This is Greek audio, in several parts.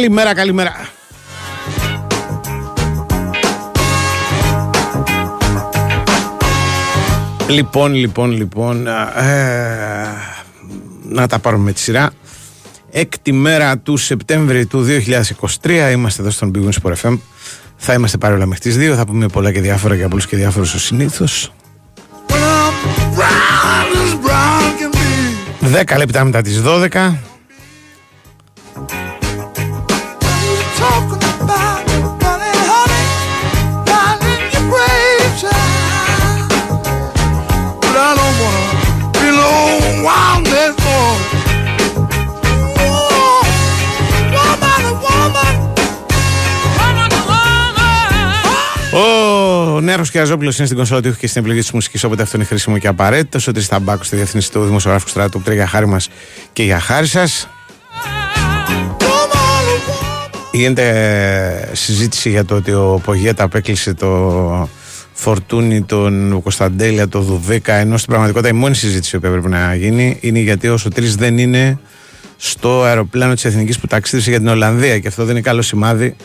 Καλημέρα, καλημέρα. Λοιπόν, λοιπόν, λοιπόν, ε, να τα πάρουμε με τη σειρά. Έκτη μέρα του Σεπτέμβρη του 2023 είμαστε εδώ στον Big Wings Sport FM. Θα είμαστε πάρει όλα μέχρι τις 2, θα πούμε πολλά και διάφορα για πολλούς και διάφορους ως συνήθως. Well, I'm brown as brown can be. 10 λεπτά μετά τις 12. Woman. Ο Νέρο Κιαζόπουλος είναι στην κονσόλα του και στην επιλογή της μουσικής, όποτε αυτό είναι χρήσιμο και απαραίτητο. Ο Τρεις Ταμπάκους στη διευθύνση του δημοσιογράφου στράτου που για χάρη μας και για χάρη σας. Γίνεται συζήτηση για το ότι ο Πογέτα απέκλεισε το φορτούνι τον Κωνσταντέλια, το Δουβέκα, ενώ στην πραγματικότητα η μόνη συζήτηση που έπρεπε να γίνει είναι γιατί ο Σωτήρης δεν είναι στο αεροπλάνο της Εθνικής που ταξίδευσε για την Ολλανδία και αυτό δεν είναι καλό σημάδι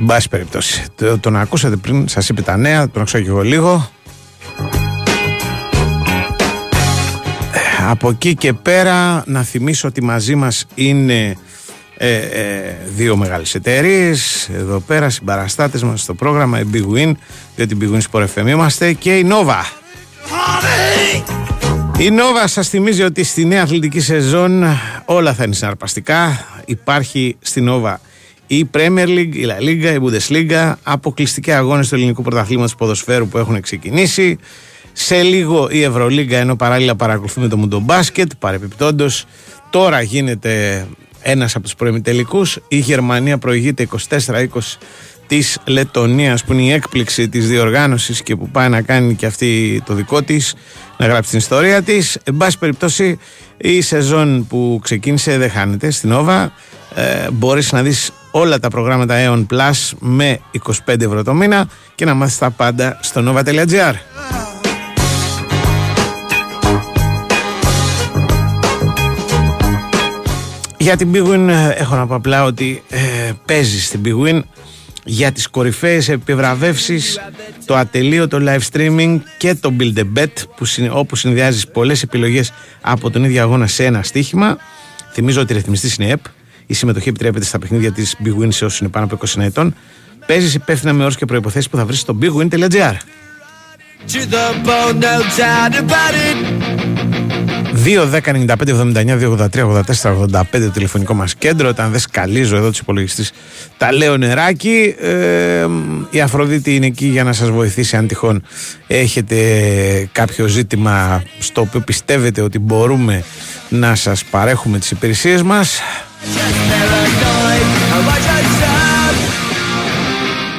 Εν πάση περιπτώσει. Το, τον ακούσατε πριν, σας είπε τα νέα, τον άκουσα και εγώ λίγο. Ε, Από εκεί και πέρα να θυμίσω ότι μαζί μας είναι ε, ε, δύο μεγάλες εταιρείες. Εδώ πέρα συμπαραστάτες μας στο πρόγραμμα η Big Win, διότι Big Win Sport FM είμαστε και η Nova. Honey, Η Nova σας θυμίζει ότι στη νέα αθλητική σεζόν όλα θα είναι συναρπαστικά. Υπάρχει στη Nova η Premier League, η La Liga, η Bundesliga, αποκλειστικοί αγώνες του ελληνικού πρωταθλήματος ποδοσφαίρου που έχουν ξεκινήσει. Σε λίγο η Ευρωλίγκα ενώ παράλληλα παρακολουθούμε το Μουντομπάσκετ. Παρεπιπτόντως τώρα γίνεται ένας από τους προημιτελικούς. Η Γερμανία προηγείται 24-20 της Λετωνίας που είναι η έκπληξη της διοργάνωσης και που πάει να κάνει και αυτή το δικό της να γράψει την ιστορία της εν πάση περιπτώσει η σεζόν που ξεκίνησε δεν χάνεται στην Όβα ε, μπορείς να δεις όλα τα προγράμματα Aeon Plus με 25 ευρώ το μήνα και να μάθεις τα πάντα στο nova.gr Για την Big Win ε, έχω να πω απλά ότι ε, παίζεις στην Big Win για τις κορυφαίες επιβραβεύσεις, το ατελείωτο live streaming και το build a bet που, συν- όπου συνδυάζεις πολλές επιλογές από τον ίδιο αγώνα σε ένα στοίχημα. Θυμίζω ότι η ρυθμιστής είναι ΕΠ. Η συμμετοχή επιτρέπεται στα παιχνίδια της Big Win σε όσους είναι πάνω από 20 ετών. Παίζεις υπεύθυνα με όρους και προϋποθέσεις που θα βρεις στο bigwin.gr. To the bone, no doubt about it. 2, 10, 95, 79, 283, 84, 85 το τηλεφωνικό μας κέντρο όταν δεν σκαλίζω εδώ τους υπολογιστής τα λέω νεράκι ε, η Αφροδίτη είναι εκεί για να σας βοηθήσει αν τυχόν έχετε κάποιο ζήτημα στο οποίο πιστεύετε ότι μπορούμε να σας παρέχουμε τις υπηρεσίες μας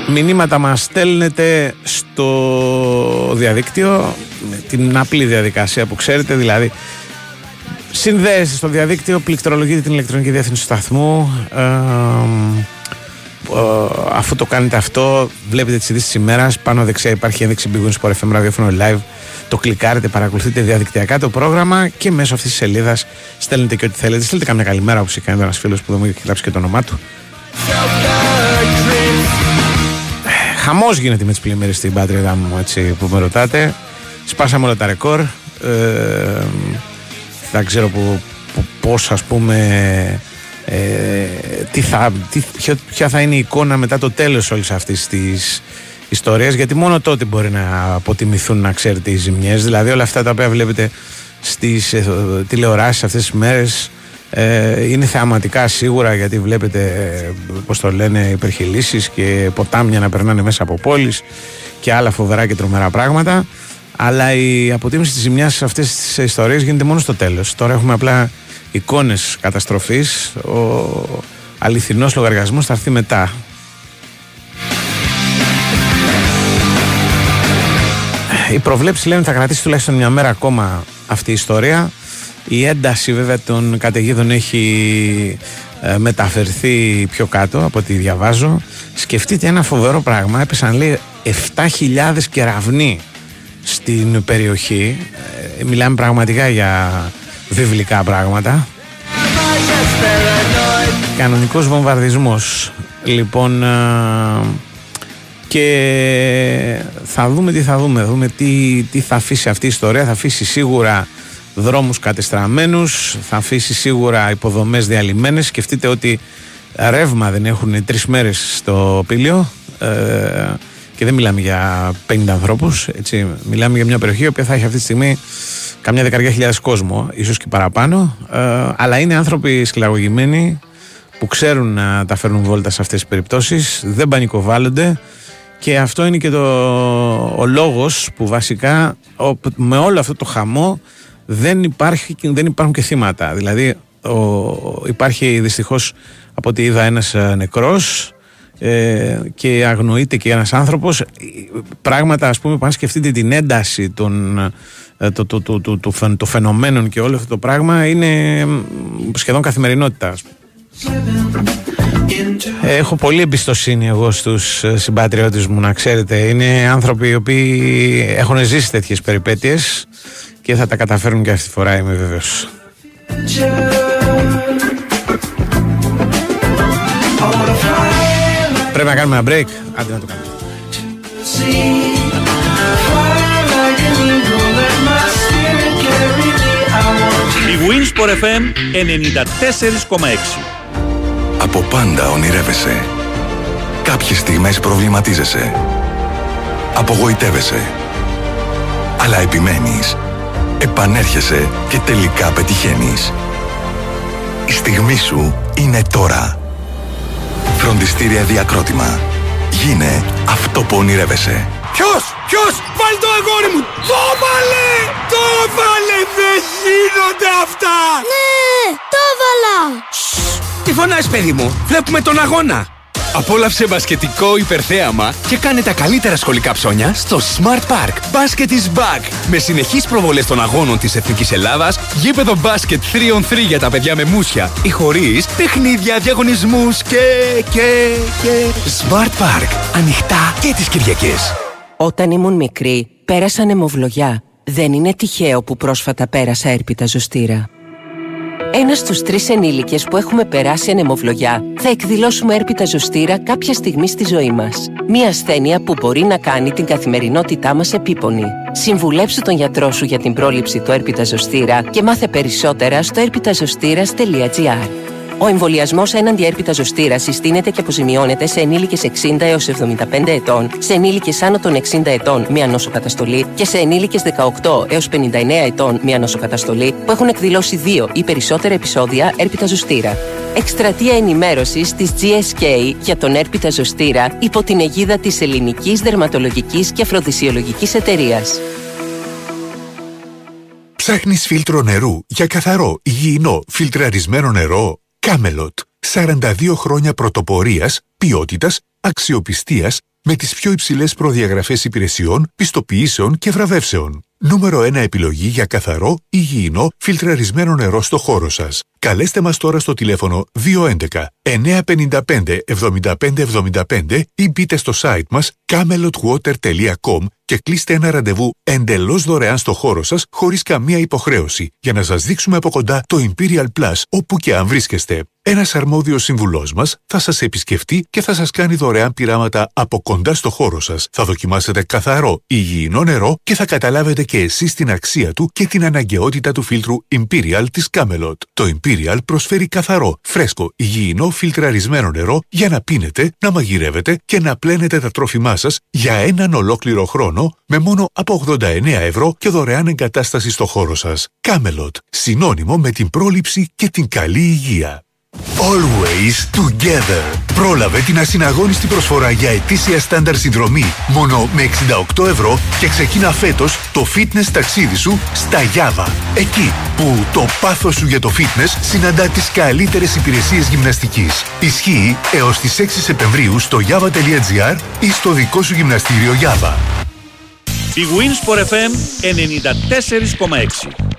Μηνύματα μας στέλνετε στο διαδίκτυο με την απλή διαδικασία που ξέρετε δηλαδή συνδέεστε στο διαδίκτυο πληκτρολογείτε την ηλεκτρονική διεύθυνση του σταθμού ε, ε, αφού το κάνετε αυτό βλέπετε τις ειδήσεις της ημέρας πάνω δεξιά υπάρχει ένδειξη Big Win Sport FM ραδιόφωνο live το κλικάρετε, παρακολουθείτε διαδικτυακά το πρόγραμμα και μέσω αυτής της σελίδας στέλνετε και ό,τι θέλετε στέλνετε καμιά καλημέρα όπως είχε κάνει ένας φίλος που δεν μου είχε γράψει και το όνομά του Χαμός γίνεται με τις πλημμύρες στην πατρίδα μου, έτσι που με ρωτάτε. Σπάσαμε όλα τα ρεκόρ. Ε, δεν ξέρω που, που, πώς ας πούμε ε, τι θα, τι, ποιο- ποια θα είναι η εικόνα μετά το τέλος όλης αυτής της ιστορίας γιατί μόνο τότε μπορεί να αποτιμηθούν να ξέρετε οι ζημιές δηλαδή όλα αυτά τα οποία βλέπετε στις ε, τηλεοράσεις αυτές τις μέρες ε, είναι θεαματικά σίγουρα γιατί βλέπετε ε, πώς το λένε υπερχιλήσεις και ποτάμια να περνάνε μέσα από πόλεις και άλλα φοβερά και τρομερά πράγματα Αλλά η αποτίμηση της ζημιάς σε αυτές τις ιστορίες γίνεται μόνο στο τέλος. Τώρα έχουμε απλά εικόνες καταστροφής. Ο αληθινός λογαριασμός θα έρθει μετά. Οι προβλέψεις λένε ότι θα κρατήσει τουλάχιστον μια μέρα ακόμα αυτή η ιστορία. Η ένταση βέβαια των καταιγίδων έχει ε, μεταφερθεί πιο κάτω από ό,τι διαβάζω. Σκεφτείτε ένα φοβερό πράγμα. Έπεσαν λέει 7.000 κεραυνοί στην περιοχή. Ε, μιλάμε πραγματικά για βιβλικά πράγματα. Κανονικός βομβαρδισμός. Λοιπόν, ε, και θα δούμε τι θα δούμε. Θα δούμε τι, τι θα αφήσει αυτή η ιστορία. Θα αφήσει σίγουρα δρόμους κατεστραμμένους, θα αφήσει σίγουρα υποδομές διαλυμένες. Σκεφτείτε ότι ρεύμα δεν έχουν τρεις μέρες στο πήλιο ε, και δεν μιλάμε για 50 ανθρώπους, έτσι. μιλάμε για μια περιοχή η οποία θα έχει αυτή τη στιγμή καμιά δεκαριά χιλιάδες κόσμο, ίσως και παραπάνω, ε, αλλά είναι άνθρωποι σκληραγωγημένοι που ξέρουν να τα φέρνουν βόλτα σε αυτές τις περιπτώσεις, δεν πανικοβάλλονται και αυτό είναι και το, ο λόγος που βασικά με όλο αυτό το χαμό δεν, υπάρχει, δεν υπάρχουν και θύματα. Δηλαδή ο, υπάρχει δυστυχώς από ό,τι είδα ένας ε, νεκρός ε, και αγνοείται και ένας άνθρωπος πράγματα ας πούμε αν σκεφτείτε την ένταση των, ε, το, το, το, το, το, το φαινομένων και όλο αυτό το πράγμα είναι σχεδόν καθημερινότητα Έχω πολύ εμπιστοσύνη εγώ στους συμπατριώτες μου να ξέρετε Είναι άνθρωποι οι οποίοι έχουν ζήσει τέτοιες περιπέτειες και θα τα καταφέρουν και αυτή τη φορά είμαι βέβαιος. Πρέπει να κάνουμε ένα break. Άντε να το κάνουμε. Η Winsport FM 94,6 Από πάντα ονειρεύεσαι. Κάποιες στιγμές προβληματίζεσαι. Απογοητεύεσαι. Αλλά επιμένεις επανέρχεσαι και τελικά πετυχαίνεις. Η στιγμή σου είναι τώρα. Φροντιστήρια Διακρότημα. Γίνε αυτό που ονειρεύεσαι. Ποιος, ποιος, βάλει το αγόρι μου, το βάλε, το βάλε, δεν γίνονται αυτά. Ναι, το βάλα. Τι φωνάς παιδί μου, βλέπουμε τον αγώνα. Απόλαυσε μπασκετικό υπερθέαμα και κάνε τα καλύτερα σχολικά ψώνια στο Smart Park. Basket is back! Με συνεχείς προβολές των αγώνων της Εθνικής Ελλάδας, γήπεδο μπάσκετ 3on 3 για τα παιδιά με μουσια ή χωρίς, παιχνίδια, διαγωνισμούς και... και... και... Smart Park. Ανοιχτά και τις Κυριακές. Όταν ήμουν μικρή, πέρασα νεμοβλογιά. Δεν είναι τυχαίο που πρόσφατα πέρασα έρπιτα ζωστήρα. Ένας στους τρεις ενήλικες που έχουμε περάσει ανεμοβλογιά θα εκδηλώσουμε έρπιτα ζωστήρα κάποια στιγμή στη ζωή μας. Μία ασθένεια που μπορεί να κάνει την καθημερινότητά μας επίπονη. Συμβουλέψου τον γιατρό σου για την πρόληψη του έρπιτα ζωστήρα και μάθε περισσότερα στο έρπιταζωστήρα.gr. Ο εμβολιασμός έναντι έρπιτα ζωστήρα συστήνεται και αποζημιώνεται σε ενήλικες 60 έως 75 ετών, σε ενήλικες άνω των 60 ετών μία νοσοκαταστολή και σε ενήλικες 18 έως 59 ετών μία νοσοκαταστολή που έχουν εκδηλώσει δύο ή περισσότερα επεισόδια έρπιτα ζωστήρα. Εκστρατεία ενημέρωσης της GSK για τον έρπιτα ζωστήρα υπό την αιγίδα της Ελληνικής Δερματολογικής και Αφροδισιολογικής Εταιρείας. Ψάχνεις φίλτρο νερού για καθαρό, υγιεινό, φιλτραρισμένο νερό; Κάμελοτ. 42 χρόνια πρωτοπορίας, ποιότητας, αξιοπιστίας με τις πιο υψηλές προδιαγραφές υπηρεσιών, πιστοποιήσεων και βραβεύσεων. Νούμερο 1 επιλογή για καθαρό, υγιεινό, φιλτραρισμένο νερό στο χώρο σας. Καλέστε μας τώρα στο τηλέφωνο 211 955 7575 ή μπείτε στο site μας camelotwater.com και κλείστε ένα ραντεβού εντελώς δωρεάν στο χώρο σας χωρίς καμία υποχρέωση για να σας δείξουμε από κοντά το Imperial Plus όπου και αν βρίσκεστε. Ένας αρμόδιος συμβουλό μας θα σας επισκεφτεί και θα σας κάνει δωρεάν πειράματα από κοντά στο χώρο σας. Θα δοκιμάσετε καθαρό, υγιεινό νερό και θα καταλάβετε και εσείς την αξία του και την αναγκαιότητα του φίλτρου Imperial της Camelot. Το Imperial προσφέρει καθαρό, φρέσκο, υγιεινό, φιλτραρισμένο νερό για να πίνετε, να μαγειρεύετε και να πλένετε τα τρόφιμά σας για έναν ολόκληρο χρόνο με μόνο από 89 ευρώ και δωρεάν εγκατάσταση στο χώρο σας. Camelot, συνώνυμο με την πρόληψη και την καλή υγεία. Always Together. Πρόλαβε την ασυναγώνιστη προσφορά για ετήσια στάνταρ συνδρομή μόνο με 68 ευρώ και ξεκίνα φέτος το fitness ταξίδι σου στα Java. Εκεί που το πάθος σου για το fitness συναντά τις καλύτερες υπηρεσίες γυμναστικής. Ισχύει έως τις 6 Σεπτεμβρίου στο java.gr ή στο δικό σου γυμναστήριο Java. Η Wins for FM 94,6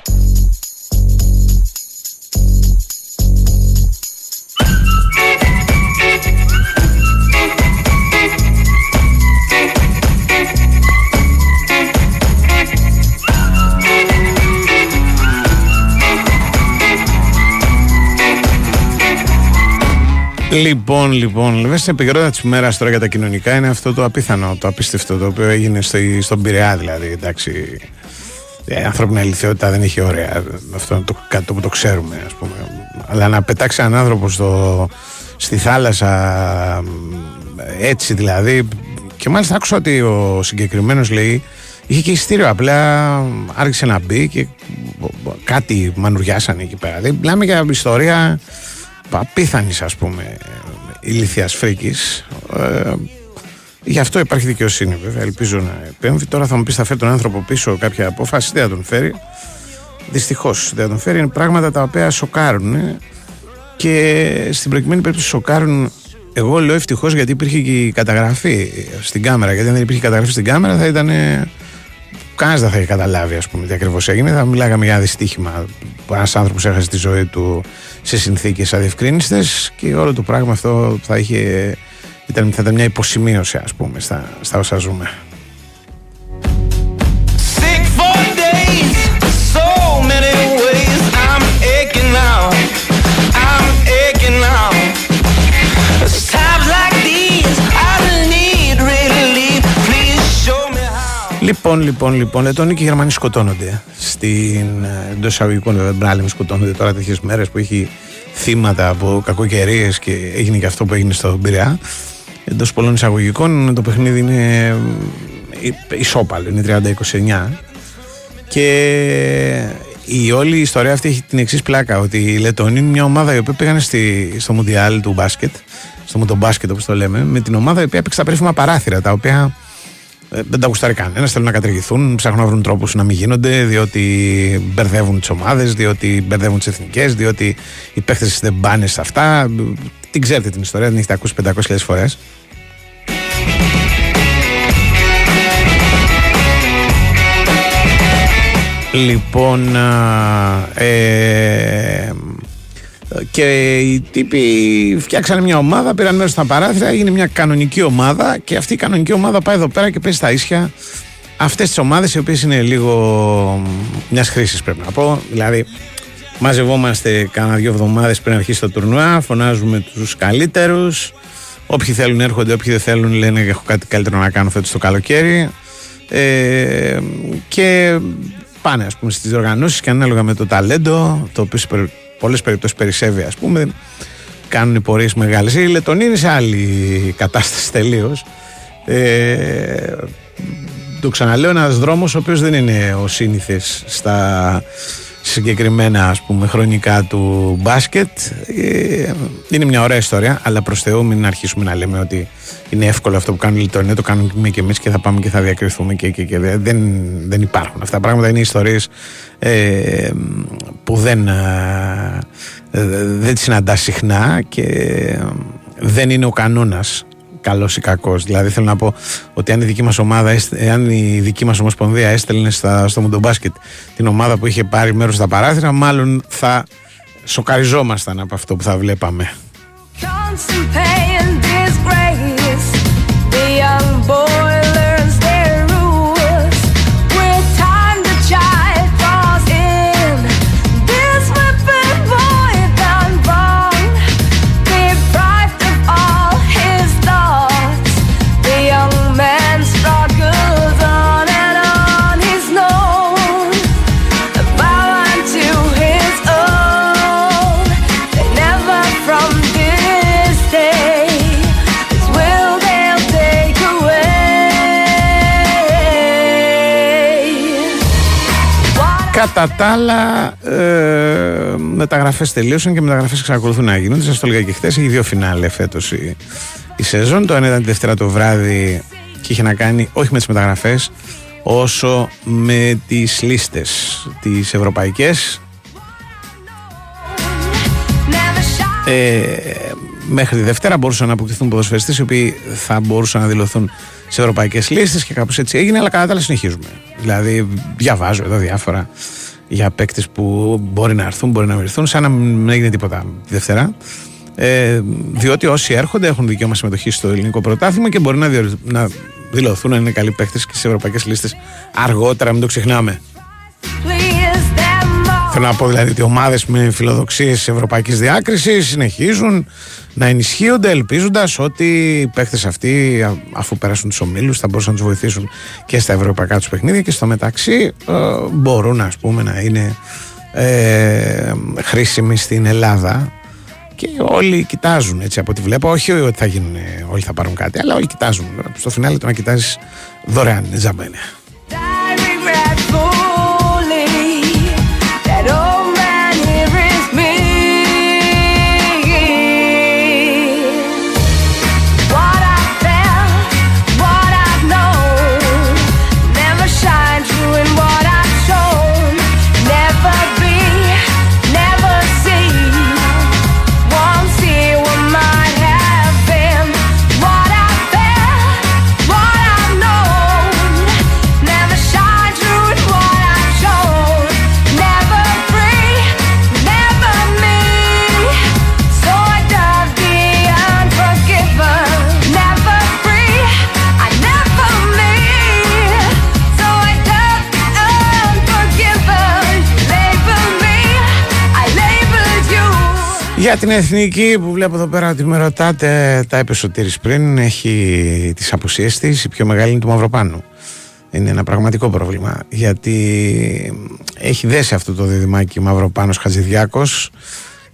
Λοιπόν, λοιπόν, βέβαια στην επικαιρότητα της ημέρας τώρα για τα κοινωνικά είναι αυτό το απίθανο, το απίστευτο το οποίο έγινε στο, στον Πειραιά. Δηλαδή, εντάξει. Η ανθρώπινη αληθιότητα δεν έχει ωραία. Αυτό είναι το, κάτι που το ξέρουμε, ας πούμε. Αλλά να πετάξει έναν άνθρωπο στο, στη θάλασσα έτσι δηλαδή. Και μάλιστα άκουσα ότι ο συγκεκριμένος λέει είχε και ειστήριο. Απλά άρχισε να μπει και κάτι μανουριάσανε εκεί πέρα. Δηλαδή, μιλάμε για ιστορία απίθανης ας πούμε ηλίθιας φρίκης. Ε, γι' αυτό υπάρχει δικαιοσύνη βέβαια ελπίζω να επέμβει. Τώρα θα μου πεις θα φέρει τον άνθρωπο πίσω κάποια απόφαση δεν θα τον φέρει. Δυστυχώς δεν θα τον φέρει. Είναι πράγματα τα οποία σοκάρουν και στην προκειμένη περίπτωση σοκάρουν εγώ λέω ευτυχώς γιατί υπήρχε και η καταγραφή στην κάμερα. Γιατί αν δεν υπήρχε καταγραφή στην κάμερα θα ήταν κανένας δεν θα είχε καταλάβει ας πούμε, τι ακριβώς έγινε. Θα μιλάγαμε για ένα δυστύχημα. Ένας άνθρωπος έχασε τη ζωή του σε συνθήκες αδιευκρίνηστες και όλο το πράγμα αυτό θα, είχε, ήταν, θα ήταν μια υποσημείωση ας πούμε, στα, στα όσα ζούμε. Λοιπόν, λοιπόν, λοιπόν, Λετώνοι και οι Γερμανοί σκοτώνονται. Στην ε, εντός εισαγωγικών, βέβαια, μπράλεμοι σκοτώνονται τώρα τέτοιες μέρες που έχει θύματα από κακοκαιρίες και έγινε και αυτό που έγινε στο Πειραιά. Εντός πολλών εισαγωγικών το παιχνίδι είναι ε, ισόπαλο, είναι 30-29. Και η όλη η ιστορία αυτή έχει την εξής πλάκα: Ότι η Λετώνη είναι μια ομάδα η οποία πήγανε στη, στο Μουντιάλ του μπάσκετ, στο μοτομπάσκετ όπως το λέμε, με την ομάδα η οποία έπαιξε τα περίφημα παράθυρα, τα οποία ε, δεν τα γουστάρει κανένας. Θέλουν να κατεργηθούν, ψάχνουν να βρουν τρόπους να μην γίνονται, διότι μπερδεύουν τις ομάδες, διότι μπερδεύουν τις εθνικές, διότι οι παίχτες δεν πάνε σε αυτά. Την ξέρετε την ιστορία, την έχετε ακούσει 500.000 φορές. Λοιπόν, ε, και οι τύποι φτιάξανε μια ομάδα, πήραν μέρος στα παράθυρα, έγινε μια κανονική ομάδα και αυτή η κανονική ομάδα πάει εδώ πέρα και παίζει στα ίσια αυτές τις ομάδες οι οποίες είναι λίγο μιας χρήσης πρέπει να πω. Δηλαδή, μαζευόμαστε κάνα δύο εβδομάδες πριν αρχίσει το τουρνουά, φωνάζουμε τους καλύτερους. Όποιοι θέλουν έρχονται, όποιοι δεν θέλουν λένε έχω κάτι καλύτερο να κάνω φέτος το καλοκαίρι. Ε, και πάνε ας πούμε στις διοργανώσεις και ανάλογα με το ταλέντο το οποίο πολλές περιπτώσεις περισσεύει, ας πούμε. Κάνουν πορείες μεγάλες. Η Λετωνία είναι σε άλλη κατάσταση τελείως. Ε, το ξαναλέω, ένας δρόμος ο οποίος δεν είναι ο σύνηθες στα συγκεκριμένα ας πούμε χρονικά του μπάσκετ. Ε, είναι μια ωραία ιστορία αλλά προς Θεού μην αρχίσουμε να λέμε ότι είναι εύκολο αυτό που κάνουν οι Λιτωνία το κάνουμε και εμείς και θα πάμε και θα διακριθούμε και, και, και δεν, δεν υπάρχουν αυτά τα πράγματα. Είναι ιστορίες ε, που δεν ε, δεν τις συναντάς συχνά και δεν είναι ο κανόνας καλός ή κακός. Δηλαδή θέλω να πω ότι αν η δική μας ομάδα, αν η δική μας ομοσπονδία έστελνε στα, στο Μουντομπάσκετ την ομάδα που είχε πάρει μέρος στα παράθυρα, μάλλον θα σοκαριζόμασταν από αυτό που θα βλέπαμε. Κατά τα άλλα, ε, μεταγραφές τελείωσαν και μεταγραφές εξακολουθούν να γίνονται. Σας το έλεγα και χθες. Έχει δύο φινάλε φέτος η, η σεζόν. Το ένα ήταν τη Δευτέρα το βράδυ και είχε να κάνει όχι με τις μεταγραφές, όσο με τις λίστες τις ευρωπαϊκές. Ε, μέχρι τη Δευτέρα μπορούσαν να αποκτηθούν ποδοσφαιριστές οι οποίοι θα μπορούσαν να δηλωθούν σε ευρωπαϊκές λίστες και κάπως έτσι έγινε, αλλά κατά τα άλλα συνεχίζουμε. Δηλαδή, διαβάζω εδώ διάφορα για παίκτες που μπορεί να έρθουν, μπορεί να βρεθούν, σαν να μην έγινε τίποτα τη Δευτέρα. Ε, διότι όσοι έρχονται έχουν δικαίωμα συμμετοχή στο ελληνικό πρωτάθλημα και μπορεί να, να δηλωθούν να είναι καλοί παίκτες και στις ευρωπαϊκές λίστες αργότερα, μην το ξεχνάμε. Θέλω να πω δηλαδή ότι ομάδες με φιλοδοξίες ευρωπαϊκής διάκρισης συνεχίζουν να ενισχύονται ελπίζοντας ότι οι παίχτες αυτοί, αφού περάσουν τους ομίλους, θα μπορούσαν να τους βοηθήσουν και στα ευρωπαϊκά τους παιχνίδια και στο μεταξύ ε, μπορούν ας πούμε, να είναι ε, χρήσιμοι στην Ελλάδα. Και όλοι κοιτάζουν έτσι από ό,τι βλέπω. Όχι ότι θα γίνουν, όλοι θα πάρουν κάτι, αλλά όλοι κοιτάζουν. Στο φινάλε το να κοιτάζεις δωρεάν, ζαμπένε. Για την εθνική που βλέπω εδώ πέρα ότι με ρωτάτε, τα είπε ο Τύρης πριν, έχει τις απουσίες της, η πιο μεγάλη είναι του Μαυροπάνου. Είναι ένα πραγματικό πρόβλημα, γιατί έχει δέσει αυτό το διδυμάκι Μαυροπάνος Χατζηδιάκος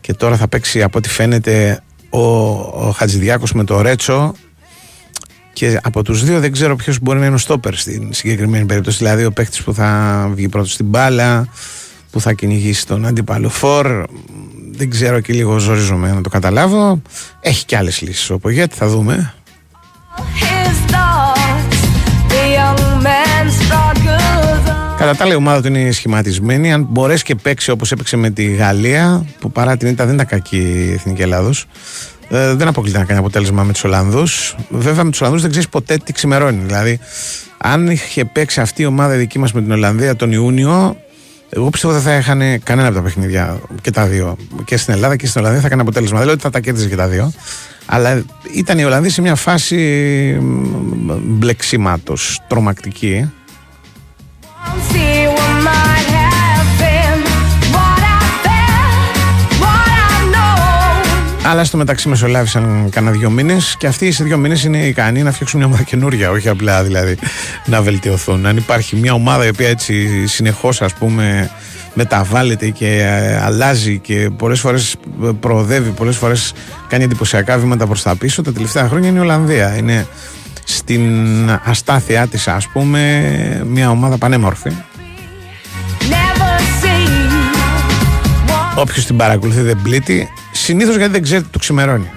και τώρα θα παίξει από ό,τι φαίνεται ο, ο Χατζηδιάκος με το Ρέτσο και από τους δύο δεν ξέρω ποιος μπορεί να είναι ο στόπερ στην συγκεκριμένη περίπτωση, δηλαδή ο παίχτης που θα βγει πρώτος στην μπάλα, που θα κυνηγήσει τον αντίπαλο φορ δεν ξέρω και λίγο ζορίζομαι να το καταλάβω. Έχει και άλλες λύσεις ο Πογέτη, θα δούμε. Κατά τα άλλα η ομάδα του είναι σχηματισμένη. Αν μπορέσει και παίξει όπως έπαιξε με τη Γαλλία, που παρά την ήττα δεν ήταν κακή η Εθνική Ελλάδος, ε, δεν αποκλείται να κάνει αποτέλεσμα με τους Ολλανδούς. Βέβαια με τους Ολλανδούς δεν ξέρεις ποτέ τι ξημερώνει. Δηλαδή, αν είχε παίξει αυτή η ομάδα δική μας με την Ολλανδία τον Ιούνιο, εγώ πιστεύω ότι θα είχαν κανένα από τα παιχνίδια και τα δύο. Και στην Ελλάδα και στην Ολλανδία θα έκανε αποτέλεσμα. Δεν λέω ότι θα τα κέρδιζε και τα δύο. Αλλά ήταν η Ολλανδία σε μια φάση μπλεξίματο τρομακτική. Αλλά στο μεταξύ μεσολάβησαν κανένα δύο μήνες και αυτοί σε δύο μήνες είναι ικανοί να φτιάξουν μια ομάδα καινούρια, όχι απλά δηλαδή να βελτιωθούν. Αν υπάρχει μια ομάδα η οποία έτσι συνεχώς ας πούμε μεταβάλλεται και ε, αλλάζει και πολλές φορές προοδεύει, πολλές φορές κάνει εντυπωσιακά βήματα προς τα πίσω, τα τελευταία χρόνια είναι η Ολλανδία. Είναι στην αστάθειά της ας πούμε μια ομάδα πανέμορφη Όποιος την παρακολουθεί δεν πλήττει Συνήθως γιατί δεν ξέρετε το ξημερώνει.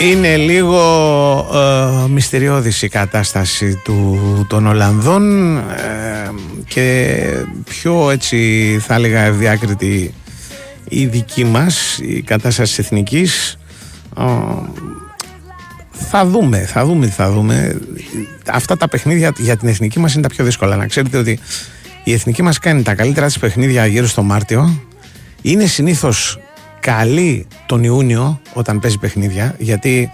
Είναι λίγο ε, μυστηριώδης η κατάσταση του, των Ολλανδών. Ε, και πιο έτσι θα έλεγα ευδιάκριτη η δική μας, η κατάσταση της εθνικής. Ε, θα δούμε, θα δούμε τι θα δούμε. Αυτά τα παιχνίδια για την εθνική μας είναι τα πιο δύσκολα. Να ξέρετε ότι η εθνική μας κάνει τα καλύτερα της παιχνίδια γύρω στο Μάρτιο. Είναι συνήθως καλή τον Ιούνιο όταν παίζει παιχνίδια, γιατί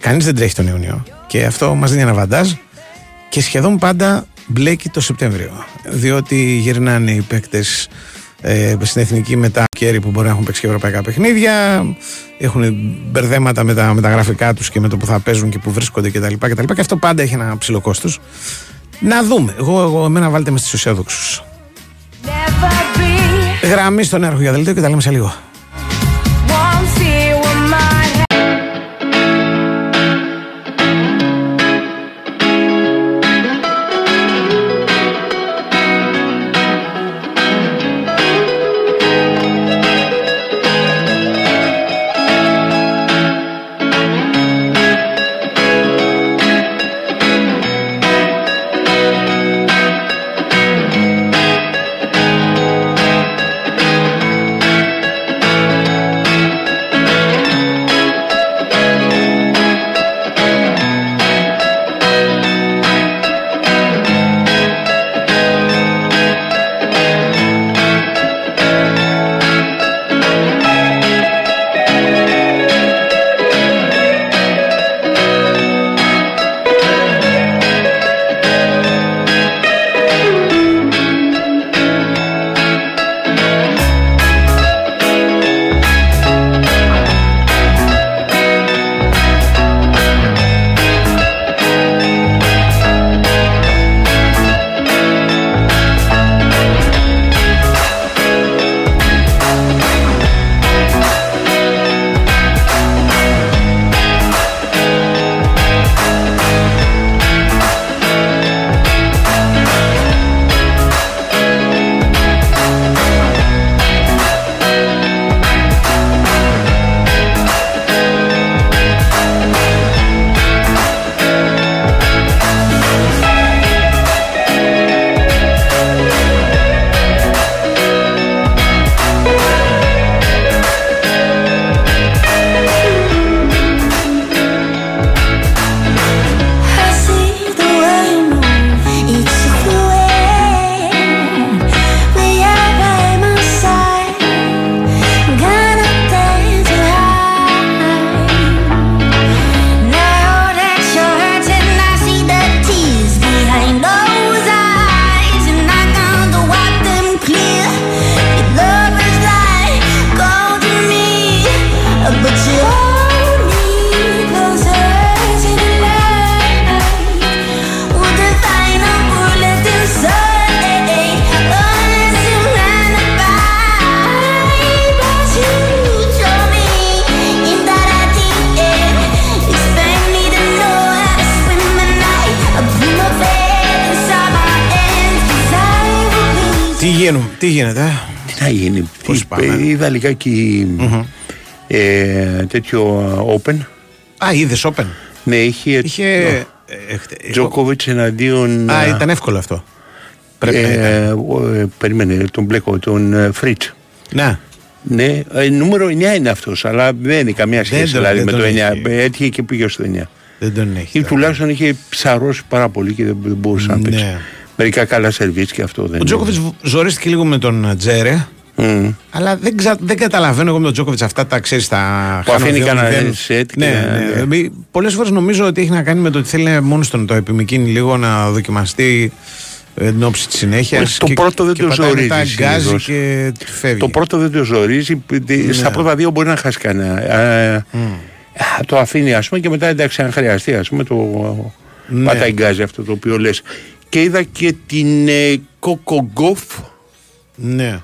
κανείς δεν τρέχει τον Ιούνιο και αυτό μας δίνει ένα βαντάζ και σχεδόν πάντα μπλέκει το Σεπτέμβριο, διότι γυρνάνε οι παίκτες ε, στην εθνική μετά κέρι που μπορεί να έχουν παίξει και ευρωπαϊκά παιχνίδια. Έχουν μπερδέματα με τα, με τα γραφικά τους και με το που θα παίζουν και που βρίσκονται κτλ. Και, και, και αυτό πάντα έχει ένα ψηλό κόστος. Να δούμε. Εγώ, εγώ εμένα βάλτε με στι αισιόδοξους. Γραμμή στον έργο για δελτίο και τα λέμε σε λίγο. Τι, γίνουν, τι γίνεται, ε; Τι να γίνει. Πώς Τι- πάμε; Είδα λιγάκι ε, τέτοιο Open. Α, είδες Open; Ναι, είχε. Είχε. ε, ε, χτε- Τζόκοβιτς εναντίον. Α, ε, ήταν εύκολο αυτό. Πρέπει να ήταν. ε, ο, ε, περίμενε, τον μπλέκο, τον ε, Φριτς. Ναι. Ναι, ε, νούμερο 9 είναι αυτός, αλλά δεν είναι καμία σχέση τον- δηλαδή, δεν με τον το 9. έχει. Ε, Έτυχε και πήγε στο 9. Δεν τον έχει. Ή τουλάχιστον είχε ψαρώσει πάρα πολύ και δεν, δεν μπορούσε να Ναι. Παίξει. Μερικά καλά σερβίτ και αυτό δεν Ο Τζόκοβιτ ζορίστηκε λίγο με τον Τζέρε. είναι. Αλλά δεν, ξα... δεν καταλαβαίνω εγώ με τον Τζόκοβιτ αυτά τα ξέρεις τα Που χάνω αφήνει δύο κανένα μηδέν. σετ και Ναι, να- ναι. ναι. Πολλές φορές νομίζω ότι έχει να κάνει με το ότι θέλει μόνος στον το επιμηκύνει λίγο να δοκιμαστεί ε, την όψη της συνέχειας. Όχι, το πρώτο δεν και το πατάει ζορίζει μετά, γκάζει συνήθως. και φεύγει. Το πρώτο δεν το ζορίζει. Ναι. Στα πρώτα δύο μπορεί να χάσει κανένα. Ε, α, Το αφήνει ας πούμε και μετά εντάξει, αν χρειαστεί, ας πούμε, το Ναι. πατάει γκάζι αυτό το οποίο λες. Και είδα και την ε, Κοκογκόφ Ναι.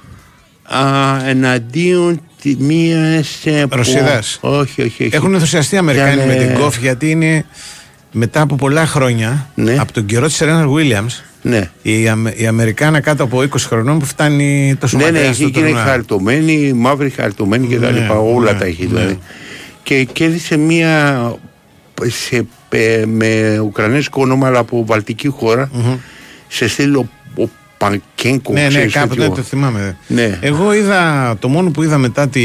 α, εναντίον τη μία. Ρωσίδας. Όχι, όχι, όχι. Έχουν ενθουσιαστεί οι Αμερικάνοι Ήταν, με την ε, κόφ γιατί είναι μετά από πολλά χρόνια Ναι. από τον καιρό της Σερένα Βίλιαμ. Ναι. Η, Αμε, η Αμερικάνα κάτω από 20 χρονών που φτάνει τόσο Ναι, ναι, μακριά έχει στο και είναι τουρνουά. χαρτωμένη, μαύρη χαρτωμένη και τα Ναι, λοιπά. Όλα ναι, τα έχει ναι. δηλαδή. Και κέρδισε μία σε, ε, με ουκρανέζικο όνομα αλλά από βαλτική χώρα, σε στήλο ο Πανκένκο. Ναι, ναι, ξέρεις, κάποτε τέτοιο. το θυμάμαι. Ναι. Εγώ είδα, το μόνο που είδα μετά, τη,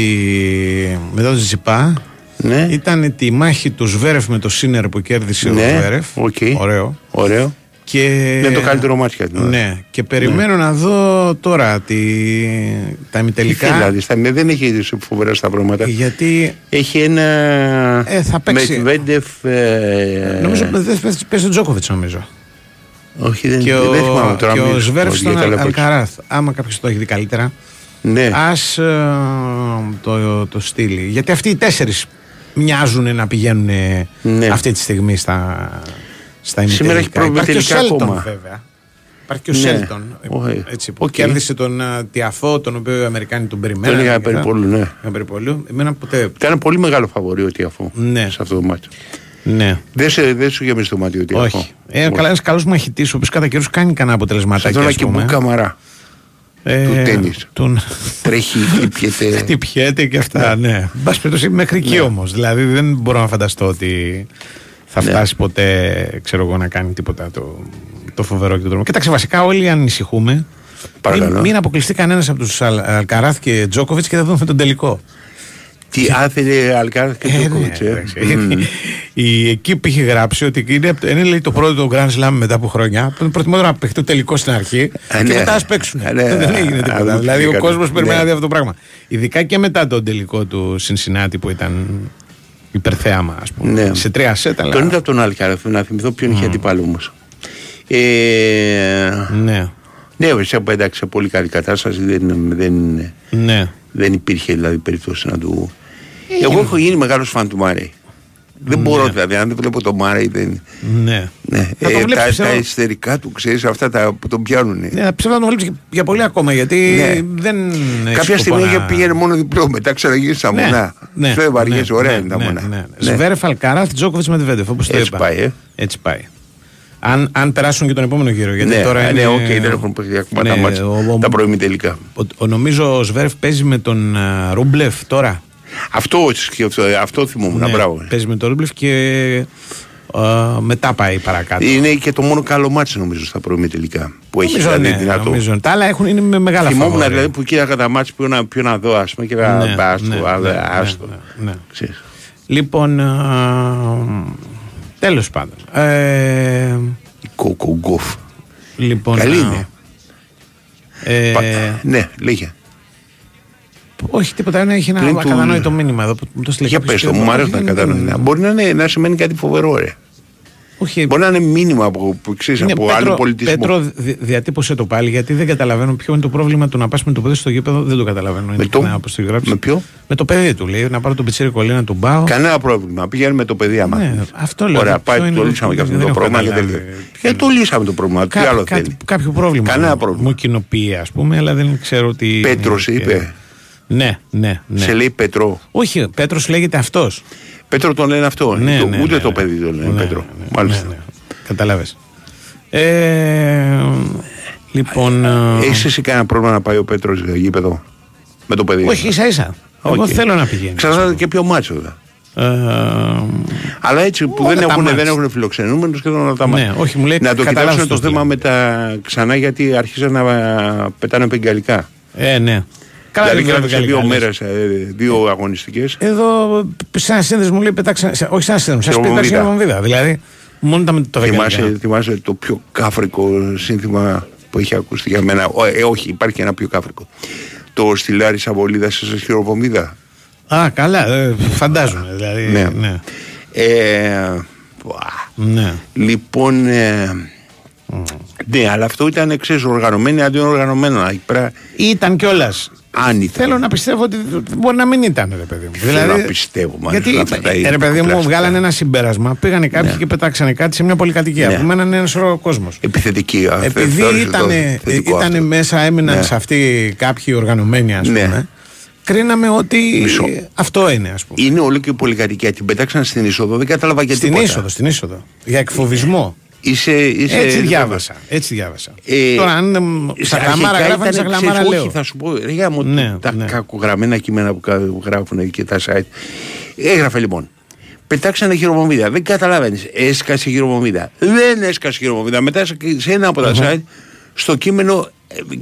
μετά το Τζιπά Ναι. ήταν τη μάχη του Σβέρεφ με το Σίνερ που κέρδισε ο Ναι, Σβέρεφ. οκ. Ωραίο. Ωραίο. Και... Είναι το καλύτερο ματς για την ώρα. Ναι, και περιμένω να δω τώρα τη, τα Τι ημιτελικά. δηλαδή, στα, δεν έχει φοβερά στα πράγματα. Γιατί Έχει ένα. Ε, θα παίξει. Μετβέντεφ. Ε, νομίζω δεν παίζει- παίζει τον Τζόκοβιτς νομίζω. Όχι, δεν, και δεν ο, θυμάμαι τώρα. και μην ο σου πω Σβέρεφ για στον τα λεπτά. Αλκαράθ. Άμα κάποιος το έχει δει καλύτερα. Ναι. ας ε, το, το στείλει. Γιατί αυτοί οι τέσσερις μοιάζουν να πηγαίνουν ε, Ναι. αυτή τη στιγμή στα, στα Σήμερα έχει ημιτελικά. Υπάρχει και ο προημιτελικά Σέλτον ακόμα. βέβαια. Υπάρχει και ο Ναι. Σέλτον. Ω, Έτσι, που οκ. κέρδισε τον ε, Τιαφό, τον οποίο οι Αμερικάνοι τον περιμέναν. Τον είχα και αυτά. περιπολού, ναι. Είχα περιπολού. Εμένα ποτέ. Ήταν πολύ μεγάλο φαβορή ότι αφού Ναι. σε αυτό το ματς. Ναι. Δεν, σε, δεν σου γέμισε το μάτι ότι αφού. Όχι. Ε, καλά, ένας καλός μαχητής, ο οποίος κατά καιρούς κάνει κανένα αποτελεσματάκι. Σαν τον ας πούμε. Ακιμπού Καμαρά. Ε, του τέννις. Τον... Τρέχει, χτυπιέται. Χτυπιέται και αυτά, ναι. Εν πάση περιπτώσει, μέχρι εκεί όμως. Δηλαδή δεν μπορώ να φανταστώ ότι θα Ναι. φτάσει ποτέ, ξέρω εγώ, να κάνει τίποτα το, το φοβερό και το τρόμο. Κοίταξε, βασικά όλοι ανησυχούμε. Παρακαλώ. Μην, μην αποκλειστεί κανένας από τους Αλ, Αλκαράθ και Τζόκοβιτς και θα δούμε τον τελικό. Τι άφηνε Αλκάρας και Ε, ναι, Τζόκοβιτς. ε. εντάξει. Μμμ. Η εκείπη είχε γράψει ότι είναι, από το- είναι λέει, το πρώτο Grand Slam μετά από χρόνια. Που είναι προτιμότερο να παιχτεί το τελικός στην αρχή Α, και ναι. μετά ας παίξουν. Α, ναι. Δεν έγινε Α, τίποτα. δεν δηλαδή ο πήγανε. κόσμος περιμένει Ναι. να δει αυτό το πράγμα. Ειδικά και μετά τον τελικό του Σινσινάτη που ήταν υπερθέαμα, ας πούμε. Ναι. Σε τρία σετ, αλλά. Τον είδα από τον Αλκάρας, να θυμηθώ ποιον είχε αντίπαλο όμως. Ε, Ναι, ναι, βέβαια, εντάξει, σε πολύ καλή κατάσταση δεν, δεν, ναι. δεν υπήρχε δηλαδή περίπτωση να του. Εγώ έχω γίνει μεγάλος φαν του Μάρεϊ. Δεν μπορώ δηλαδή, αν δεν βλέπω τον Μάρεϊ δεν. ναι. Ναι, Να το ε, βλέπεις, τα, ξέρω. τα ιστερικά του, ξέρεις, αυτά τα που τον πιάνουν. Ναι, ψεύδω να τον βλέπεις για πολύ ακόμα γιατί Ναι. δεν. έχεις Κάποια σκοπό στιγμή να- είχε πήγαινε μόνο διπλό, μετά ξαναγίνει στα Ναι, μονά. ναι, Αυτό βαριές, ναι, ωραία ναι, είναι τα ναι, μονά. ναι, ναι. Ναι. Σβέρεφ Αλκαράθ, Τζόκοβιτς Μεντβέντεφ, όπως το Έτσι είπα. πάει, ε. Έτσι πάει. Αν, αν περάσουν και τον επόμενο γύρο. Γιατί Ναι, τώρα ε, είναι, ναι, οκ, δεν έχουν παιχτεί ακόμα τα Ναι, ματς. ο- ο- Τα προημιτελικά. Ο, ο, νομίζω ο Σβέρεφ παίζει με τον α, Ρούμπλεφ τώρα. Αυτό, σκέφτο- αυτό θυμόμουν, Ναι, μπράβο. Παίζεις με τον Ρούμπλεφ και α, μετά πάει παρακάτω. Είναι και το μόνο καλό ματς νομίζω στα προημιτελικά που έχει νομίζω, δηλαδή ναι, δυνατό. νομίζω. Τα άλλα έχουν, είναι με μεγάλα Θυμόμουν φαβόρια. δηλαδή που κοίταγα τα μάτια ποιο να, ποιο να δω, ας πούμε, και να Ναι, ναι, άστο, ναι, α, ναι, ναι, άστο. ναι, ναι. Ξέρεις. Λοιπόν, τέλος πάντων. Ε, Κοκογκόφ. λοιπόν, Καλή α, είναι. ε, Πα- Ναι, λέγε. Όχι τίποτα, ναι, έχει ένα Πριν του- ακατανόητο μήνυμα εδώ που μου το στείλε Για κάποιος πες το, και μου δεν- αρέσει να δεν- κατανοεί. Μπορεί να, είναι, να σημαίνει κάτι φοβερό, ρε. Όχι, Μπορεί να είναι μήνυμα από, που ξέρεις, είναι από Πέτρο, άλλο πολιτισμό. Πέτρο, δι- διατύπωσε το πάλι γιατί δεν καταλαβαίνω ποιο είναι το πρόβλημα του να πας με το παιδί στο γήπεδο. Δεν το καταλαβαίνω. Με το- ειλικρινά, όπως το γράψει. με ποιο; Με το παιδί του λέει να πάρω τον πιτσίρι κολλή να του πάω. Κανένα πρόβλημα. Πήγαινε με το παιδί άμα. Ναι, θέλεις. αυτό λέω. Ωραία, Ποιο πάει, είναι το το- λύσαμε και αυτό δεν το έχω πρόβλημα. Και καταλάβει. τελείωσε. Ε, το λύσαμε το πρόβλημα. Τι Κά- άλλο κάτι- θέλει; κάποιο πρόβλημα. Κανένα μου- πρόβλημα. Μου κοινοποιεί, ας πούμε, αλλά δεν ξέρω ότι. Πέτρος είναι και- είπε. Ναι, ναι, ναι. Σε λέει Πετρό. Όχι, Πέτρος λέγεται αυτός. Πέτρο τον λένε αυτό. Ναι, Το- ναι, Ούτε ναι, το ναι. παιδί τον λένε Ναι, Πέτρο. ναι, ναι, Μάλιστα. ναι, ναι. Καταλάβες. Ε, λοιπόν. ε, Έχεις εσύ κανένα πρόβλημα να πάει ο Πέτρος γήπεδο με το παιδί; όχι, ίσα ίσα. Εγώ Οκ. θέλω να πηγαίνει. Ξανά και πιο μάτσο. δε. Ε, Αλλά έτσι που Όλα δεν τα έχουν, ματς. δεν έχουν φιλοξενούμενους και όλα τα Ναι, ματς. όχι, μου λέει, να το καταλάβεις κοιτάξουν το το θέμα λέω. με τα ξανά γιατί αρχίζαν να πετάνε βεγγαλικά. ε, ναι. Καλά, δηλαδή δεν κράτησε βέβαια δύο καλή μέρες, δύο αγωνιστικές. Εδώ, σε ένα σύνδεσμο μου λέει πετάξα. σε- Όχι σε ένα σύνδεσμο, σα πει Χειρομοβίδα. πετάξα βομβίδα. Δηλαδή, μόνο τα με το Θυμάσαι, βεγγαλικά. θυμάσαι το πιο κάφρικο σύνθημα που έχει ακουστεί για μένα; Ω, Ε, όχι, υπάρχει και ένα πιο κάφρικο. Το στυλάρι Σαβολίδα σε χειροβομβίδα. Α, καλά, ε, φαντάζομαι. Δηλαδή, Ναι. ναι. Ε, πουα. ναι. Λοιπόν, ε, ναι, αλλά αυτό ήταν ξέρεις, οργανωμένο αντί οργανωμένο. Εκεί πέρα, Ήταν κιόλας. αν ήταν. Θέλω να πιστεύω ότι μπορεί να μην ήταν, ρε παιδί μου. Θέλω να πιστεύω, μάλιστα, γιατί, αυτά τα ε, ρε παιδί μου, πλαστικά. βγάλανε ένα συμπέρασμα. Πήγανε κάποιοι Ναι. και πετάξανε κάτι σε μια πολυκατοικία. Ναι. Που μένανε ένα σωρό κόσμος. Επιθετική. α, Επειδή θεώρησε το ήταν, θετικό αυτό. μέσα, έμειναν Ναι. σε αυτή κάποιοι οργανωμένοι, ας Ναι. πούμε. Κρίναμε ότι Μισό. αυτό είναι, ας πούμε. Είναι όλο και η πολυκατοικία. Την πετάξαν στην είσοδο. Δεν κατάλαβα γιατί. Στην είσοδο, στην είσοδο. Για εκφοβισμό. Είσαι, είσαι, Έτσι διάβασα. Έτσι διάβασα. Ε, Τώρα, αν εμ, στα αρχικά καμάρα ήταν, γράφανε, στα ξέρεις, γλαμάρα λέω. Όχι, θα σου πω. Ρε, γάμο, Ναι, τα ναι. κακογραμμένα κείμενα που κα- που γράφουν και τα site. Έγραφε λοιπόν. Πετάξανε χειροβομβίδα. Δεν καταλαβαίνει. Έσκασε χειροβομβίδα. Δεν έσκασε χειροβομβίδα. Μετά σε- σε ένα από τα site, στο κείμενο,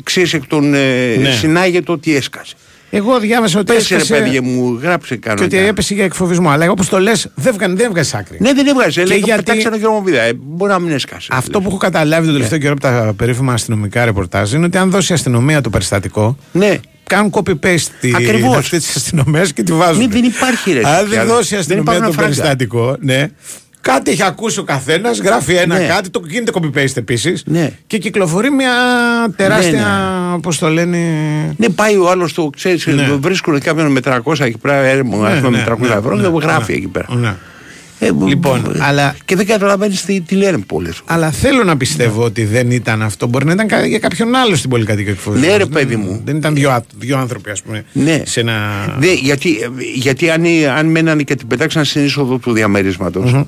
ξέρεις εκ των. ε, Ναι. Συνάγεται ότι έσκασε. Εγώ διάβασα ότι Πες ρε έσκασε παιδιά μου, γράψε και κανένα. ότι έπεσε για εκφοβισμό. Αλλά όπως το λες, δεν βγαίνει δεν βγάζει άκρη. Ναι, δεν έβγαζε. Και Λέει, γιατί- πετάξανε χειροβομβίδα. Ε, μπορεί να μην έσκασε. Αυτό που έχω καταλάβει τον τελευταίο καιρό από τα περίφημα αστυνομικά ρεπορτάζ είναι ότι αν δώσει η αστυνομία το περιστατικό, Ναι. κάνουν copy-paste τη, Ακριβώς. αυτή τη αστυνομία και τη βάζουν. Μην δεν υπάρχει ρε. Αν πια. δεν δώσει η αστυνομία υπάρχουν το φράγκα. περιστατικό, ναι, Κάτι έχει ακούσει ο καθένας, γράφει ένα Ναι. κάτι, το γίνεται copy-paste επίσης. Ναι. Και κυκλοφορεί μια τεράστια. Ναι, Πώς το λένε. Ναι, πάει ο άλλος το ξέρεις, Ναι. βρίσκουν κάποιον με 300 εκεί πέρα, έρμο, ας Ναι, πούμε, ναι, με 300 ναι, ευρώ ναι, και το ναι, γράφει ναι. εκεί πέρα. Ναι. Ε, Λοιπόν, μπ- αλλά- Και δεν καταλαβαίνεις τι, τι λένε πολλές. Αλλά θέλω να πιστεύω ότι δεν ήταν αυτό. Μπορεί να ήταν κα- για κάποιον άλλο στην πολυκατοικία εκφοβισμό. Ναι, ρε, παιδί μου. Δεν ήταν δύο, ά- δύο άνθρωποι, ας πούμε. Ναι. Σε ένα. Ναι, γιατί, γιατί αν, αν μένανε και την πετάξαν στην είσοδο του διαμερισματο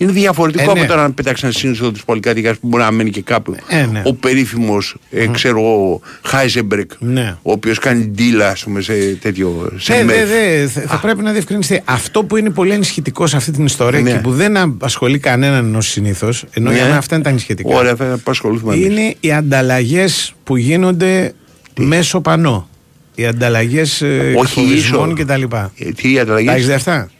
είναι διαφορετικό Ε, από ναι. το να πετάξαν στην είσοδο τη πολυκατοικία που μπορεί να μένει και κάπου. Ε, ναι. Ο περίφημος, ε, ξέρω εγώ, Χάιζεμπρεκ, Ναι. ο οποίος κάνει ντύλα, ας πούμε, σε τέτοιο. Σε Ε, μεθ. δε, δε, θα θα πρέπει να διευκρινιστεί. Αυτό που είναι πολύ ενισχυτικό σε αυτή την ιστορία Ναι. και που δεν απασχολεί κανέναν ως συνήθως, ενώ Ναι. για μένα αυτά είναι τα ενισχυτικά. Ωραία, θα απασχοληθούμε. εμείς. είναι οι ανταλλαγές που γίνονται μέσω πανό. Οι ανταλλαγές Όχι εκφοβισμών ίσο. κτλ. Ε, τι ανταλλαγές; Τα έχεις δει αυτά;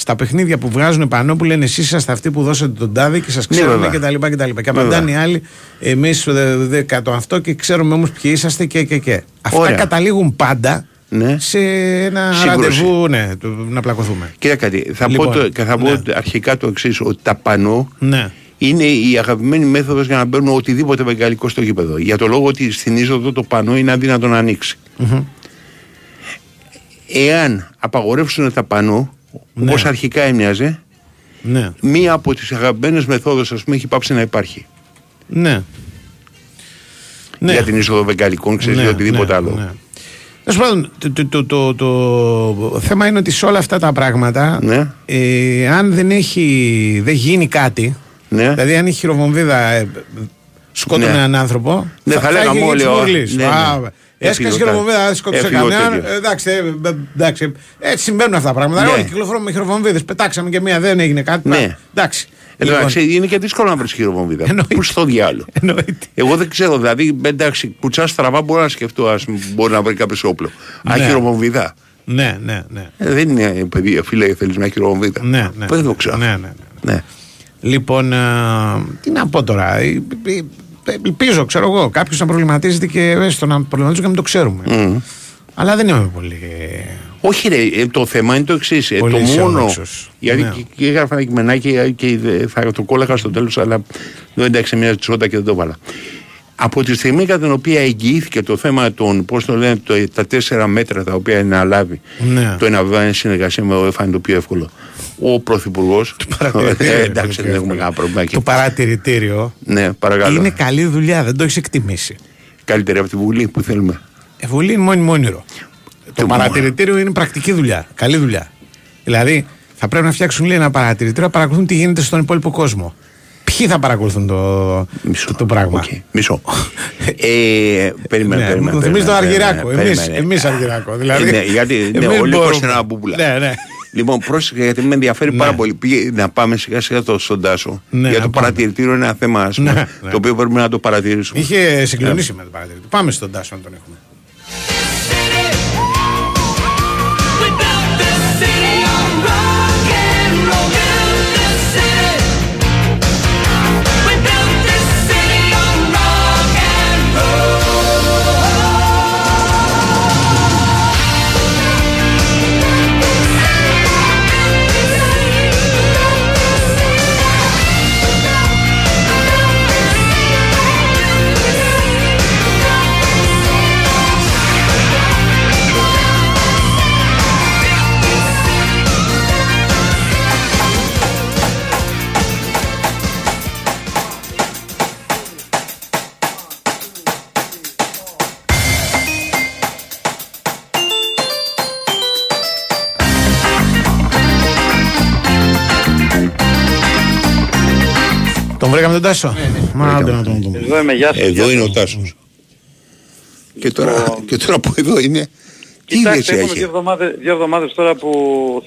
Στα παιχνίδια που βγάζουν πανό που λένε εσείς είσαστε αυτοί που δώσατε τον τάδε και σας ξέρουμε Ναι, βέβαια. κτλ. Και, και απαντάνε οι άλλοι, εμείς δεν το αυτό και ξέρουμε όμως ποιοι είσαστε και και και. Αυτά Ωραία. καταλήγουν πάντα Ναι. σε ένα Σύγκρουση. ραντεβού ναι, του- να πλακωθούμε. Κοίτα κάτι, θα Λοιπόν, πω, το, και θα πω ναι. αρχικά το εξής, ότι τα πανό Ναι. είναι η αγαπημένη μέθοδος για να μπαίνουν οτιδήποτε βεγγαλικό στο γήπεδο. Για το λόγο ότι στην είσοδο το πανό είναι αδύνατο να ανοίξει. Εάν απαγορεύσουν τα πανό, Ναι. όπως αρχικά έμοιαζε, Ναι. μία από τις αγαπημένες μεθόδους ας πούμε έχει πάψει να υπάρχει. Ναι. Ναι. Για την είσοδο βεγγαλικών, ξέρεις, ή οτιδήποτε άλλο. Ναι. Τέλος πάντων, το, το, το, το, το θέμα είναι ότι σε όλα αυτά τα πράγματα, Ναι. ε, αν δεν έχει δεν γίνει κάτι, Ναι. δηλαδή αν η χειροβομβίδα ε, σκότωνε Ναι. έναν άνθρωπο, Ναι, θα λέγαμε έχει όλοι, γίνει «Ω, τσιμπουρλής. ναι, ναι. Α, Έσκασε Έφυγε ο χειροβομβίδα, δεν τα- σκότωσε έφυγε ο κανέναν. τέτοιος. Ε, Εντάξει, ε, ε, εντάξει, έτσι συμβαίνουν αυτά τα πράγματα. Ναι. Όλοι κυκλοφορούμε με χειροβομβίδες. Πετάξαμε και μία, δεν έγινε κάτι. Ναι. Εντάξει. Εντάξει, είναι και δύσκολο να βρεις χειροβομβίδα. Εννοείται. Πού στο διάλογο. Εννοείται. Εγώ δεν ξέρω, δηλαδή, εντάξει, κουτσά στραβά μπορώ να σκεφτώ, ας πούμε, μπορεί να βρει κάποιος όπλο. Α, Ναι. χειροβομβίδα. Ναι, ναι, ναι. Ε, δεν είναι ε, παιδί, φίλε, θέλεις μια χειροβομβίδα. Ναι, ναι. Δεν το ξέρω. Ναι, ναι, ναι. Ναι. Λοιπόν, α, τι να πω τώρα. Ε, ε, ε, Ελπίζω, ξέρω εγώ, κάποιος να προβληματίζεται και έστω να προβληματίζεται και να μην το ξέρουμε. Μμ. Αλλά δεν είμαι πολύ. Όχι, ρε, ε, το θέμα είναι το εξής. Ε, Πολύ το μόνο. αισιόδοξος. Γιατί Ναι. και, και έγραφα ένα κειμενάκι ε, και ε, θα το κόλλαγα στο τέλος, αλλά δεν εντάξει, μια τσότα και δεν το βάλα. Από τη στιγμή κατά την οποία εγγυήθηκε το θέμα των, πώς το λένε, το, τα τέσσερα μέτρα τα οποία είναι να λάβει Ναι. το ένα βέβαια είναι συνεργασία με ο ΕΦΑ είναι το πιο εύκολο. Ο Πρωθυπουργός. παρατηρητήριο είναι εντάξει, το δεν πιο έχουμε εύκολο. κανένα πρόβλημα εκεί. Το παρατηρητήριο Ναι, παρακαλώ. είναι καλή δουλειά, δεν το έχεις εκτιμήσει. Καλύτερη από τη Βουλή που θέλουμε. Η Βουλή είναι μόνιμο όνειρο. Το Το παρατηρητήριο είναι πρακτική δουλειά. Καλή δουλειά. Δηλαδή, θα πρέπει να φτιάξουν λέει, ένα παρατηρητήριο να παρακολουθούν τι γίνεται στον υπόλοιπο κόσμο. Ποιοι θα παρακολουθούν το, Μισό. το, το πράγμα; Οκ, Μισό. ε, περίμενε, Ναι, περίμενε. μου θυμίζει το περίμενε, Αργυράκο. περίμενε, Εμείς, περίμενε. εμείς Αργυράκο. Δηλαδή, Ε, ναι, γιατί ναι, εμείς όλοι μπορούμε. κόστηκαν ένα μπούπουλα. Ναι, ναι. Λοιπόν, πρόσεχε γιατί με ενδιαφέρει Ναι. πάρα πολύ. Πήγε να πάμε σιγά σιγά το, στον Τάσο. Ναι, για να το πάμε. παρατηρητήριο είναι ένα θέμα ας πούμε, Ναι, ναι. το οποίο πρέπει να το παρατηρήσουμε. Είχε συγκλονίσει με το παρατηρητήριο. Πάμε στον Τάσο να τον έχουμε. Τον βρήκαμε τον Τάσο. Ναι, Μα άντε να τον δούμε. Εδώ είμαι, γεια σας. Εδώ γεια είναι ο σας. Τάσος. Και τώρα, και τώρα που εδώ είναι. Τι Κοιτάξτε, ιδέες έχουμε έχει; δύο εβδομάδες, δύο εβδομάδες τώρα που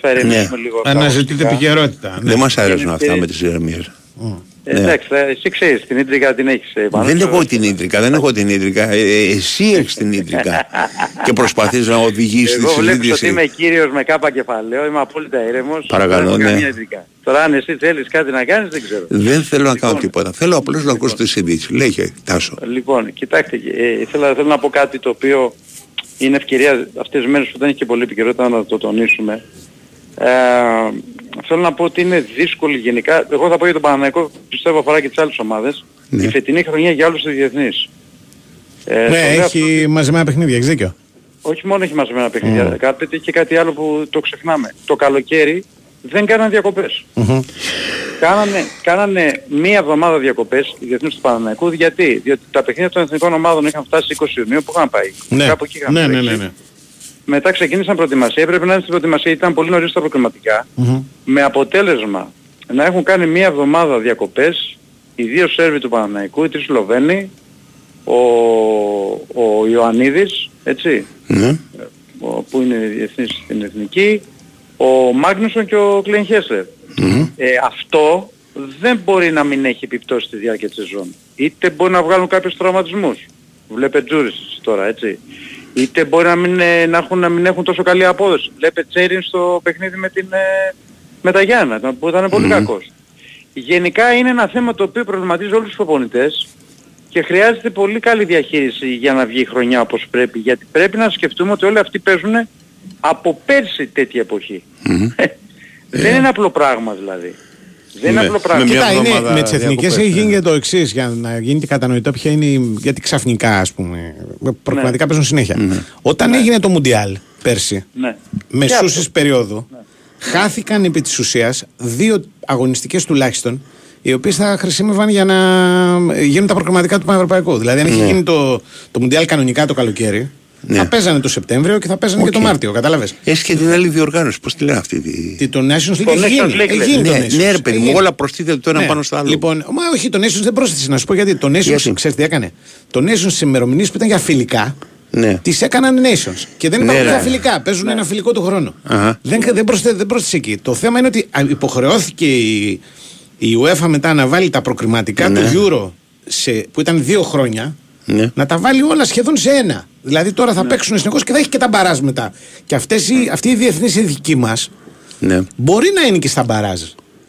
θα ηρεμήσουμε Ναι. λίγο. Αναζητείτε τα επικαιρότητα. ναι. Δεν μας αρέσουν Είναι αυτά και- με τις ηρεμίες. Ε, Ναι. Εντάξει, θα- εσύ ξέρεις, την ίντρικα την έχεις. ε, πάνω Δεν στο- έχω την ίντρικα, δεν έχω την ίντρικα. Ε, ε, εσύ έχεις την ίντρικα. και προσπαθείς να οδηγήσεις τη Εγώ βλέπεις ότι συζήτηση. είμαι κύριος με κάπα κεφαλαίο, είμαι απόλυτα ήρεμος. Παρακαλώ, δεν έχω ναι. καμία ίντρικα. Τώρα αν εσύ θέλεις κάτι να κάνεις δεν ξέρω. Δεν θέλω να κάνω Λοιπόν. τίποτα. Θέλω απλώς να ακούσω τη συζήτηση. Λέγε, Τάσο. Λοιπόν, κοιτάξτε, ε, θέλω, θέλω να πω κάτι το οποίο είναι ευκαιρία αυτές τις μέρες που δεν έχει και πολύ επικαιρότητα να το τονίσουμε. Ε, θέλω να πω ότι είναι δύσκολη γενικά. Εγώ θα πω για τον Παναναϊκό, πιστεύω αφορά και τις άλλες ομάδες. Ναι. Η φετινή χρονιά για όλους τους διεθνείς. Ε, Ναι, στο λέω έχει μαζεμένα παιχνίδια, έχεις δίκιο. όχι μόνο έχει μαζεμένα παιχνίδια, Μμμ. κάτι έχει και κάτι άλλο που το ξεχνάμε. Το καλοκαίρι δεν κάνανε διακοπές. Κάνανε, κάνανε μία εβδομάδα διακοπές οι διεθνείς του Παναναϊκού. Γιατί; Διότι τα παιχνίδια των εθνικών ομάδων είχαν φτάσει 20 Ιουνίου που είχαν πάει; Ναι, Κάπου εκεί είχαν ναι, ναι, φτάσει. ναι, ναι. Μετά ξεκίνησαν προετοιμασία. Έπρεπε να είναι στην προετοιμασία. Ήταν πολύ νωρίς τα προκριματικά. Μμμ. Με αποτέλεσμα να έχουν κάνει μία εβδομάδα διακοπές οι δύο Σέρβοι του Παναναϊκού, οι τρεις Σλοβαίνοι, ο, ο Ιωαννίδης, έτσι, Ναι. ο- που είναι διεθνής στην εθνική, ο Μάγνουσον και ο Κλέν Χέσλερ. Ε, αυτό δεν μπορεί να μην έχει επιπτώσει στη διάρκεια της σεζόν. Είτε μπορεί να βγάλουν κάποιους τραυματισμούς. Βλέπε Τζούρισις τώρα, έτσι. Είτε μπορεί να μην, ε, να, έχουν, να μην έχουν τόσο καλή απόδοση. Βλέπε Τσέριν στο παιχνίδι με, την, ε, με τα Γιάννα, που ήταν πολύ κακός. Γενικά είναι ένα θέμα το οποίο προβληματίζει όλους τους προπονητές και χρειάζεται πολύ καλή διαχείριση για να βγει η χρονιά όπως πρέπει. Γιατί πρέπει να σκεφτούμε ότι όλοι αυτοί παίζουν από πέρσι τέτοια εποχή. Δεν είναι απλό πράγμα δηλαδή. Δεν είναι Ναι, απλό πράγμα. με μια Κοίτα, είναι, εβδομάδα με τις εθνικές διακοπές, έχει ναι. γίνει και το εξής για να γίνει και κατανοητό ποια είναι. η- Γιατί ξαφνικά, ας πούμε. Προγραμματικά παίζουν συνέχεια. Όταν έγινε το Μουντιάλ πέρσι, Ναι. μεσούσης περίοδου, χάθηκαν επί της ουσίας δύο αγωνιστικές τουλάχιστον οι οποίες θα χρησιμεύαν για να γίνουν τα προγραμματικά του Πανευρωπαϊκού. Δηλαδή, αν είχε γίνει το, το Μουντιάλ κανονικά το καλοκαίρι, Ναι. θα παίζανε το Σεπτέμβριο και θα παίζανε και το Οκ. Μάρτιο. Κατάλαβες. Έχει και την άλλη διοργάνωση. Πώς τη λένε αυτή. Τη... Τι, Το Nations League Το έχει Nations γίνει. League, Έχει γίνει το Ναι, Nations. ναι, ρε παιδί μου, Έχει γίνει. όλα προστίθεται το ένα Ναι. πάνω στο άλλο. Λοιπόν, μα όχι, το Nations δεν πρόσθεσε να σου πω γιατί. Το Nations, Γιατί; ξέρεις τι έκανε. Το Nations στις ημερομηνίες που ήταν για φιλικά, Ναι. τις έκαναν Nations. Και δεν Ναι, υπάρχουν ρε. πια φιλικά. Παίζουν ένα φιλικό του χρόνο. Αχα. Δεν, δεν, πρόσθεσε, δεν πρόσθεσε εκεί. Το θέμα είναι ότι α, υποχρεώθηκε η, η UEFA μετά να βάλει τα προκριματικά Ναι. του Euro σε, που ήταν δύο χρόνια Ναι. να τα βάλει όλα σχεδόν σε ένα. Δηλαδή τώρα θα παίξουν συνεχώ και θα έχει και τα μπαράζ μετά. Και αυτές οι, αυτοί οι διεθνείς ειδικοί μας Ναι. μπορεί να είναι και στα μπαράζ.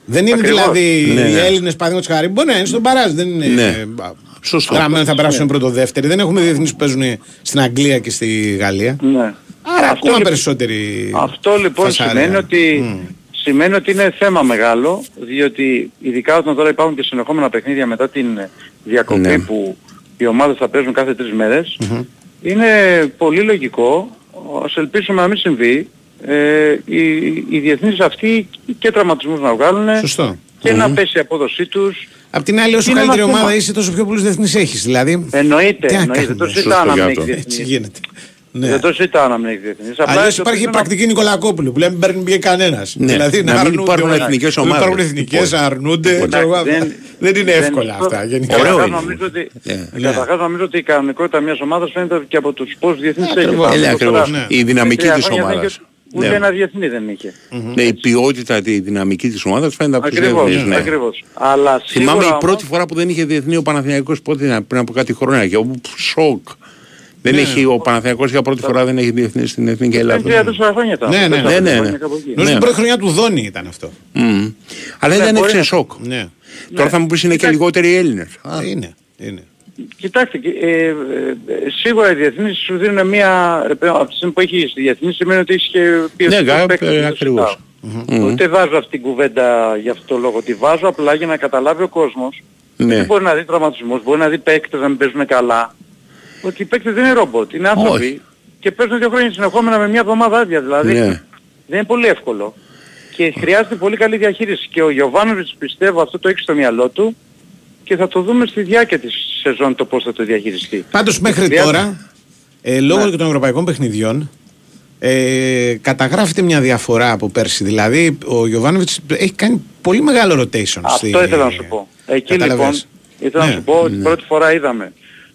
Δεν είναι Ακριβώς. δηλαδή Ναι, οι ναι. Έλληνες παραδείγματος χάρη. Μπορεί να είναι στον μπαράζ. Δεν είναι. Ναι. ε, Σωστό. Γραμμένο θα περάσουν πρώτο-δεύτερη. Δεν έχουμε διεθνείς που παίζουν στην Αγγλία και στη Γαλλία. Ναι. Άρα Αυτό ακόμα λοιπόν- περισσότερη. Αυτό λοιπόν φασάρια. σημαίνει ότι, Μμ. σημαίνει ότι είναι θέμα μεγάλο, διότι ειδικά όταν τώρα υπάρχουν και συνεχόμενα παιχνίδια μετά την διακοπή Ναι. που οι ομάδες θα παίζουν κάθε τρεις μέρες, είναι πολύ λογικό, ας ελπίσουμε να μην συμβεί, ε, οι, οι διεθνείς αυτοί και τραυματισμούς να βγάλουν Σωστό. και να πέσει η απόδοσή τους. Απ' την άλλη, όσο Είναι ένα καλύτερη ομάδα θέμα. είσαι, τόσο πιο πολλούς διεθνείς έχεις. Δηλαδή. Εννοείται, τι να εννοείται. κάνουμε; Το συζητάω να μην έχεις αυτό. Έτσι διεθνείς. γίνεται. Ναι. Δεν το συζητάω να μην έχει διεθνείς. Απλά Αλλιώς το υπάρχει η οποίο να- πρακτική Νικολακόπουλου που λέμε δεν παίρνει κανένας. Ναι. Δηλαδή Να μην αρνούνται υπάρχουν όλα. εθνικές Να μην ομάδες. υπάρχουν εθνικές, Λοιπόν. αρνούνται. Λοιπόν, ξέρω εγώ, εντάξει, αυτά. Δεν είναι δεν- εύκολα αυτά. γενικά. Ωραίο Καταρχάς είναι. νομίζω ότι, Ναι. καταρχάς νομίζω ότι η κανονικότητα μιας ομάδας φαίνεται και από τους πόσους διεθνείς έχει. ακριβώς. Πάνω Ε, από ακριβώς. τώρα, Ναι. Η δυναμική τρία της χρόνια δεν ομάδας. είχε Ούτε Ναι. ένα διεθνή δεν είχε. Ναι, η ποιότητα, τη δυναμική της ομάδας φαίνεται από τους Ακριβώς, διεθνείς. Ναι. ακριβώς. Αλλά Θυμάμαι σίγουρα η όμως- πρώτη φορά που δεν είχε διεθνή ο Παναθηναϊκός πότε ήταν, πριν από κάτι χρόνια και όπου σοκ. Δεν Ναι. έχει ο Παναθηναϊκός για πρώτη φορά δεν έχει διεθνή στην Εθνική Πριν Ελλάδα. τρία-τέσσερα χρόνια ήταν. Ναι, ναι, Τέσσερα ναι, ναι, χρόνια ναι. κάπου εκεί. Νομίζω Ναι. την πρώτη χρονιά του Δόνη ήταν αυτό. Μμμ. Αλλά Ναι, ήταν μπορεί έξι να- σοκ. Ναι. Τώρα θα μου πεις είναι και λιγότεροι οι Έλληνες. Α, Είναι. είναι. Κοιτάξτε, ε, ε, ε, σίγουρα οι διεθνείς σου δίνουν μια... ρε παιδί, Από τη στιγμή που έχει διεθνείς σημαίνει ότι έχεις και ποιοτικούς Ναι, παίκτες, ε, δεν το ακριβώς. συζητάω. Ούτε βάζω αυτή την κουβέντα για αυτό το λόγο. Τη βάζω απλά για να καταλάβει ο κόσμος Ναι. ότι μπορεί να δει τραυματισμούς, μπορεί να δει παίκτες να μην παίζουν καλά. Ότι οι παίκτες δεν είναι ρομπότ, είναι άνθρωποι Όχι. και παίζουν δύο χρόνια συνεχόμενα με μια εβδομάδα άδεια. Δηλαδή Ναι. δεν είναι πολύ εύκολο. Και χρειάζεται πολύ καλή διαχείριση. Και ο Γιωβάνοβιτς πιστεύω αυτό το έχει στο μυαλό του και θα το δούμε στη διάρκεια της σεζόν το πώς θα το διαχειριστεί. Πάντως μέχρι Χρειάζεται- τώρα, ε, λόγω και των ευρωπαϊκών παιχνιδιών, ε, καταγράφεται μια διαφορά από πέρσι. Δηλαδή, ο Γιωβάνοβιτς έχει κάνει πολύ μεγάλο rotation. Αυτό στη- ήθελα να σου πω. Εκεί Κατάλαβες. λοιπόν ήθελα Ναι. να σου πω ότι πρώτη φορά είδαμε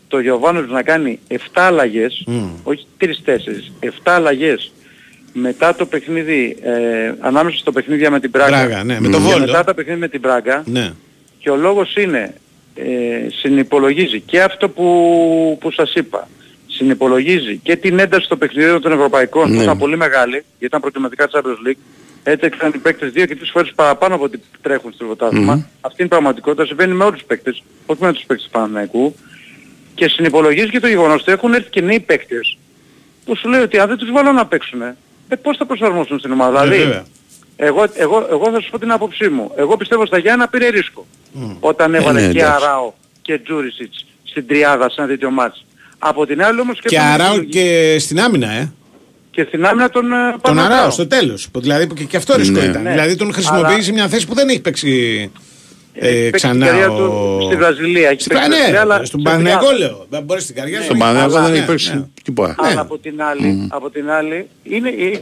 το Γιωβάνοβιτς να κάνει 7 αλλαγές, Μμ. όχι 3-4, 7 αλλαγές μετά το παιχνίδι, ε, ανάμεσα στο παιχνίδι με την Πράγκα, Μπράγα, ναι, με το και Βόλο. μετά το παιχνίδι με την Πράγκα Ναι. και ο λόγος είναι ε, συνυπολογίζει και αυτό που, που σας είπα. Συνυπολογίζει και την ένταση των παιχνιδιών των Ευρωπαϊκών Ναι. που ήταν πολύ μεγάλη, γιατί ήταν προκριματικά Champions League. Έτρεξαν οι παίκτες δύο και τρεις φορές παραπάνω από ό,τι τρέχουν στο πρωτάθλημα. Μμμ. Αυτή είναι η πραγματικότητα. Συμβαίνει με όλους τους παίκτες, όχι με τους παίκτες του Παναναϊκού. Και συνυπολογίζεις και το γεγονός ότι έχουν έρθει και νέοι παίκτες που σου λέει ότι αν δεν τους βάλω να παίξουν, ε, πώς θα προσαρμοστούν στην ομάδα. Ε, δηλαδή, βέβαια. Εγώ, εγώ, εγώ θα σου πω την άποψή μου. Εγώ πιστεύω στα Γιάννα πήρε ρίσκο. Όταν έβαλε ναι, και εντάξει. Αράο και Τζούρισιτς στην τριάδα σε ένα τέτοιο μάτς. Από την άλλη όμως και, Και τον Αράου επιλογή- και στην άμυνα, ε. και στην άμυνα τον, ε, Τον Παναθηναϊκό. Αράου στο τέλος. Δηλαδή που και, και αυτό ρίσκο Ναι. ήταν. Ναι. Δηλαδή τον χρησιμοποιείς Αλλά- σε μια θέση που δεν έχει παίξει ε, Έχει παίξει ξανά. την καριέρα ο... του στη Βραζιλία. Έχει Στην παίξει Πα- στη Βραζιλία, ναι, αλλά στον σε Παναγιακό τριάδα. λέω. Δεν μπορεί στην καριέρα Στον σου. Παναγιώτο Αλλά, δεν ναι, έχει παίξει ναι. τίποτα. Ναι. Αλλά από την άλλη, από την άλλη είναι, ε,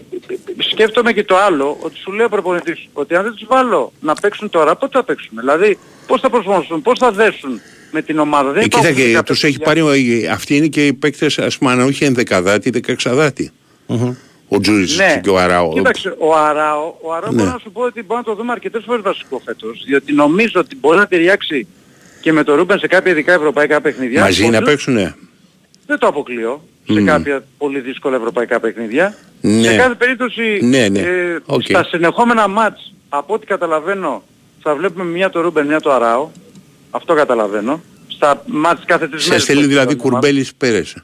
σκέφτομαι και το άλλο, ότι σου λέει ο προπονητής ότι αν δεν τους βάλω να παίξουν τώρα, πότε θα παίξουν; Δηλαδή, πώς θα προσαρμοστούν, πώς θα δέσουν με την ομάδα; Δεν Ε, κοίτα υπάρχουν και κάποια τους έχει παιδιά. πάρει, ε, αυτοί είναι και οι παίκτες, ας πούμε, αν όχι ενδεκαδάτη, δεκαεξαδάτη. Ο Τζούρισιτς Ναι. και ο Αράο. Κοίταξε, ο Αράο, ο Αράο Ναι. μπορώ να σου πω ότι μπορούμε να το δούμε αρκετές φορές βασικό φέτος, διότι νομίζω ότι μπορεί να ταιριάξει και με τον Ρούμπεν σε κάποια ειδικά ευρωπαϊκά παιχνίδια. Μαζί Ο να Τζου- παίξουνε. Δεν το αποκλείω σε Μμμ. κάποια πολύ δύσκολα ευρωπαϊκά παιχνίδια. Ναι. Σε κάθε περίπτωση Ναι, ναι. ε, Οκ. στα συνεχόμενα μάτς από ό,τι καταλαβαίνω θα βλέπουμε μια το Ρούμπεν, μια το Αράο. Αυτό καταλαβαίνω. Στα μάτς κάθε τρεις Σε μέρες. στέλνει που δηλαδή έχει ομάδα. κουρμπέλης πέρασε.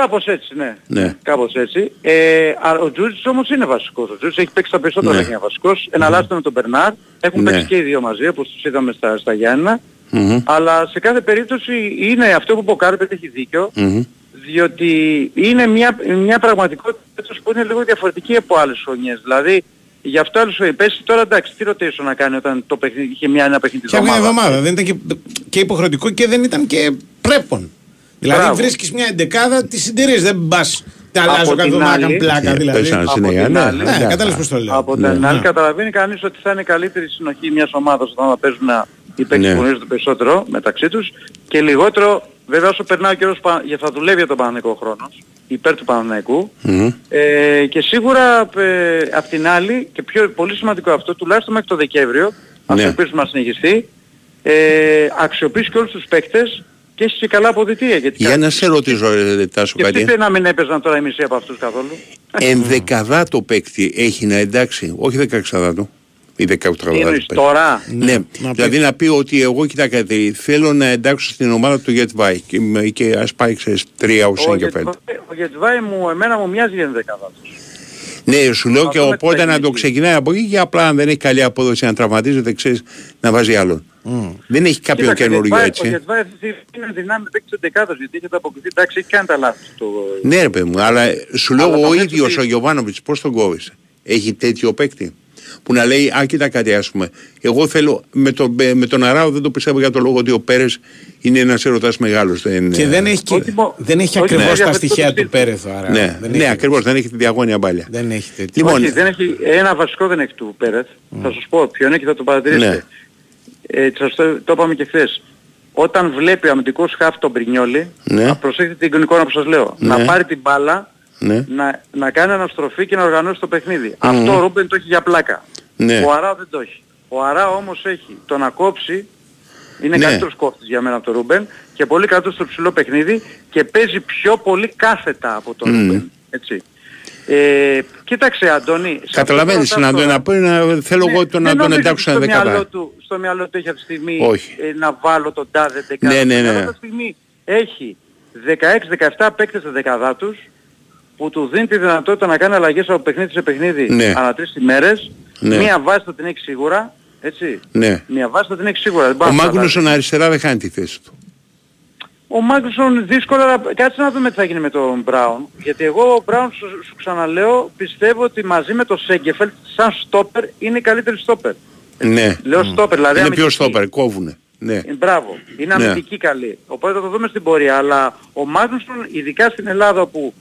Κάπως έτσι, ναι. Ναι. Κάπως έτσι. Ε, α, ο Τζούτζης όμως είναι βασικός. Ο Τζούτζης έχει παίξει τα περισσότερα Ναι. παιχνίδια βασικός. Εναλλάσσεται με τον Μπερνάρ. Έχουν Ναι. παίξει και οι δύο μαζί, όπως τους είδαμε στα, στα Γιάννα. Μμμ. Αλλά σε κάθε περίπτωση είναι αυτό που είπε ο Κάρπετ έχει δίκιο. Μμμ. Διότι είναι μια, μια πραγματικότητα έτσι που είναι λίγο διαφορετική από άλλες χρονιές. Δηλαδή, γι' αυτό άλλους πέσει τώρα εντάξει, τι rotation να κάνει όταν το παιχνίδι, είχε μια ένα παιχνίδι Και την μια εβδομάδα. εβδομάδα. Δεν ήταν και, και υποχρεωτικό και δεν ήταν και πρέπον. Δηλαδή Μπράβο. βρίσκεις μια εντεκάδα, τη συντηρείς. Δεν πας. Τα αλλάζω Από κάθε την εβδομάδα, άλλη- κάνω πλάκα Ε, δηλαδή. πέσανε Από συνέχεια, την ναι, άλλη- ναι, Ναι, ναι. κατάλαβες πώς το λέω. Από Ναι. την άλλη Ναι. καταλαβαίνει κανείς ότι θα είναι καλύτερη συνοχή μιας ομάδας όταν θα παίζουν οι παίκτες Ναι. που γνωρίζονται περισσότερο μεταξύ τους και λιγότερο βέβαια όσο περνάει ο καιρός πα- για θα δουλεύει για τον Παναθηναϊκό χρόνος υπέρ του Παναθηναϊκού Μμμ. ε, και σίγουρα ε, απ' την άλλη και πιο πολύ σημαντικό αυτό τουλάχιστον μέχρι το Δεκέμβριο ας Ναι. ελπίσουμε να συνεχιστεί ε, αξιοποιήσει και όλους τους παίκτες και έχει και καλά αποδητήρια γιατί Για να σε ρωτήσω, ρε, Τάσο, κάτι. σκεφτείτε να μην έπαιζαν τώρα οι μισοί από αυτούς καθόλου; Ενδεκαδάτο παίκτη έχει να εντάξει, όχι δεκαεξαδάτο. Ή Τι δεκαοκτραδάτο. εννοείς τώρα; Ναι, να δηλαδή να πει ότι εγώ κοιτάξτε, θέλω να εντάξω στην ομάδα του Γετβάη και, με- και ας πάει ξέρεις τρία ο, ουσία και πέντε. Γετβάη- ο Γετβάη μου εμένα μου μοιάζει για δεκάδα τους Ναι, σου λέω Να και δούμε τι οπότε θα να γίνει το εκεί. ξεκινάει από εκεί και απλά αν δεν έχει καλή απόδοση να τραυματίζεται, ξέρεις, να βάζει άλλον. Δεν έχει κάποιο Κοίταξε, καινούριο Ο έτσι. Γετβάη αυτή τη στιγμή είναι δυνάμει παίκτης της δεκάδας γιατί έχει αποκριθεί, εντάξει έχει κάνει τα λάθη του. Ναι ρε παιδί μου, αλλά σου λέω Αλλά ο το ίδιος μέσο ο τι- Γιωβάνοβιτς πώς τον κόβησε. Έχει τέτοιο παίκτη; Που να λέει, α κοίτα κάτι ας πούμε, εγώ θέλω, με τον, με τον Αράο δεν το πιστεύω για το λόγο ότι ο Πέρες είναι ένας ερωτάς μεγάλος. Δεν, Και δεν έχει, και- Όχι μο- δεν έχει όχι ακριβώς μόνο τα διαφορετικό στοιχεία στυλ. του Πέρεθο. Άρα ναι, δεν ναι έχει- ακριβώς, δεν έχει τη διαγώνια μπάλια. Δεν έχει τέτοιο. Λοιπόν, Όχι, δεν έχει, ένα βασικό δεν έχει του Πέρεθ. Θα σας πω ποιον έχει θα το παρατηρήσετε. Ναι. Ε, σας το, το είπαμε και χθες. Όταν βλέπει ο αμυντικός χαφ τον Πρινιόλι, Ναι. να προσέχετε την εικόνα που σας λέω. Ναι. Να πάρει την μπάλα, ναι, να, να κάνει αναστροφή και να οργανώσει το παιχνίδι. Αυτό ο Ρούμπεν το έχει για πλάκα. Ναι. Ο Αρά δεν το έχει. Ο Αρά όμως έχει το να κόψει, είναι Ναι. καλύτερος κόφτης για μένα από τον Ρούμπεν και πολύ καλύτερος στο ψηλό παιχνίδι και παίζει πιο πολύ κάθετα από τον Μμμ. Ρούμπεν. Έτσι. Ε, κοίταξε Αντώνη. σε Καταλαβαίνεις, αυτό που να, ρωτάς να, τώρα- πω, να θέλω Ναι, εγώ το, να δεν τον νομίζω εντάξω ότι ένα στο μυαλό δεκαδά. του, στο μυαλό του έχει αυτή τη στιγμή Όχι. ε, να βάλω τον τάδε δεκαδά. Ναι, ναι, Στο ναι. μυαλό του αυτή τη στιγμή έχει 16-17 παίκτες στα δεκαδά τους που του δίνει τη δυνατότητα να κάνει αλλαγές από παιχνίδι σε παιχνίδι Ναι. ανά τρεις ημέρες. Ναι. Μία βάση θα την έχει σίγουρα. Έτσι. Ναι. Μία βάση θα την έχει σίγουρα. Δεν Ο πάω να Μάγνουσον φαντάζομαι. αριστερά δεν χάνει τη θέση του. Ο Μάγκλουσον δύσκολα, αλλά κάτσε να δούμε τι θα γίνει με τον Μπράουν. Γιατί εγώ ο Μπράουν σου, σου ξαναλέω πιστεύω ότι μαζί με το Σέγκεφελτ σαν στόπερ είναι η καλύτερη στόπερ. Ναι. Λέω στόπερ, δηλαδή Είναι πιο αμυντική. στόπερ, κόβουνε. Ναι. Ε, Μπράβο. Είναι Ναι. αμυντική καλή. Οπότε θα το δούμε στην πορεία. Αλλά ο Μάγνουσον, ειδικά στην Ελλάδα που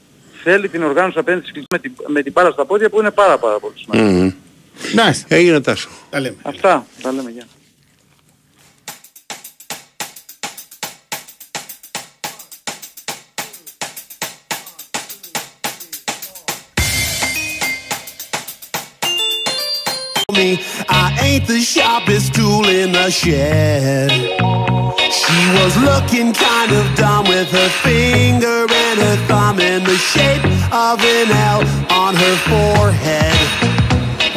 θέλει την οργάνωση απέναντι στις κλειστές με την, με την πάρα στα πόδια που είναι πάρα πάρα πολύ σημαντικό. Μμμ. Μάλιστα. Έγινε τάσο. Τα λέμε. Αυτά. Τα λέμε. Γεια. me I ain't the sharpest tool in the shed. She was looking kind of dumb with her finger and her thumb in the shape of an L on her forehead.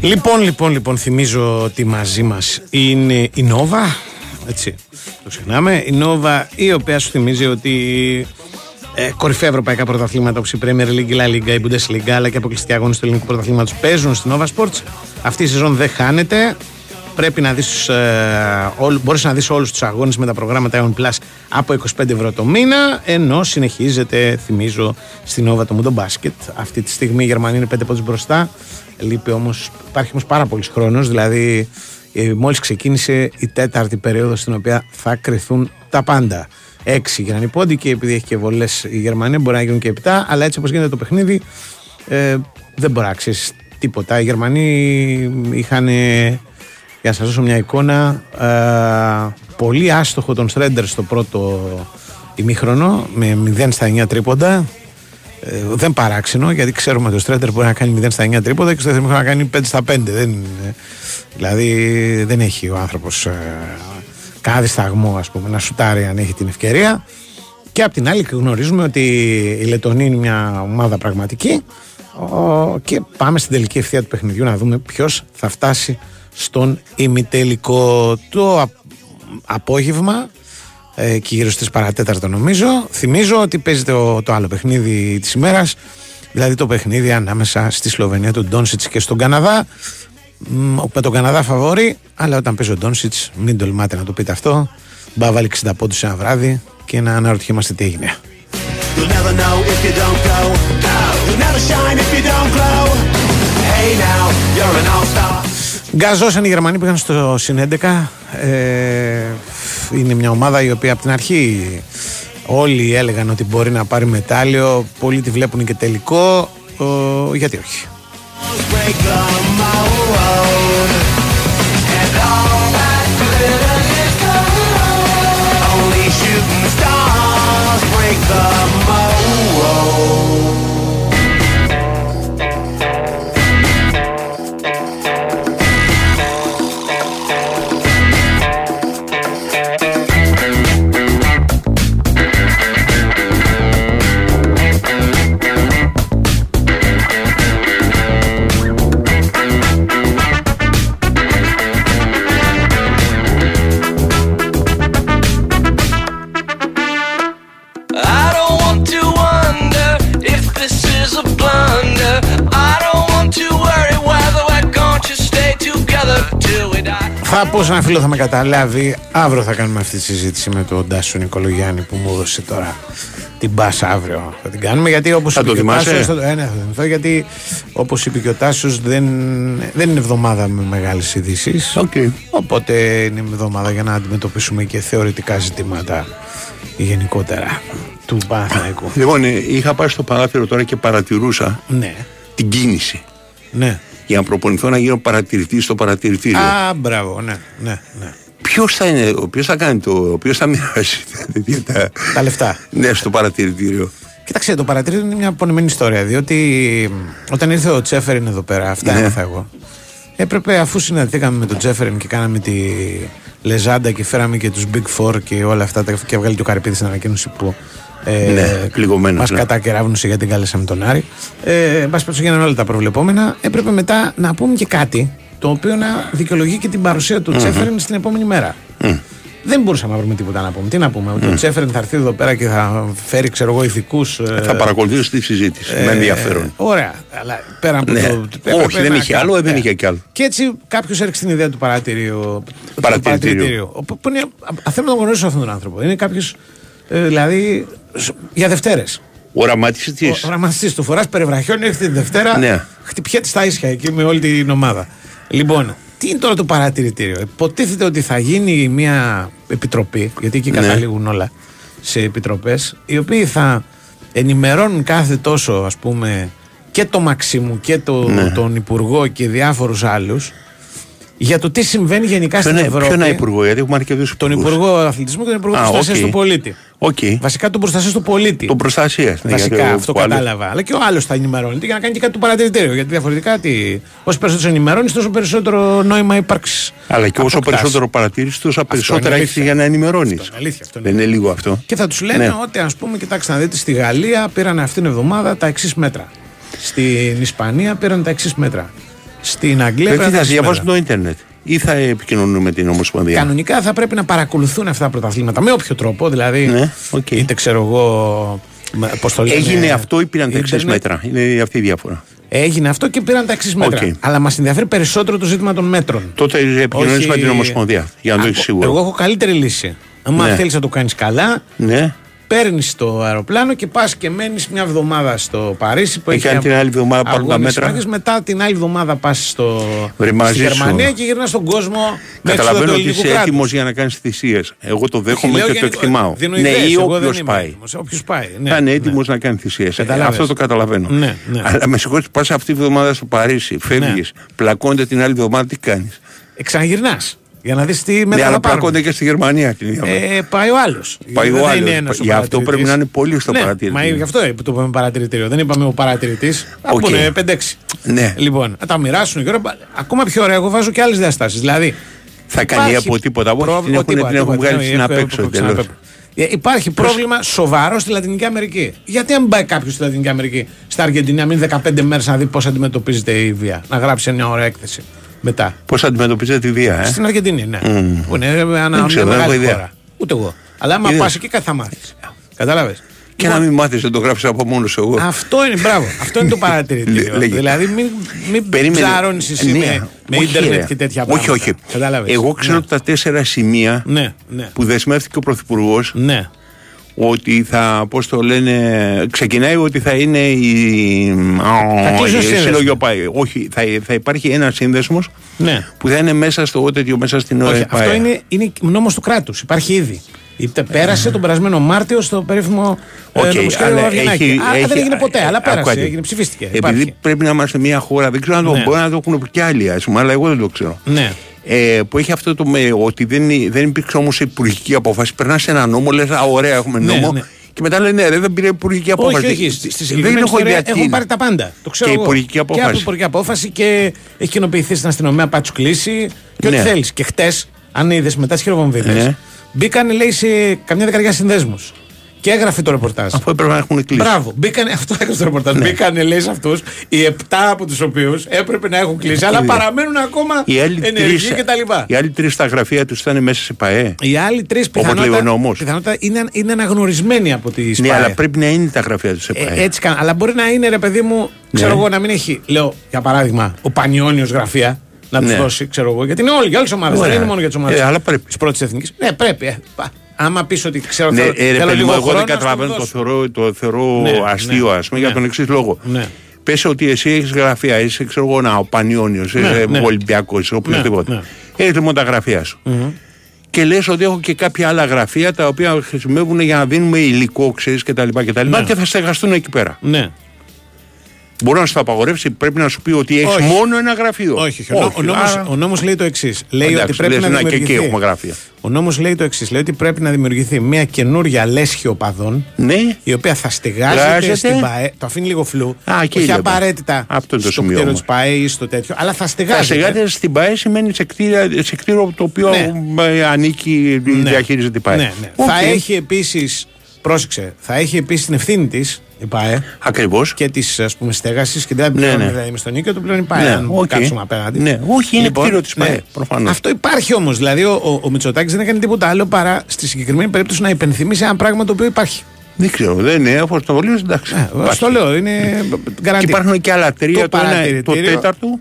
Λοιπόν, λοιπόν, λοιπόν, θυμίζω ότι μαζί μας είναι η Νόβα. Έτσι, το ξεχνάμε. Η Νόβα, η οποία σου θυμίζει ότι ε, κορυφαία ευρωπαϊκά πρωταθλήματα όπως η Premier League, η La Liga, η Bundesliga αλλά και αποκλειστικοί αγώνες του ελληνικού πρωταθλήματος παίζουν στη Nova Sports. Αυτή η σεζόν δεν χάνεται. Πρέπει να δεις, ε, όλ, μπορείς να δεις όλους τους αγώνες με τα προγράμματα Eon Plus από 25 ευρώ το μήνα ενώ συνεχίζεται, θυμίζω, στην Nova το Mundo Basket. Αυτή τη στιγμή η Γερμανία είναι 5 πόντους μπροστά. Λείπει όμως, υπάρχει όμως πάρα πολύς χρόνος, δηλαδή ε, μόλις ξεκίνησε η τέταρτη περίοδος στην οποία θα κρυθούν τα πάντα. Έξι γίνανε οι πόντοι και επειδή έχει και βολές η Γερμανία μπορεί να γίνουν και επτά, αλλά έτσι όπως γίνεται το παιχνίδι ε, δεν μπορεί να ξέρεις τίποτα. Οι Γερμανοί είχαν, για να σας δώσω μια εικόνα, ε, πολύ άστοχο τον Στρέντερ στο πρώτο ημίχρονο με 0 στα 9 τρίποντα. Ε, δεν παράξενο γιατί ξέρουμε ότι ο Στρέντερ μπορεί να κάνει 0 στα 9 τρίποντα και στο δεύτερο να κάνει 5 στα 5. Δεν, ε, δηλαδή δεν έχει ο άνθρωπος ε, κάθε σταγμό ας πούμε, να σουτάρει αν έχει την ευκαιρία. Και απ' την άλλη γνωρίζουμε ότι η Λετωνία είναι μια ομάδα πραγματική ο, και πάμε στην τελική ευθεία του παιχνιδιού να δούμε ποιος θα φτάσει στον ημιτελικό το α- απόγευμα ε, και γύρω στις παρατέταρτο νομίζω θυμίζω ότι παίζεται το, το άλλο παιχνίδι της ημέρας δηλαδή το παιχνίδι ανάμεσα στη Σλοβενία του Ντόνσιτς και στον Καναδά Μ, με τον Καναδά φαβόρη, αλλά όταν παίζει ο Ντόνσιτς, μην τολμάτε να το πείτε αυτό. Μπα βάλει 60 πόντους σε ένα βράδυ και να αναρωτιόμαστε τι έγινε. You'll never Γκαζώσαν οι Γερμανοί που πήγαν στο συν 11. Ε, είναι μια ομάδα η οποία από την αρχή όλοι έλεγαν ότι μπορεί να πάρει μετάλλιο. Πολλοί τη βλέπουν και τελικό. Ε, γιατί όχι. Break the mold. And all that glitters is gold. Only shooting stars break the Θα πω σε ένα φίλο θα με καταλάβει. Αύριο θα κάνουμε αυτή τη συζήτηση με τον Τάσο Νικολογιάννη που μου έδωσε τώρα την μπάσα αύριο. Θα την κάνουμε γιατί όπως Θα είπε το και ο θυμάσαι; Τάσος, θα- ε, ναι, θα το θυμηθώ γιατί όπως είπε και ο Τάσος δεν, δεν είναι εβδομάδα με μεγάλες ειδήσεις. Οπότε είναι εβδομάδα για να αντιμετωπίσουμε και θεωρητικά ζητήματα γενικότερα του Παναθηναϊκού. Λοιπόν, ε, είχα πάει στο παράθυρο τώρα και παρατηρούσα Ναι. την κίνηση. Ναι. Για να προπονηθώ να γίνω παρατηρητή στο παρατηρητήριο. Α, μπράβο, ναι, ναι, ναι. Ποιος θα είναι, ο ποιο θα κάνει το, ο ποιο θα μοιράσει τα, τα, Τα λεφτά. ναι, στο παρατηρητήριο. Κοίταξε, το παρατηρητήριο είναι μια απονεμένη ιστορία. Διότι μ, όταν ήρθε ο Τσέφεριν εδώ πέρα, αυτά Ναι. έμαθα εγώ. Έπρεπε αφού συναντηθήκαμε με τον Τσέφεριν και κάναμε τη Λεζάντα και φέραμε και τους Big Four και όλα αυτά τα- και βγάλει και ο Καρυπίδης στην ανακοίνωση που. Ε, Ναι, πληγωμένος, Μας ναι. κατακεράβνουσε γιατί την κάλεσαμε τον Άρη. Ε, εν πάση περιπτώσει, γίνανε όλα τα προβλεπόμενα. Έπρεπε μετά να πούμε και κάτι το οποίο να δικαιολογεί και την παρουσία του Μμμ. Τσέφεριν στην επόμενη μέρα. Δεν μπορούσαμε να βρούμε τίποτα να πούμε. Τι να πούμε, ότι ο Τσέφεριν θα έρθει εδώ πέρα και θα φέρει, ξέρω εγώ, ηθικούς. θα παρακολουθήσω τη συζήτηση. με ενδιαφέρον. Ωραία. Αλλά πέρα από Ναι. το. έπρεπε Όχι, δεν να είχε κάνει- άλλο, δεν Ναι. είχε κι άλλο. Και έτσι κάποιος έριξε την ιδέα του παρατηρίου. του Παρατηρητήριου. Που που είναι. α, Θέλω να τον γνωρίσω αυτόν τον άνθρωπο. Είναι κάποιος. δηλαδή. Σ- για Δευτέρες. Οραματιστής. Ο οραματιστής του φοράς περιβραχιών έρχεται τη Δευτέρα. Ναι. Χτυπιέται στα ίσια εκεί με όλη την ομάδα. Λοιπόν, τι είναι τώρα το παρατηρητήριο; Υποτίθεται ότι θα γίνει μια επιτροπή, γιατί εκεί Ναι. καταλήγουν όλα σε επιτροπές, οι οποίοι θα ενημερώνουν κάθε τόσο, ας πούμε, και το Μαξίμου και το, Ναι. τον Υπουργό και διάφορους άλλους για το τι συμβαίνει γενικά στην Ποιον, Ευρώπη. ποιον υπουργό, γιατί έχουμε αρκετού Τον Υπουργό Αθλητισμού και τον Υπουργό Α, Προστασίας οκ. του Πολίτη. Okay. Βασικά τον προστασίας του πολίτη. Τον προστασίας. Ναι, Βασικά γιατί ο- αυτό ο άλλος- κατάλαβα. Αλλά και ο άλλος θα ενημερώνεται για να κάνει και κάτι το παρατηρητήριο. Γιατί διαφορετικά τι, όσο περισσότερο ενημερώνεις, τόσο περισσότερο νόημα ύπαρξη. Αλλά και όσο αποκτάς. περισσότερο παρατήρηση, τόσο είναι περισσότερα έχεις αλήθεια. για να ενημερώνεις. Αυτό είναι αλήθεια, αυτό είναι Δεν είναι λίγο αυτό. Και θα τους λένε Ναι. ότι, ας πούμε, κοιτάξτε να δείτε, στη Γαλλία πήραν αυτήν την εβδομάδα τα εξής μέτρα. Στην Ισπανία πήραν τα εξής μέτρα. Στην Αγγλία Δεν πήραν τι τα θα εξής μέτρα. διαβάσουν το ίντερνετ ή θα επικοινωνούν με την Ομοσπονδία; Κανονικά θα πρέπει να παρακολουθούν αυτά τα πρωταθλήματα με όποιο τρόπο. Δηλαδή, Ναι, είτε ξέρω εγώ. Πώς το λένε. Έγινε αυτό ή πήραν τα εξής ίντερνετ. μέτρα; Είναι αυτή η διαφορά. Έγινε αυτό και πήραν τα εξής μέτρα. Οκ. Αλλά μας ενδιαφέρει περισσότερο το ζήτημα των μέτρων. Τότε επικοινωνεί Όχι- με την Ομοσπονδία. Για να το έχεις σίγουρο. Εγώ έχω καλύτερη λύση. Αν Ναι. θέλεις να το κάνεις καλά, Ναι. Παίρνεις το αεροπλάνο και πας και μένεις μια εβδομάδα στο Παρίσι που Και έχει. αν την άλλη εβδομάδα πάρουν τα αγώνες μέτρα. συμμάχες, μετά την άλλη εβδομάδα πας στο... Βρε, στη μαζί σου. Γερμανία και γυρνάς στον κόσμο με έξοδα Καταλαβαίνω του ότι ελληνικού είσαι κράτους. έτοιμος για να κάνεις θυσίες. Εγώ το δέχομαι Λέω και το γενικό- εκτιμάω. δίνω Ναι, ιδέες, ή εγώ δεν όποιο είμαι πάει. έτοιμος. Όποιος πάει, ναι, Θα είναι ναι. έτοιμος να κάνει θυσίες. Καταλάβες. Αυτό το καταλαβαίνω. Ναι, ναι. Αλλά με συγχωρείτε, πας αυτή τη βδομάδα στο Παρίσι, φεύγεις, πλακώνεται την άλλη εβδομάδα, τι κάνεις; Ε, Ξαναγυρνάς. Για να δει τι Ναι, μέτρα αλλά θα πάρουν. πλακώνεται και στη Γερμανία την ίδια μέρα. Ε, πάει ο άλλο. Πάει ο άλλος. Γι' αυτό πρέπει να είναι πολύ στο ναι, παρατηρητήριο. Μα γι' αυτό ε, το είπαμε παρατηρητήριο. Δεν είπαμε ο παρατηρητή. Θα Οκ. πούνε 5-6. Ναι. Λοιπόν, να τα μοιράσουν. Και ώρα, ακόμα πιο ωραία, εγώ βάζω και άλλε διαστάσει. Δηλαδή, Θα κάνει υπάρχει από τίποτα. Όχι, πρόβλημα- την έχουν, τίποτα, την έχουν τίποτα, βγάλει ναι, στην έχω- απ' έξω. έχω εντελώς. ξαναπέ- Ε, Υπάρχει πρόβλημα σοβαρό στη Λατινική Αμερική. Γιατί αν πάει κάποιο στη Λατινική Αμερική, στα Αργεντινή, να μείνει 15 μέρε να δει πώ αντιμετωπίζεται η βία. Να γράψει μια ωραία έκθεση μετά. Πώς αντιμετωπίζετε τη βία, ε; Στην Αργεντινή, ναι. Μμμ. Που είναι ένα, Δεν μια ξέρω, δεν έχω μεγάλη ιδέα. χώρα. Ούτε εγώ. Αλλά άμα Είδες. πας εκεί κάτι θα μάθεις. Κατάλαβες. Και να μην μάθεις, δεν το γράψεις από μόνος σου εγώ. Αυτό είναι, μπράβο. Αυτό είναι το παρατηρητήριο. Λέ- λέγε. δηλαδή, μην, μην Περίμενε. ψάρωνεις εσύ Ναι, με, με όχι, ίντερνετ ρε. και τέτοια Όχι, πράγματα. όχι. Κατάλαβες. Εγώ ξέρω Ναι. ότι τα τέσσερα σημεία Ναι, ναι. που δεσμεύτηκε ο Πρωθυπουργός Ναι. Ότι θα, πώς το λένε, ξεκινάει ότι θα είναι η, Θα κλείσουν η σύνδεσμοι. σύλλογοι ΟΠΑΕ. Όχι, θα, θα υπάρχει ένα σύνδεσμος Ναι. που θα είναι μέσα στο τέτοιο, μέσα στην Όχι, ΟΕΠΑΕ. αυτό είναι, είναι νόμος του κράτους. Υπάρχει ήδη. Είτε πέρασε τον περασμένο Μάρτιο στο περίφημο Οκ, ε, νομοσχέδιο αλλά Βαβγενάκη. έχει- Α, έχει- δεν έγινε ποτέ, αλλά ε, πέρασε. ακούτε. Έγινε, ψηφίστηκε. Επειδή Υπάρχει. πρέπει να είμαστε μια χώρα, δεν ξέρω αν το Ναι. μπορεί να το έχουν και άλλοι, ας πούμε, αλλά εγώ δεν το ξέρω. Ναι. Ε, που έχει αυτό το με, ότι δεν, δεν υπήρξε όμως υπουργική απόφαση. Περνάς σε ένα νόμο, λες, Α, ωραία, έχουμε Ναι, νόμο. ναι. Και μετά λένε, ναι, ρε, δεν πήρε υπουργική απόφαση. Όχι, όχι. Στη στη δεν συγκεκριμένη έχω ιστορία ιδέα τι έχουν είναι. πάρει τα πάντα. Το ξέρω Και εγώ. υπουργική Και από απόφαση. υπουργική απόφαση και έχει κοινοποιηθεί στην αστυνομία να πάει τους κλείσει και ό,τι Ναι. θέλεις. Και χτες, αν είδες μετά τις χειροβομβίδες, Ναι. μπήκαν λέει σε καμιά δεκαετία συνδέσμους. Και έγραφε το ρεπορτάζ. Αφού έπρεπε να έχουν κλείσει. Μπράβο. Μπήκανε, αυτό έγραφε το ρεπορτάζ. Ναι. Μπήκανε, λέει σε αυτούς, οι επτά από τους οποίους έπρεπε να έχουν κλείσει, αλλά Είδε. παραμένουν ακόμα Οι άλλοι ενεργοί τρεις- κτλ. Οι άλλοι τρεις στα γραφεία τους ήταν μέσα σε ΠαΕ. Οι άλλοι τρεις λέει ο πιθανότατα, νόμος. πιθανότατα είναι, είναι αναγνωρισμένοι από τη Ναι, ΣΠΑΕ. αλλά πρέπει να είναι τα γραφεία τους σε Ε, ΠαΕ. έτσι καν. Αλλά μπορεί να είναι, ρε παιδί μου, ξέρω Ναι. εγώ, να μην έχει, λέω για παράδειγμα, ο Πανιόνιος γραφεία να τους Ναι. δώσει, ξέρω εγώ. Γιατί είναι όλοι, για όλες τις ομάδες. Δεν Ωραία. είναι μόνο για τις ομάδες Ε, αλλά πρέπει. της πρώτης εθνικής. Ναι, πρέπει. Ε, πα. άμα πεις ότι ξέρω, Ναι, θέλω, ε, ρε θέλω παιδί λίγο μου, εγώ χρόνο, δεν ας το καταλαβαίνω, το δώσω. θεωρώ, το θεωρώ Ναι, αστείο, ναι, ας πούμε, για ναι. τον εξής λόγο. Ναι. Πες ότι εσύ έχεις γραφεία, είσαι ξέρω εγώ, να, ο Πανιόνιος, είσαι Ναι, ναι. Ολυμπιακός, είσαι οποιοδήποτε. Ναι, ναι. Έχεις λοιπόν τα γραφεία σου. Και λες ότι έχω και κάποια άλλα γραφεία τα οποία χρησιμεύουν για να δίνουμε υλικό, ξέρεις κτλ. Και, τα λοιπά, Ναι. και θα στεγαστούν εκεί πέρα. Ναι. Μπορεί να σου το απαγορεύσει, πρέπει να σου πει ότι έχεις Όχι. μόνο ένα γραφείο. Όχι, όχι. Ο, νο- ο, νόμος, άρα- ο νόμος λέει το εξής. Λέει Εντάξει, ότι πρέπει λες, να να, και δημιουργηθεί. εκεί έχουμε γραφεία. Ο νόμος λέει το εξής. Λέει ότι πρέπει να δημιουργηθεί μια καινούρια λέσχη οπαδών. Ναι. Η οποία θα στεγάζεται Στεγάζεται. στην ΠΑΕ. Το αφήνει λίγο φλου. Α, εκεί όχι λέμε. απαραίτητα Αυτό είναι το στο σημείο κτίριο μου. της ΠΑΕ ή στο τέτοιο. Αλλά θα Θα στεγάζεται. στεγάζεται στην ΠΑΕ σημαίνει σε, κτίρια, σε κτίριο το οποίο Ναι. ε, ανήκει, διαχειρίζεται η ΠΑΕ. Ναι, ναι. Οκ. Θα έχει επίσης. Πρόσεξε, θα έχει επίσης την ευθύνη της η ΠΑΕ Ακριβώς. και της στέγασης και δεν Ναι, πληρώνει ναι. δηλαδή το νοίκι, το πληρώνει η ΠΑΕ. Ναι, αν οκ. κάτσουμε απέναντι. Ναι, όχι, είναι κτίριο της ΠΑΕ, προφανώς. Αυτό υπάρχει όμως. Δηλαδή, ο, ο, ο Μητσοτάκης δεν έκανε τίποτα άλλο παρά στη συγκεκριμένη περίπτωση να υπενθυμίσει ένα πράγμα το οποίο υπάρχει. Δεν ξέρω, δεν είναι, όπως το λέω, εντάξει. Ε, υπάρχει. στο λέω, είναι Και γκαραντί. υπάρχουν και άλλα τρία. Το Το, ένα, το παρατηρητήριο. τέταρτο.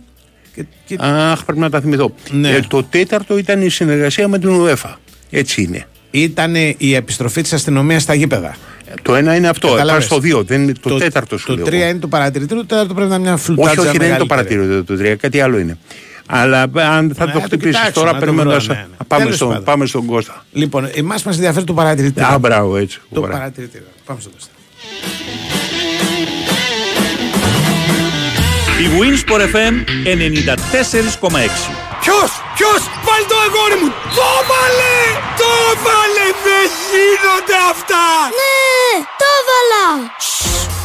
Και- και- Αχ, πρέπει να τα θυμηθώ. Ναι. Ε, το τέταρτο ήταν η συνεργασία με την UEFA. Έτσι είναι. Ήταν η επιστροφή της αστυνομίας στα γήπεδα. Το ένα είναι αυτό. Κατάλαβες. Πάει στο δύο. Δεν είναι το, τέταρτο σου Το λέω. τρία είναι το παρατηρητήριο, το τέταρτο πρέπει να είναι μια φλουτάτσα. Όχι, όχι, δεν είναι το μεγαλύτερη. παρατηρητήριο το τρία. Κάτι άλλο είναι. Αλλά ε, αν θα Ναι, το θα το χτυπήσεις κοιτάξω, τώρα, να το περιμένοντα. βρω, ναι, ναι. Πάμε, Τέλος στον, πάντων. πάμε στον Κώστα. Λοιπόν, εμάς μας ενδιαφέρει το παρατηρητήριο. Α, μπράβο, έτσι. Το Ωραία. παρατηρητήριο. Πάμε στο Κώστα. Η Winsport FM 94,6. Ποιος, ποιος, βάλ το αγόρι μου. Το βάλε, το βάλε, δεν γίνονται αυτά. Ναι, το έβαλα.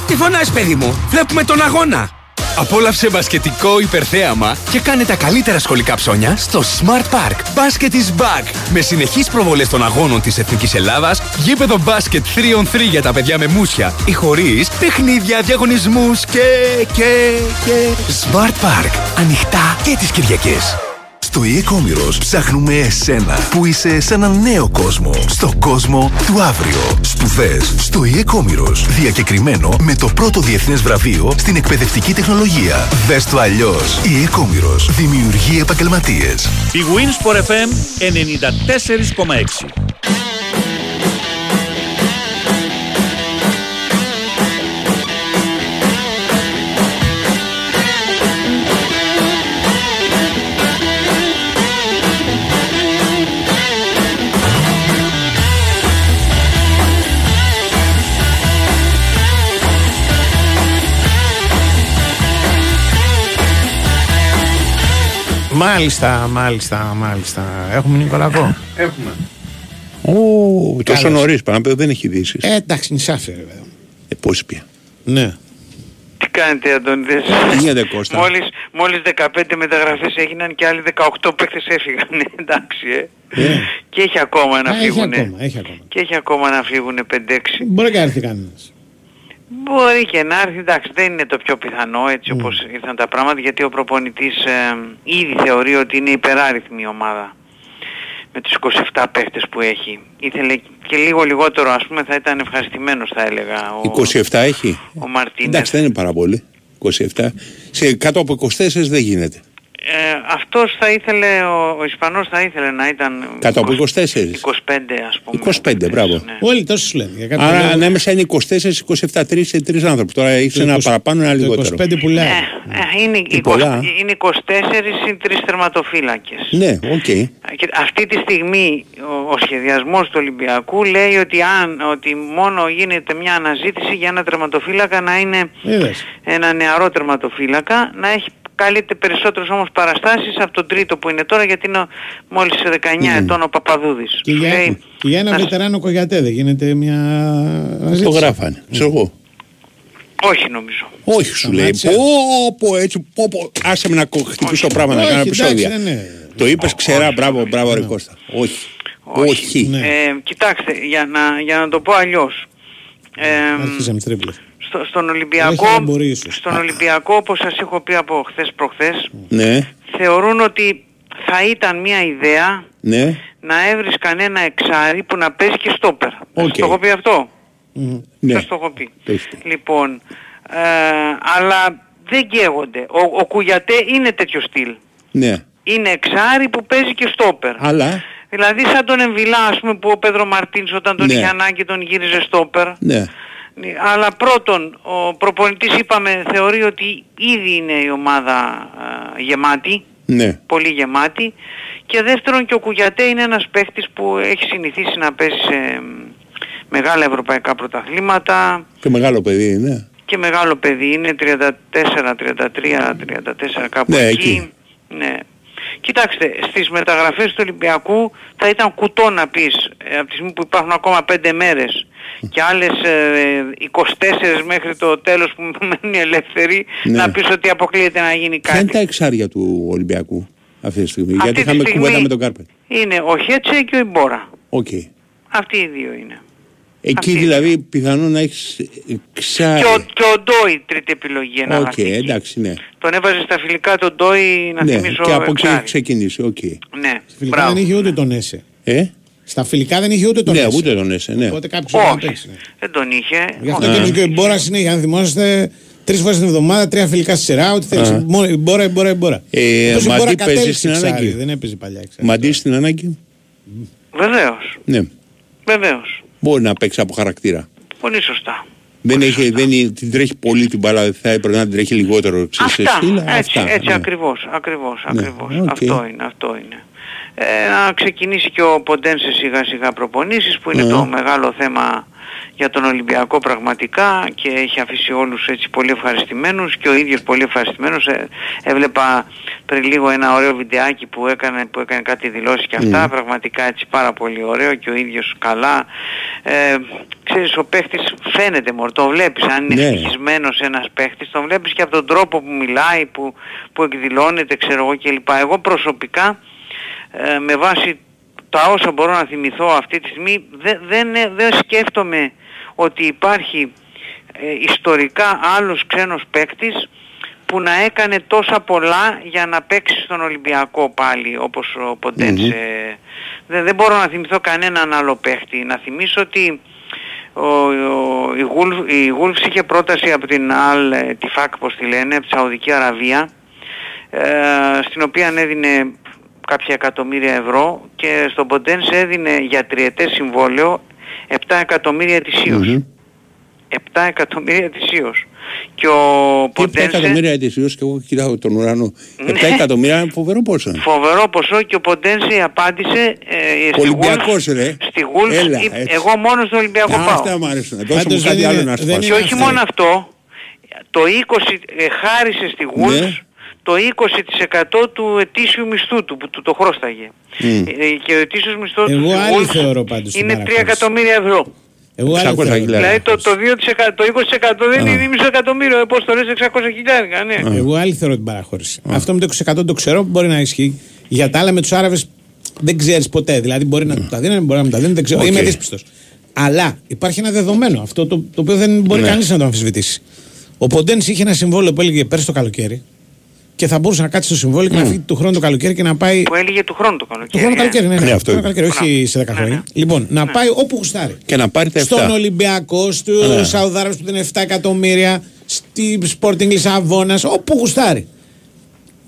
Τι φωνάς παιδί μου, βλέπουμε τον αγώνα. Απόλαυσε μπασκετικό υπερθέαμα και κάνε τα καλύτερα σχολικά ψώνια στο Smart Park. Basket is back. Με συνεχείς προβολές των αγώνων της Εθνικής Ελλάδας, γήπεδο μπάσκετ 3on3 για τα παιδιά με μουσια ή χωρίς, παιχνίδια, διαγωνισμούς και... και... και... Smart Park. Ανοιχτά και τις Κυριακές. Στο e-commerce ψάχνουμε εσένα που είσαι σε έναν νέο κόσμο. Στο κόσμο του αύριο. Σπουδές στο e-commerce. Διακεκριμένο με το πρώτο διεθνές βραβείο στην εκπαιδευτική τεχνολογία. Δες το αλλιώς. e-commerce. Δημιουργεί επαγγελματίες. Η Winsport FM 94,6. Μάλιστα, μάλιστα, μάλιστα. Έχουμε Νικολακό. Έχουμε. Ω, τόσο Καλώς. νωρίς πάνω απ' δεν έχει ειδήσεις. Ε, εντάξει, νησάφι, ρε βέβαια. Ε, πώς πια. Ναι. Τι κάνετε Αντώνιδες. Τι γίνεται, Κώστα; Μόλις, μόλις 15 μεταγραφές έγιναν και άλλοι 18 παίκτες έφυγαν. Εντάξει ε. Ε. Και έχει ακόμα να Α, έχει φύγουν. ακόμα, έχει ακόμα. Και έχει ακόμα να φύγουν 5-6. Μπορεί να έρθει κανένα. Μπορεί και να έρθει, εντάξει δεν είναι το πιο πιθανό έτσι Mm. όπως ήρθαν τα πράγματα γιατί ο προπονητής ε, ήδη θεωρεί ότι είναι υπεράριθμη η ομάδα με τους 27 παίχτες που έχει. Ήθελε και λίγο λιγότερο ας πούμε θα ήταν ευχαριστημένος θα έλεγα ο, 27 έχει; ο Μαρτίνες. Εντάξει, δεν είναι πάρα πολύ. 27. Σε κάτω από 24 δεν γίνεται. Ε, αυτός θα ήθελε, ο, ο Ισπανός θα ήθελε να ήταν Κάτω από 24. 25 ας πούμε. 25, μπράβο. Όλοι τόσο σου λένε. Για κάτι Άρα λόγο- ανάμεσα είναι 24-27, τρεις, σε τρεις άνθρωποι. Τώρα έχεις Το ένα 20 παραπάνω, ένα το λιγότερο. 25 πουλάει. Ε, είναι, Τι 20, πολλά. είναι 24 συν 3 τερματοφύλακες. Ναι, οκ. Και αυτή τη στιγμή ο, ο σχεδιασμός του Ολυμπιακού λέει ότι, αν, ότι μόνο γίνεται μια αναζήτηση για ένα τερματοφύλακα να είναι Είδες. ένα νεαρό τερματοφύλακα, να έχει καλύπτει περισσότερες όμως παραστάσεις από τον τρίτο που είναι τώρα γιατί είναι ο- μόλις σε 19 ετών ο Παπαδούδης. Και Σου για, λέει, και για ένα να- βετεράνο Κουγιατέ δεν γίνεται μια Το αναζήτηση. γράφανε. Ξέρω εγώ. όχι νομίζω. Όχι σου λέει. Σταμάτησε. Πω, πω, έτσι, πω, πω. Άσε με να κο- χτυπήσω το πράγμα να Όχι, κάνω εντάξει, επεισόδια. δεν είναι. Το είπες ξερά, μπράβο, μπράβο ρε Κώστα. Όχι. Όχι. Ναι. Ε, κοιτάξτε, για να, για να το πω αλλιώς. Ε, Αρχίσαμε τρίπλες. Στο, στον Έχει Ολυμπιακό, εμπορία ίσως. στον Ολυμπιακό όπως σας έχω πει από χθες προχθές Ναι, θεωρούν ότι θα ήταν μια ιδέα ναι. να έβρεις κανένα εξάρι που να παίζει και στόπερ. Οκ. Σας το έχω πει αυτό; ναι. Σας το έχω πει. Το έχεις πει. Λοιπόν, ε, αλλά δεν καίγονται. Ο, ο Κουγιατέ είναι τέτοιο στυλ. Ναι. Είναι εξάρι που παίζει και στόπερ. Αλλά, Δηλαδή σαν τον Εμβιλά ας πούμε που ο Πέδρο Μαρτίνς όταν τον Ναι. είχε ανάγκη τον γύριζε στόπερ. ναι. Αλλά πρώτον, ο προπονητής είπαμε θεωρεί ότι ήδη είναι η ομάδα α, γεμάτη, Ναι. πολύ γεμάτη. Και δεύτερον και ο Κουγιατέ είναι ένας παίχτης που έχει συνηθίσει να παίζει σε μ, μεγάλα ευρωπαϊκά πρωταθλήματα Και μεγάλο παιδί είναι. και μεγάλο παιδί, είναι 34, 33, 34 κάπου Ναι, εκεί. εκεί. Ναι. Κοιτάξτε, στις μεταγραφές του Ολυμπιακού θα ήταν κουτό να πεις ε, από τη στιγμή που υπάρχουν ακόμα 5 μέρες και άλλες ε, 24 μέχρι το τέλος που μένουν ελεύθεροι Ναι. να πεις ότι αποκλείεται να γίνει Ποια είναι κάτι. τα εξάρια του Ολυμπιακού αυτή τη στιγμή; Αυτή Γιατί τη είχαμε στιγμή- κουβέντα με τον Κάρπετ. Είναι ο Χέτσε και ο Ιμπόρα. Οκ. Αυτοί οι δύο είναι. Εκεί Αυτή. δηλαδή πιθανόν να έχεις εξάρι. Και ο, και ο Ντόι τρίτη επιλογή Οκ, εναλλακτική. εντάξει, ναι. Τον έβαζες στα φιλικά τον Ντόι να ναι. θυμίσω Και από εκεί εξάρι. έχει ξεκινήσει. Οκ. Ναι, Φιλικά μπράβο. δεν είχε ούτε τον Έσε. Ε; Στα φιλικά δεν είχε ούτε τον Ναι, Έσε. ούτε τον έσαι, ναι. Οπότε κάποιος πρέπει να Όχι, παίξει. ναι. δεν τον είχε. Γι' αυτό Όχι. και και ο Μπόρας είναι, αν θυμόσαστε, τρεις φορές την εβδομάδα, τρία φιλικά στη σειρά. Ό,τι θέλεις. Μόνο η Μπόρα, η Μπόρα, η Μπόρα. Ε, Όπως η Μαντί Μπόρα παίζει κατέληξε στην εξάρι, ανάγκη. Δεν έπαιζε παλιά. εξάρι. Μαντί στην ανάγκη. Βεβαίως, Ναι. Βεβαίως. Μπορεί να παίξει από χαρακτήρα. Πολύ σωστά. Δεν έχει, δεν είναι- την τρέχει πολύ την μπάλα, θα έπρεπε να την τρέχει λιγότερο. ξέρεις, σε Αυτά, στυλ, έτσι, αυτά, έτσι ναι. ακριβώς, ακριβώς, Ναι, ακριβώς. οκ. Αυτό είναι, αυτό είναι. ε, να ξεκινήσει και ο Ποντένσε σιγά σιγά προπονήσεις που είναι Ναι. το μεγάλο θέμα για τον Ολυμπιακό πραγματικά και έχει αφήσει όλους έτσι πολύ ευχαριστημένους και ο ίδιος πολύ ευχαριστημένος ε, έβλεπα πριν λίγο ένα ωραίο βιντεάκι που έκανε, που έκανε κάτι δηλώσεις και αυτά Μμ. πραγματικά έτσι πάρα πολύ ωραίο και ο ίδιος καλά ε, ξέρεις ο παίχτης φαίνεται μωρ, το βλέπεις αν είναι Ναι. ευτυχισμένος ένας παίχτης τον βλέπεις και από τον τρόπο που μιλάει που, που εκδηλώνεται ξέρω εγώ κλπ εγώ προσωπικά ε, με βάση τα όσα μπορώ να θυμηθώ αυτή τη στιγμή δεν, δεν, ε, δεν σκέφτομαι ότι υπάρχει ε, ιστορικά άλλος ξένος παίκτης που να έκανε τόσα πολλά για να παίξει στον Ολυμπιακό πάλι όπως ο Ποντένσε. Δεν, δεν μπορώ να θυμηθώ κανέναν άλλο παίκτη. Να θυμίσω ότι ο, ο, η, Γουλφ, η Γουλφς είχε πρόταση από την Αλ ε, Τιφάκ, πώς τη λένε, από τη Σαουδική Αραβία ε, στην οποία έδινε κάποια εκατομμύρια ευρώ και στον Ποντένσε έδινε για τριετές συμβόλαιο 7 εκατομμύρια ετησίως. 7 εκατομμύρια ετησίως. Και ο Τι 7 Ποντένσε... εκατομμύρια ετησίως και εγώ κοιτάω τον ουρανό. 7 Ναι. εκατομμύρια είναι φοβερό ποσό. Φοβερό ποσό και ο Ποντένσε απάντησε ε, στη Ολυμπιακός, Wolves- ρε. Στη Wolves, Έλα, είπε, έτσι. εγώ μόνο στο Ολυμπιακό Α, πάω. αυτά μου αρέσουν. Δώσε μου Πάντως κάτι δεν άλλο είναι- να σου δεν πω. Και όχι μόνο αυτό, το 20 ε, χάρισε στη Wolves Ναι. το 20% του ετήσιου μισθού του που του το χρώσταγε. Μμ. Ε, και ο ετήσιος μισθός του Εγώ στη άλλη Wolves θεωρώ πάντως την είναι 3 παραχώρηση. εκατομμύρια ευρώ. Εγώ άλλη 600 θεωρώ. χιλιάδες. Δηλαδή το, το, 2%, το 20% δεν Α. είναι μισό εκατομμύριο, ε, πώς το λες 600 χιλιάρικα, ναι. Εγώ άλλη θεωρώ την παραχώρηση. Αυτό με το 20% το ξέρω που μπορεί να ισχύει. Για τα άλλα με τους Άραβες δεν ξέρεις ποτέ. Δηλαδή μπορεί να του τα δίνουν, μπορεί να μου τα δίνουν, δεν ξέρω. Οκ. Είμαι δύσπιστος. Αλλά υπάρχει ένα δεδομένο αυτό το, το οποίο δεν μπορεί Ναι. κανείς να το αμφισβητήσει. Ο Ποντένς είχε ένα συμβόλαιο που έλεγε πέρσι το καλοκαίρι και θα μπορούσε να κάτσει στο συμβόλαιο και να φύγει του χρόνου το καλοκαίρι και να πάει. Που έλεγε του χρόνου το Το καλοκαίρι. χρόνο ε. καλοκαίρι, ναι, ναι. Ναι, αυτό Το χρόνο είναι. καλοκαίρι, όχι σε 10 χρόνια. Λοιπόν, να πάει όπου γουστάρει. Και να πάρει τα 7. Στον Ολυμπιακό, στου Ναι. Σαουδάραβε που είναι 7 εκατομμύρια, στη Sporting Λισαβόνας, όπου γουστάρει.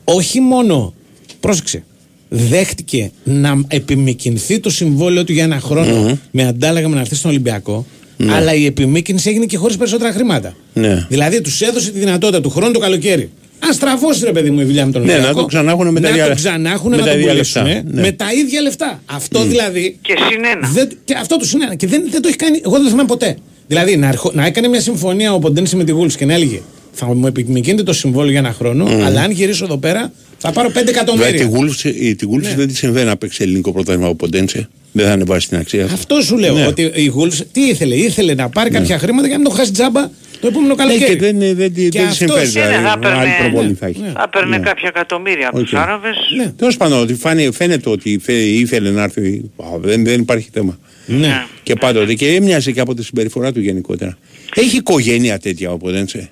Όχι μόνο, πρόσεξε, δέχτηκε να επιμηκυνθεί το συμβόλαιο του για ένα χρόνο με αντάλλαγμα να έρθει στον Ολυμπιακό, Ναι. αλλά η επιμήκυνση έγινε και χωρίς περισσότερα χρήματα. Ναι. Δηλαδή τους έδωσε τη δυνατότητα του χρόνου το καλοκαίρι. Αν στραβώσει ρε παιδί μου η δουλειά με τον Ναι, Ολυμπιακό. να το ξανάχουνε με τα να ίδια- το ξανάχουνε, με να τα το ίδια πουλήσουν λεφτά, ναι. με τα ίδια λεφτά. Αυτό δηλαδή Και συνένα. δεν, και αυτό του συνένα. Και δεν, δεν το έχει κάνει. Εγώ δεν το θυμάμαι ποτέ. Δηλαδή να, αρχο- να έκανε μια συμφωνία ο Ποντένση με τη Γούλη και να έλεγε Θα μου επιμηκύνετε το συμβόλαιο για ένα χρόνο, αλλά αν γυρίσω εδώ πέρα θα πάρω 5 Βέβαια, τη εκατομμύρια. Wolves, η- τη Wolves Ναι. δεν της συμβαίνει να παίξει ελληνικό πρωτάθλημα ο Ποντένσε. Δεν θα ανεβάσει την αξία. Αυτό σου λέω. Ναι. Ότι η Wolves τι ήθελε, ήθελε να πάρει κάποια χρήματα για να μην το χάσει τζάμπα το επόμενο Ναι, καλοκαίρι. και δεν, δεν, δεν, Και δεν τη αυτός- συμφέρει. Ναι, ναι, θα Δηλαδή, άλλη έπαιρνε- προπόνη ναι, θα έχει. ναι. Θα παίρνε Ναι. κάποια εκατομμύρια από Οκ. τους Άραβες. Ναι. Τέλος πάντων, ότι φάνε- φαίνεται ότι θε- ήθελε να έρθει. Α, Δεν, δεν υπάρχει θέμα. Ναι. Και πάντοτε. Και έμοιαζε και από τη συμπεριφορά του γενικότερα. Έχει οικογένεια τέτοια ο Ποντένσε.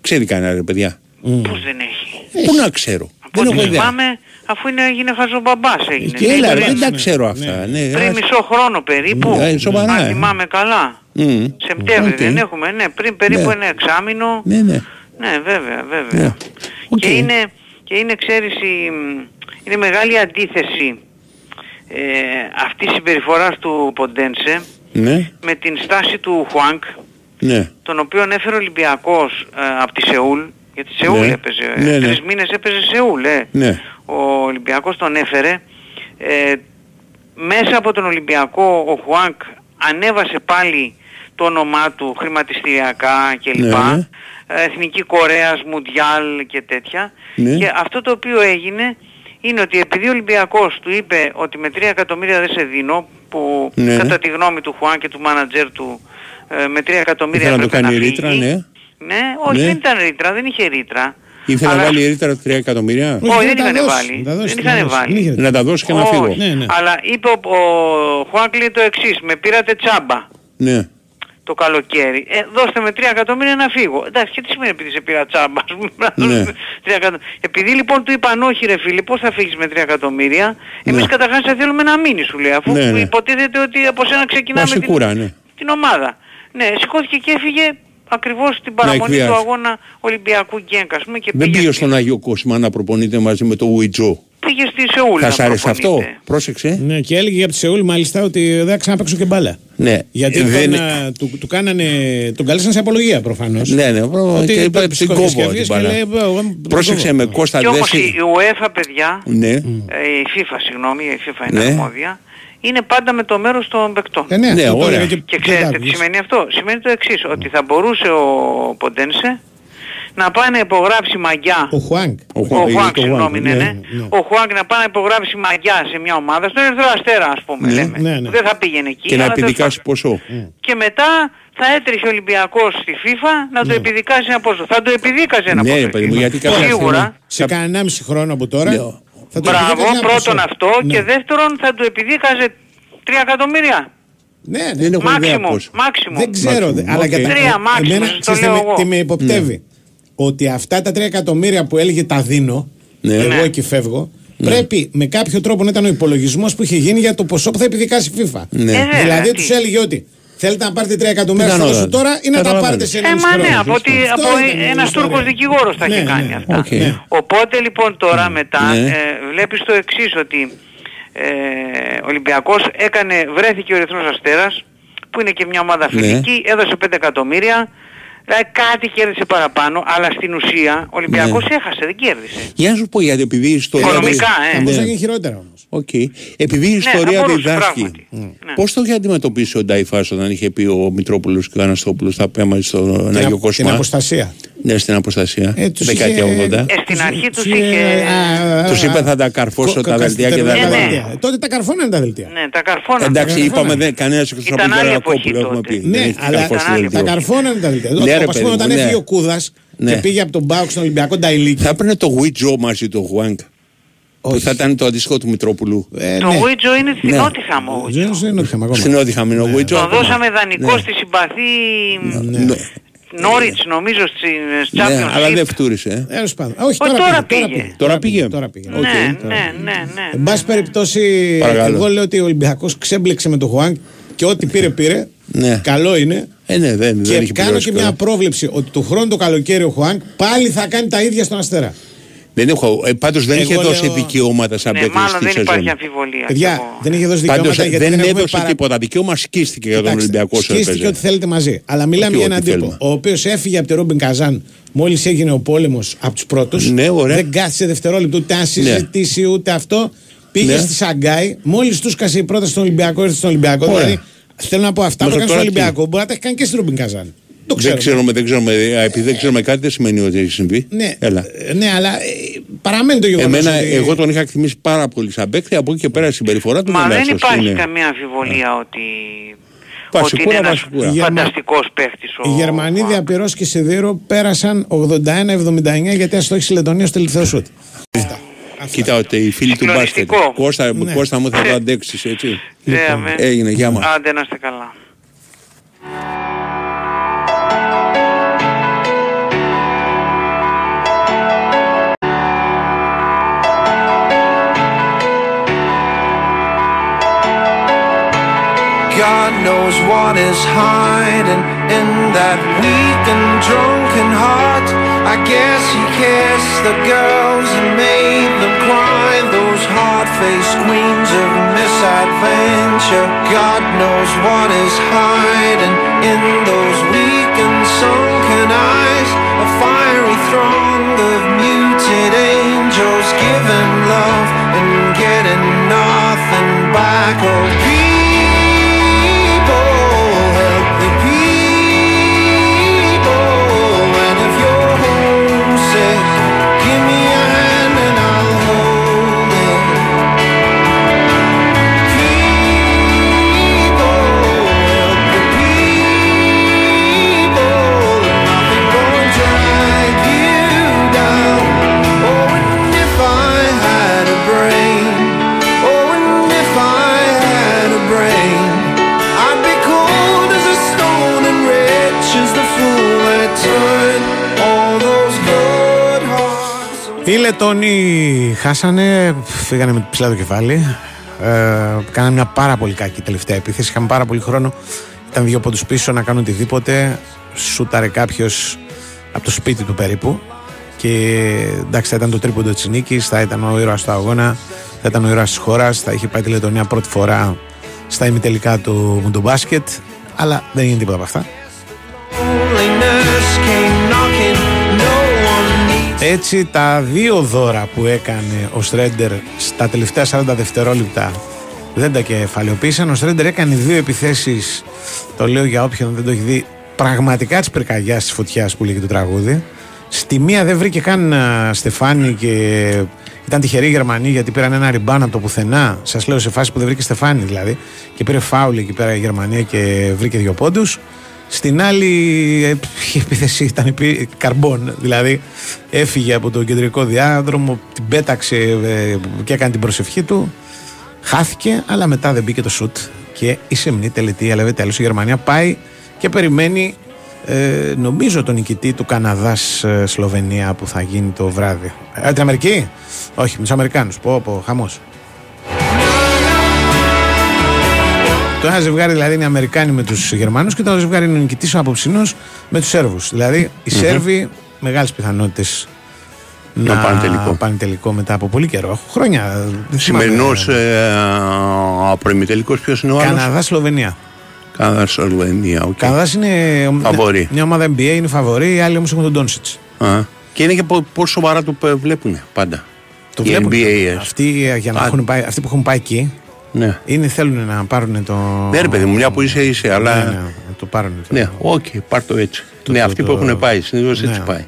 Ξέρει κανένα ρε παιδιά. Πώς δεν έχει. Πού να ξέρω. Από Δεν ό,τι έχω ιδέα. θυμάμαι, αφού είναι, έγινε χαζομπαμπάς έγινε. Και Ναι, έλα, ρε, πριν- δεν τα ξέρω αυτά. Ναι, Πριν ας- μισό χρόνο περίπου, Ναι, σοβαρά, αν ε. θυμάμαι καλά. Μμ. Σεπτέμβρη Οκ. δεν έχουμε, ναι, πριν περίπου Ναι. ένα εξάμηνο. Ναι, ναι. Ναι, βέβαια, βέβαια. Ναι. Οκ. Και είναι, και είναι, ξέρεις, η, είναι μεγάλη αντίθεση ε, αυτή η συμπεριφοράς του Ποντένσε Ναι, με την στάση του Χουάνγκ, ναι. τον οποίο έφερε ο Ολυμπιακός ε, από τη Σεούλ, γιατί Σεούλ Ναι. έπαιζε, Ναι, ναι. τρεις μήνες έπαιζε Σεούλ, ε. Ναι. Ο Ολυμπιακός τον έφερε, ε, μέσα από τον Ολυμπιακό ο Χουάνκ ανέβασε πάλι το όνομά του χρηματιστηριακά κλπ. Ναι, ναι. Ε, Εθνική Κορέας, Μουντιάλ και τέτοια. Ναι. Και αυτό το οποίο έγινε είναι ότι επειδή ο Ολυμπιακός του είπε ότι με 3 εκατομμύρια δεν σε δίνω, που Ναι, ναι. κατά τη γνώμη του Χουάν και του μάνατζερ του ε, με 3 εκατομμύρια Ήθελε να το έπρεπε κάνει φύγει. ρήτρα, ναι. Ναι, όχι Ναι. δεν ήταν ρήτρα, δεν είχε ρήτρα. Ήθελε να Αλλά- βάλει ρήτρα 3 εκατομμύρια; Όχι, Όχι, δεν δεν τα είχαν δώσει, βάλει. τα δώσει, Δεν τα είχαν δώσει. βάλει. Δεν είχε- Να τα δώσει και να Όχι. φύγω. Ναι, ναι. Αλλά είπε ο, ο Χουάνκλι το εξής, με πήρατε τσάμπα Ναι. το καλοκαίρι. Ε, δώστε με 3 εκατομμύρια να φύγω. Εντάξει, και τι σημαίνει επειδή σε πήρα τσάμπα, ας πούμε. να Ναι. δώσουμε 3 εκατο- Επειδή λοιπόν του είπαν όχι ρε φίλε, πώς θα φύγεις με 3 εκατομμύρια. Εμείς Ναι. καταρχάς σε θέλουμε να μείνει σου λέει, αφού Ναι, ναι. υποτίθεται ότι από σένα ξεκινάμε την, Βασικούρα, ναι. την ομάδα. Ναι, σηκώθηκε και έφυγε ακριβώς στην παραμονή του εκβιάσει. αγώνα Ολυμπιακού Γκένκα, ας πούμε, και Δεν πήγε πήγε στην- στον Άγιο Κόσμα να προπονείται μαζί με το Ουιτζό. Πού πήγε στη Σεούλ. Θα να σ' άρεσε αυτό; προπονείται. Πρόσεξε. Ναι, και έλεγε για τη Σεούλ μάλιστα ότι δεν θα ξαναπαίξω και μπάλα. Ναι. Γιατί Ε, δεν- τον, α, του, του κάνανε, τον καλέσαν σε απολογία προφανώς. Ναι, ναι, προ- και είπε την κόβω την μπάλα. Πρόσεξε με Κώστα, Και δεν όμως σε- η UEFA, παιδιά, Ναι. ε, η FIFA, συγγνώμη, η FIFA είναι Ναι. αρμόδια, είναι πάντα με το μέρος των παικτών. Ε, ναι, Ναι, αυτό το ωραία. έλεγα Και και ξέρετε δεν τι τα σημαίνει αυτό; Σημαίνει το εξής, ότι θα μπορούσε ο Ποντένσε να πάει να υπογράψει μαγιά. Ο Χουάνκ. Ο Ο Χουάνκ, Χουάνκ, το συγγνώμη, Χουάνκ, ναι, ναι, ναι. ναι. Ο Χουάνκ να πάει να υπογράψει μαγιά σε μια ομάδα, στον Ερυθρό Αστέρα, ας πούμε, Ναι, λέμε. ναι, ναι. Δεν θα πήγαινε εκεί. Και να αλλά τέλος επιδικάσει πάντων. ποσό. Και μετά θα έτρεχε ο Ολυμπιακός στη FIFA να το επιδικάσει ένα ποσό. Θα το επιδίκαζε ένα Ναι, ποσό. ρε παιδί μου, η FIFA. γιατί κάποια Σίγουρα. στιγμή- Σε κανένα 1,5 χρόνο από τώρα. Ναι. Θα το Μπράβο, επιδίκαζε ένα πρώτον ποσό. αυτό Ναι. και δεύτερον θα του επιδίκαζε 3 εκατομμύρια. Ναι, ναι. Δεν έχω ιδέα Μάξιμο, πώς. μάξιμο. Δεν ξέρω, Μάξιμο, δε- αλλά οκ. για τα- Τρία ε, μάξιμο, εμένα, σας το ξέρεις τι λέω με- εγώ. τι με υποπτεύει; Ότι αυτά τα 3 εκατομμύρια που έλεγε τα δίνω, Ναι. εγώ Ναι. εκεί φεύγω, πρέπει με κάποιο τρόπο να ήταν ο υπολογισμός που είχε γίνει για το ποσό που θα επιδικάσει η FIFA. Ναι. Ε, βέβαια, δηλαδή τι. τους έλεγε ότι θέλετε να πάρετε 3 εκατομμύρια θα Πιθανότατα. δώσω τώρα; ή να τα Καταλαβαίνω. πάρετε σε Ε, ένα μα ναι, χρόνο; από, ότι, Αυτό από ήταν η ένας ιστορία. Τούρκος δικηγόρος τα έχει Ναι, κάνει ναι, αυτά. οκ. ναι. Οπότε λοιπόν τώρα μετά Ναι. ε, βλέπεις το εξής ότι ε, ο Ολυμπιακός έκανε, βρέθηκε ο Ερυθρός Αστέρας που είναι και μια ομάδα Ναι. φιλική, έδωσε 5 εκατομμύρια, δηλαδή κάτι κέρδισε παραπάνω, αλλά στην ουσία ο Ολυμπιακός Ναι. έχασε, δεν κέρδισε. Για να σου πω γιατί επειδή η ιστορία... Οικονομικά, ε. Όμως θα Ναι. γίνει χειρότερα όμως. Οκ. Επειδή η ιστορία θα μπορούσε, διδάσκει. πράγματι. Ναι. Πώς το είχε αντιμετωπίσει ο Νταϊφάς όταν είχε πει ο Μητρόπουλος και ο Αναστόπουλος θα πάμε στον Άγιο Την Κοσμά; αποστασία. Ναι, στην αποστασία. Ε, τους Δεκαετία είχε- 80. Ε, στην αρχή τους Τους είχε... Τους είπε θα τα καρφώσω τα δελτία και τα Ναι, ναι. δελτία. Τότε τα καρφώνανε τα δελτία. Ναι, τα καρφώνα. Εντάξει, καρφώνανε. είπαμε δεν, κανένας εκτός από Ήταν τον άλλη Γερακόπουλο εποχή έχουμε πει. τότε. Δεν Ναι, έχει αλλά καρφώσει ήταν άλλη δελτίο. τα καρφώνανε τα δελτία. Ναι, Όταν, ρε ας πούμε, παιδί όταν μου, ναι. έφυγε ο Κούδας Ναι. και πήγε από τον Μπάουκ στον Ολυμπιακό Νταϊλίκη. Θα έπαιρνε το Γουίτζο μαζί του Χουάνκ. Που Όχι. θα ήταν το αντίστοιχο του Μητρόπουλου. Ε, Το ναι. Βουίτζο είναι στην Ναι. Νότιχαμ ο Βουίτζο. Ζένος δεν είχαμε ακόμα. Στην Ότιχαμ είναι ο Γουίτζο. Τον ακόμα. δώσαμε δανεικό Ναι. στη συμπαθή Ναι. Νόριτς νομίζω στην Ναι, Champions αλλά League. δεν φτούρισε. ε. Τέλος πάντων. Όχι, Όχι, τώρα, τώρα πήγε, πήγε. Τώρα πήγε. Τώρα πήγε. Οκ. Ναι, ναι, ναι, ναι. Εν πάση περιπτώσει, Παρακαλώ. εγώ λέω ότι ο Ολυμπιακός ξέμπλεξε με τον Χουάνγκ και ό,τι πήρε πήρε. Ναι. Καλό είναι. Ε, ναι, δεν, δεν Και έχει κάνω πληρώσει και μια καλά. πρόβλεψη ότι του χρόνου το καλοκαίρι ο Χουάνγκ πάλι θα κάνει τα ίδια στον Αστέρα. Δεν έχω, ε, πάντως δεν Εγώ είχε δώσει λέω- δικαιώματα σαν Ναι, παίκτης μάλλον στη δεν σεζόν. υπάρχει αμφιβολία. Παιδιά, Και εγώ- δεν είχε δώσει Πάντως δικαιώματα γιατί δεν δεν έχουμε έδωσε παρα... τίποτα. Δικαίωμα σκίστηκε για τον Κοιτάξτε, Ολυμπιακό όσο σκίστηκε έπαιζε. ό,τι θέλετε μαζί. Αλλά μιλάμε Όχι, για έναν ό,τι τύπο θέλουμε. ο οποίος έφυγε από τη Ρόμπιν Καζάν μόλις έγινε ο πόλεμος από τους πρώτους. Ναι, ωραία. Δεν κάθισε δευτερόλεπτο ούτε να συζητήσει ούτε αυτό. Πήγε Ναι. στη Σαγκάη, μόλις τους σκάσε η πρόταση στον Ολυμπιακό, ήρθε στον Ολυμπιακό. Ωραία. Δηλαδή, θέλω να πω αυτά που Μέχρι έκανε στον τώρα τι; Ολυμπιακό μπορεί να τα έχει κάνει και στην Ρόμπιν Καζάν. Το Δεν ξέρω. ξέρουμε, δεν ξέρουμε. ε, Επειδή δεν ξέρουμε κάτι, δεν σημαίνει ότι έχει συμβεί. Ναι, Έλα. ε, ναι, αλλά ε, παραμένει το γεγονός. Εμένα, εγώ τον είχα εκτιμήσει πάρα πολύ σαν παίκτη. Από εκεί και πέρα η συμπεριφορά του Μα δεν άξιος υπάρχει είναι. καμία αμφιβολία ότι, Πα ότι είναι σικούρα, πα ένας σικούρα. Η Γερμα- φανταστικός παίχτης ο Οι Γερμανοί ο- διαπυρό και Σιδήρο πέρασαν 81-79 γιατί αστόχησε η Λετωνία στο τελευταίο σουτ. Κοίτα ότι οι φίλοι του μπάσκετ. Συγκλονιστικό. Κώστα, Ναι. Κώστα μου θα το αντέξεις έτσι. Ναι, Λοιπόν, αμέ. Έγινε, γεια μας. Άντε να είστε καλά. God knows what is hiding in that weak and drunken heart. I guess he kissed the girls and made them cry. Those hard-faced queens of misadventure. God knows what is hiding in those weak and sunken eyes. A fiery throng of muted angels giving love and getting nothing back. Oh, Λετώνοι χάσανε, φύγανε με ψηλά το κεφάλι. Ε, κάνανε μια πάρα πολύ κακή τελευταία επίθεση. Είχαν πάρα πολύ χρόνο. Ήταν δύο πόντους πίσω να κάνουν οτιδήποτε. Σούταρε κάποιος από το σπίτι του περίπου. και εντάξει θα ήταν το τρίποντο της νίκης, θα ήταν ο ήρωας του αγώνα, θα ήταν ο ήρωας της χώρας, θα είχε πάει τη Λετωνία πρώτη φορά στα ημιτελικά του Μουντομπάσκετ, αλλά δεν έγινε τίποτα από αυτά. Έτσι τα δύο δώρα που έκανε ο Στρέντερ στα τελευταία 40 δευτερόλεπτα δεν τα κεφαλαιοποίησαν. Ο Στρέντερ έκανε δύο επιθέσεις, το λέω για όποιον δεν το έχει δει, πραγματικά της πυρκαγιάς της φωτιάς που λέγει το τραγούδι. Στη μία δεν βρήκε καν Στεφάνη και ήταν τυχερή η Γερμανοί γιατί πήραν ένα ριμπάν από το πουθενά. Σας λέω σε φάση που δεν βρήκε Στεφάνη δηλαδή. Και πήρε φάουλ εκεί πέρα η Γερμανία και βρήκε δύο πόντους. Στην άλλη η επίθεση ήταν καρμπών, δηλαδή έφυγε από το κεντρικό διάδρομο, την πέταξε ε, και έκανε την προσευχή του. Χάθηκε, αλλά μετά δεν μπήκε το σουτ και η σεμνή τελετή, αλλά τέλος η Γερμανία πάει και περιμένει ε, νομίζω τον νικητή του Καναδάς ε, Σλοβενία που θα γίνει το βράδυ. Ε, την Αμερική; Όχι, με τους Αμερικάνους. Πω, πω, χαμός. Το ένα ζευγάρι δηλαδή είναι οι Αμερικάνοι με τους Γερμανούς και το άλλο ζευγάρι είναι ο νικητής ο απόψινο με τους Σέρβους. Δηλαδή οι Σέρβοι μεγάλες πιθανότητες να, να πάνε, τελικό. πάνε τελικό μετά από πολύ καιρό. Χρόνια. Σημερινός ε, προημιτελικό ποιος είναι ο άλλος; Καναδά Σλοβενία. Καναδά Σλοβενία. Okay. Καναδάς είναι φαβορή. μια ομάδα NBA, είναι φαβορή, οι άλλοι όμως έχουν τον Ντόνσιτ. Και είναι και πόσο σοβαρά το βλέπουν πάντα. Το βλέπουν. NBA, αυτοί, ε, για να έχουν πάει, αυτοί που έχουν πάει εκεί ναι. είναι, θέλουν να πάρουν το. Ναι, ρε παιδί μου, μια που είσαι, είσαι, αλλά. Ναι, ναι, το πάρουν. Το... Ναι, OK, okay, πάρ το έτσι. Το, ναι, το, αυτοί το, που έχουν πάει, συνήθως έτσι ναι. πάει.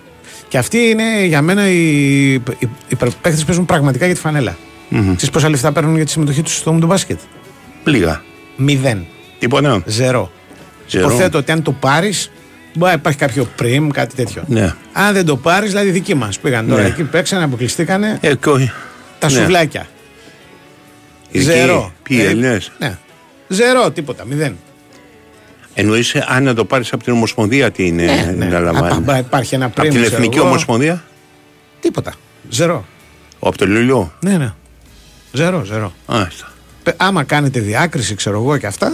Και αυτοί είναι για μένα οι, οι, οι παίχτες που παίζουν πραγματικά για τη φανέλα. Mm-hmm. Ξέρεις πόσα λεφτά παίρνουν για τη συμμετοχή τους στο μπάσκετ. Λίγα. Μηδέν. Τίποτα. Ζερό. Υποθέτω ότι αν το πάρεις, μπορεί να υπάρχει κάποιο πριμ, κάτι τέτοιο. Ναι. Αν δεν το πάρεις, δηλαδή δικοί μας πήγαν τώρα ναι. εκεί, παίξανε, αποκλειστήκανε. Ε, τα ναι. σουβλάκια. Ζερό. Ποιοι ε, Ναι. Ζερό, τίποτα, μηδέν. Εννοείς αν να το πάρεις από την Ομοσπονδία, τι είναι ναι, ναι. να λαμβάνεις; Υπάρχει ένα πριμ. Από την Εθνική εγώ. Ομοσπονδία; Τίποτα. Ζερό. Από το Λουλιό; Ναι, ναι. Ζερό, ζερό. Άστα. Άμα κάνετε διάκριση, ξέρω εγώ και αυτά,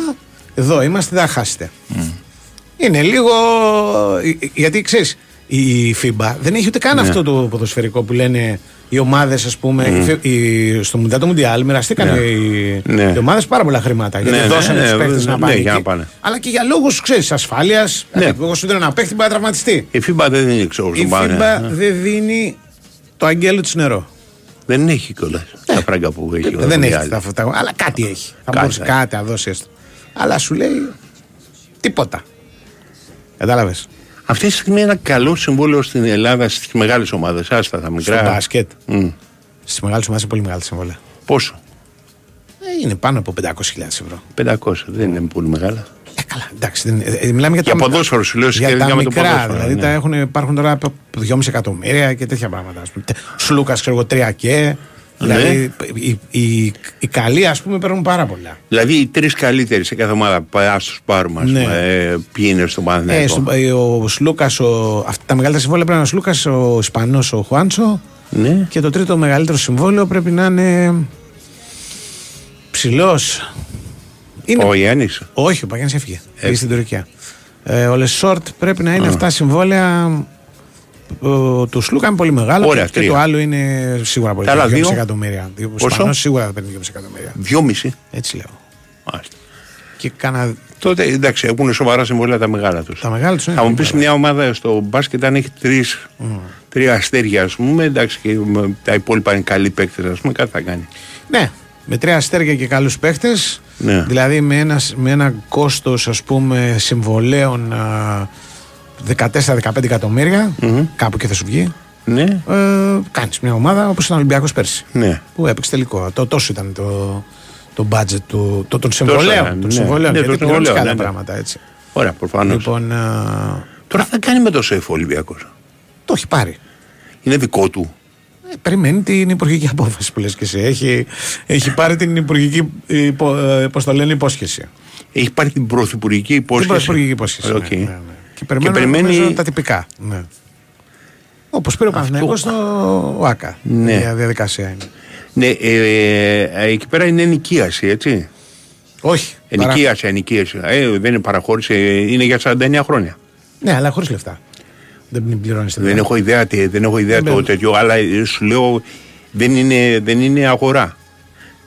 εδώ είμαστε, δεν θα χάσετε. Mm. Είναι λίγο. Γιατί ξέρεις, η FIBA δεν έχει ούτε καν ναι. αυτό το ποδοσφαιρικό που λένε οι ομάδες, ας πούμε. Mm. Οι, στο Μουντιάλ, το Μουντιάλ μοιραστήκαν ναι. οι, ναι. οι ομάδες πάρα πολλά χρήματα. Γιατί ναι, δώσανε ναι, του παίχτε να πάνε, να πάνε. Αλλά και για λόγους ασφάλειας. Ναι. Εγώ σου δίνω ένα παίχτη που να τραυματιστεί. Η FIBA δεν δίνει, ξέρω Η FIBA δεν δίνει το αγγέλο της νερό. Δεν έχει κιόλας τα φράγκα που έχει. Δεν έχει τα φωτά, αλλά κάτι έχει. Θα μπορούσε κάτι να δώσεις έστω. Αλλά σου λέει τίποτα. Κατάλαβες. Αυτή τη στιγμή ένα καλό συμβόλαιο στην Ελλάδα στις μεγάλες ομάδες. Άστα τα μικρά. Στο μπάσκετ. Mm. Στις μεγάλες ομάδες είναι πολύ μεγάλη συμβόλαια. Πόσο; Ε, είναι πάνω από 500.000 ευρώ. 500, δεν είναι πολύ μεγάλα. Ε, καλά, εντάξει. Δεν, ε, μιλάμε για, για τα ποδόσφαιρο, σου λέω για τα μικρά. δηλαδή ναι. τα έχουν, υπάρχουν τώρα 2,5 εκατομμύρια και τέτοια πράγματα. Σλούκας, ξέρω εγώ, 3 και. Δηλαδή ναι. οι, οι, οι, καλοί ας πούμε παίρνουν πάρα πολλά. Δηλαδή οι τρεις καλύτεροι σε κάθε ομάδα ας τους πάρουμε, ναι. ε, ποιοι είναι στο Παναθηναϊκό; Ε, ο Σλούκας, τα μεγαλύτερα συμβόλαια πρέπει να είναι ο Σλούκας, ο Ισπανός, ο Χουάντσο. Ναι. Και το τρίτο μεγαλύτερο συμβόλαιο πρέπει να είναι ψηλός. Ο Γιάννης. Όχι, ο Παπαγιάννης έφυγε. Ε. στην Τουρκία. Ε, ο Λεσόρτ πρέπει να είναι Α. αυτά συμβόλαια του Σλούκα είναι πολύ μεγάλο Ωραία, και, το άλλο είναι σίγουρα πολύ μεγάλο. 2,5 εκατομμύρια. Πόσο; σίγουρα θα παίρνει 2,5 εκατομμύρια. 2,5. Έτσι λέω. Μάλιστα. Και κάνα... Τότε εντάξει, έχουν σοβαρά συμβόλαια τα μεγάλα τους. Τα μεγάλα τους Θα μου πεις μια ομάδα στο μπάσκετ αν έχει τρεις, mm. τρία αστέρια, ας πούμε, εντάξει, και τα υπόλοιπα είναι καλοί παίκτες, ας πούμε, κάτι θα κάνει. Ναι, με τρία αστέρια και καλούς παίκτες. Ναι. Δηλαδή με ένα, με ένα κόστος ας πούμε συμβολέων 14-15 εκατομμύρια, mm-hmm. κάπου και θα σου βγει. Ναι. Ε, Κάνεις μια ομάδα όπως ήταν ο Ολυμπιακός πέρσι. Ναι. Που έπαιξε τελικό. Το, τόσο ήταν το, το budget του, το, των συμβολέων. Των συμβολέων. Ναι, γιατί πληρώνει άλλα ναι, ναι. πράγματα έτσι. Ωραία, προφανώς. Λοιπόν, Τώρα θα κάνει με το ΣΕΦ ο Ολυμπιακός. Το έχει πάρει. Είναι δικό του. Ε, περιμένει την υπουργική απόφαση που λες και εσύ. Έχει, έχει πάρει την υπουργική υπο, ε, πώς το λένε, υπόσχεση. Έχει πάρει την πρωθυπουργική υπόσχεση. Την πρωθυπουργική υπόσχεση. Okay. Ναι, ναι, ναι. Και περιμένει, και περιμένει... τα τυπικά. Ναι. Όπως πήρε ο Παναθυναϊκό στο ΟΑΚΑ. Ναι. Η διαδικασία είναι. Ναι, ε, ε, ε, εκεί πέρα είναι ενοικίαση, έτσι. Όχι. Ενοικίαση, παρα... ενοικίαση. Ε, δεν είναι παραχώρηση, είναι για 49 χρόνια. Ναι, αλλά χωρίς λεφτά. Δεν πληρώνεις Δεν έχω ιδέα, τι- δεν έχω ιδέα το Δεν- τέτοιο, αλλά ε, σου λέω δεν είναι, δεν είναι αγορά.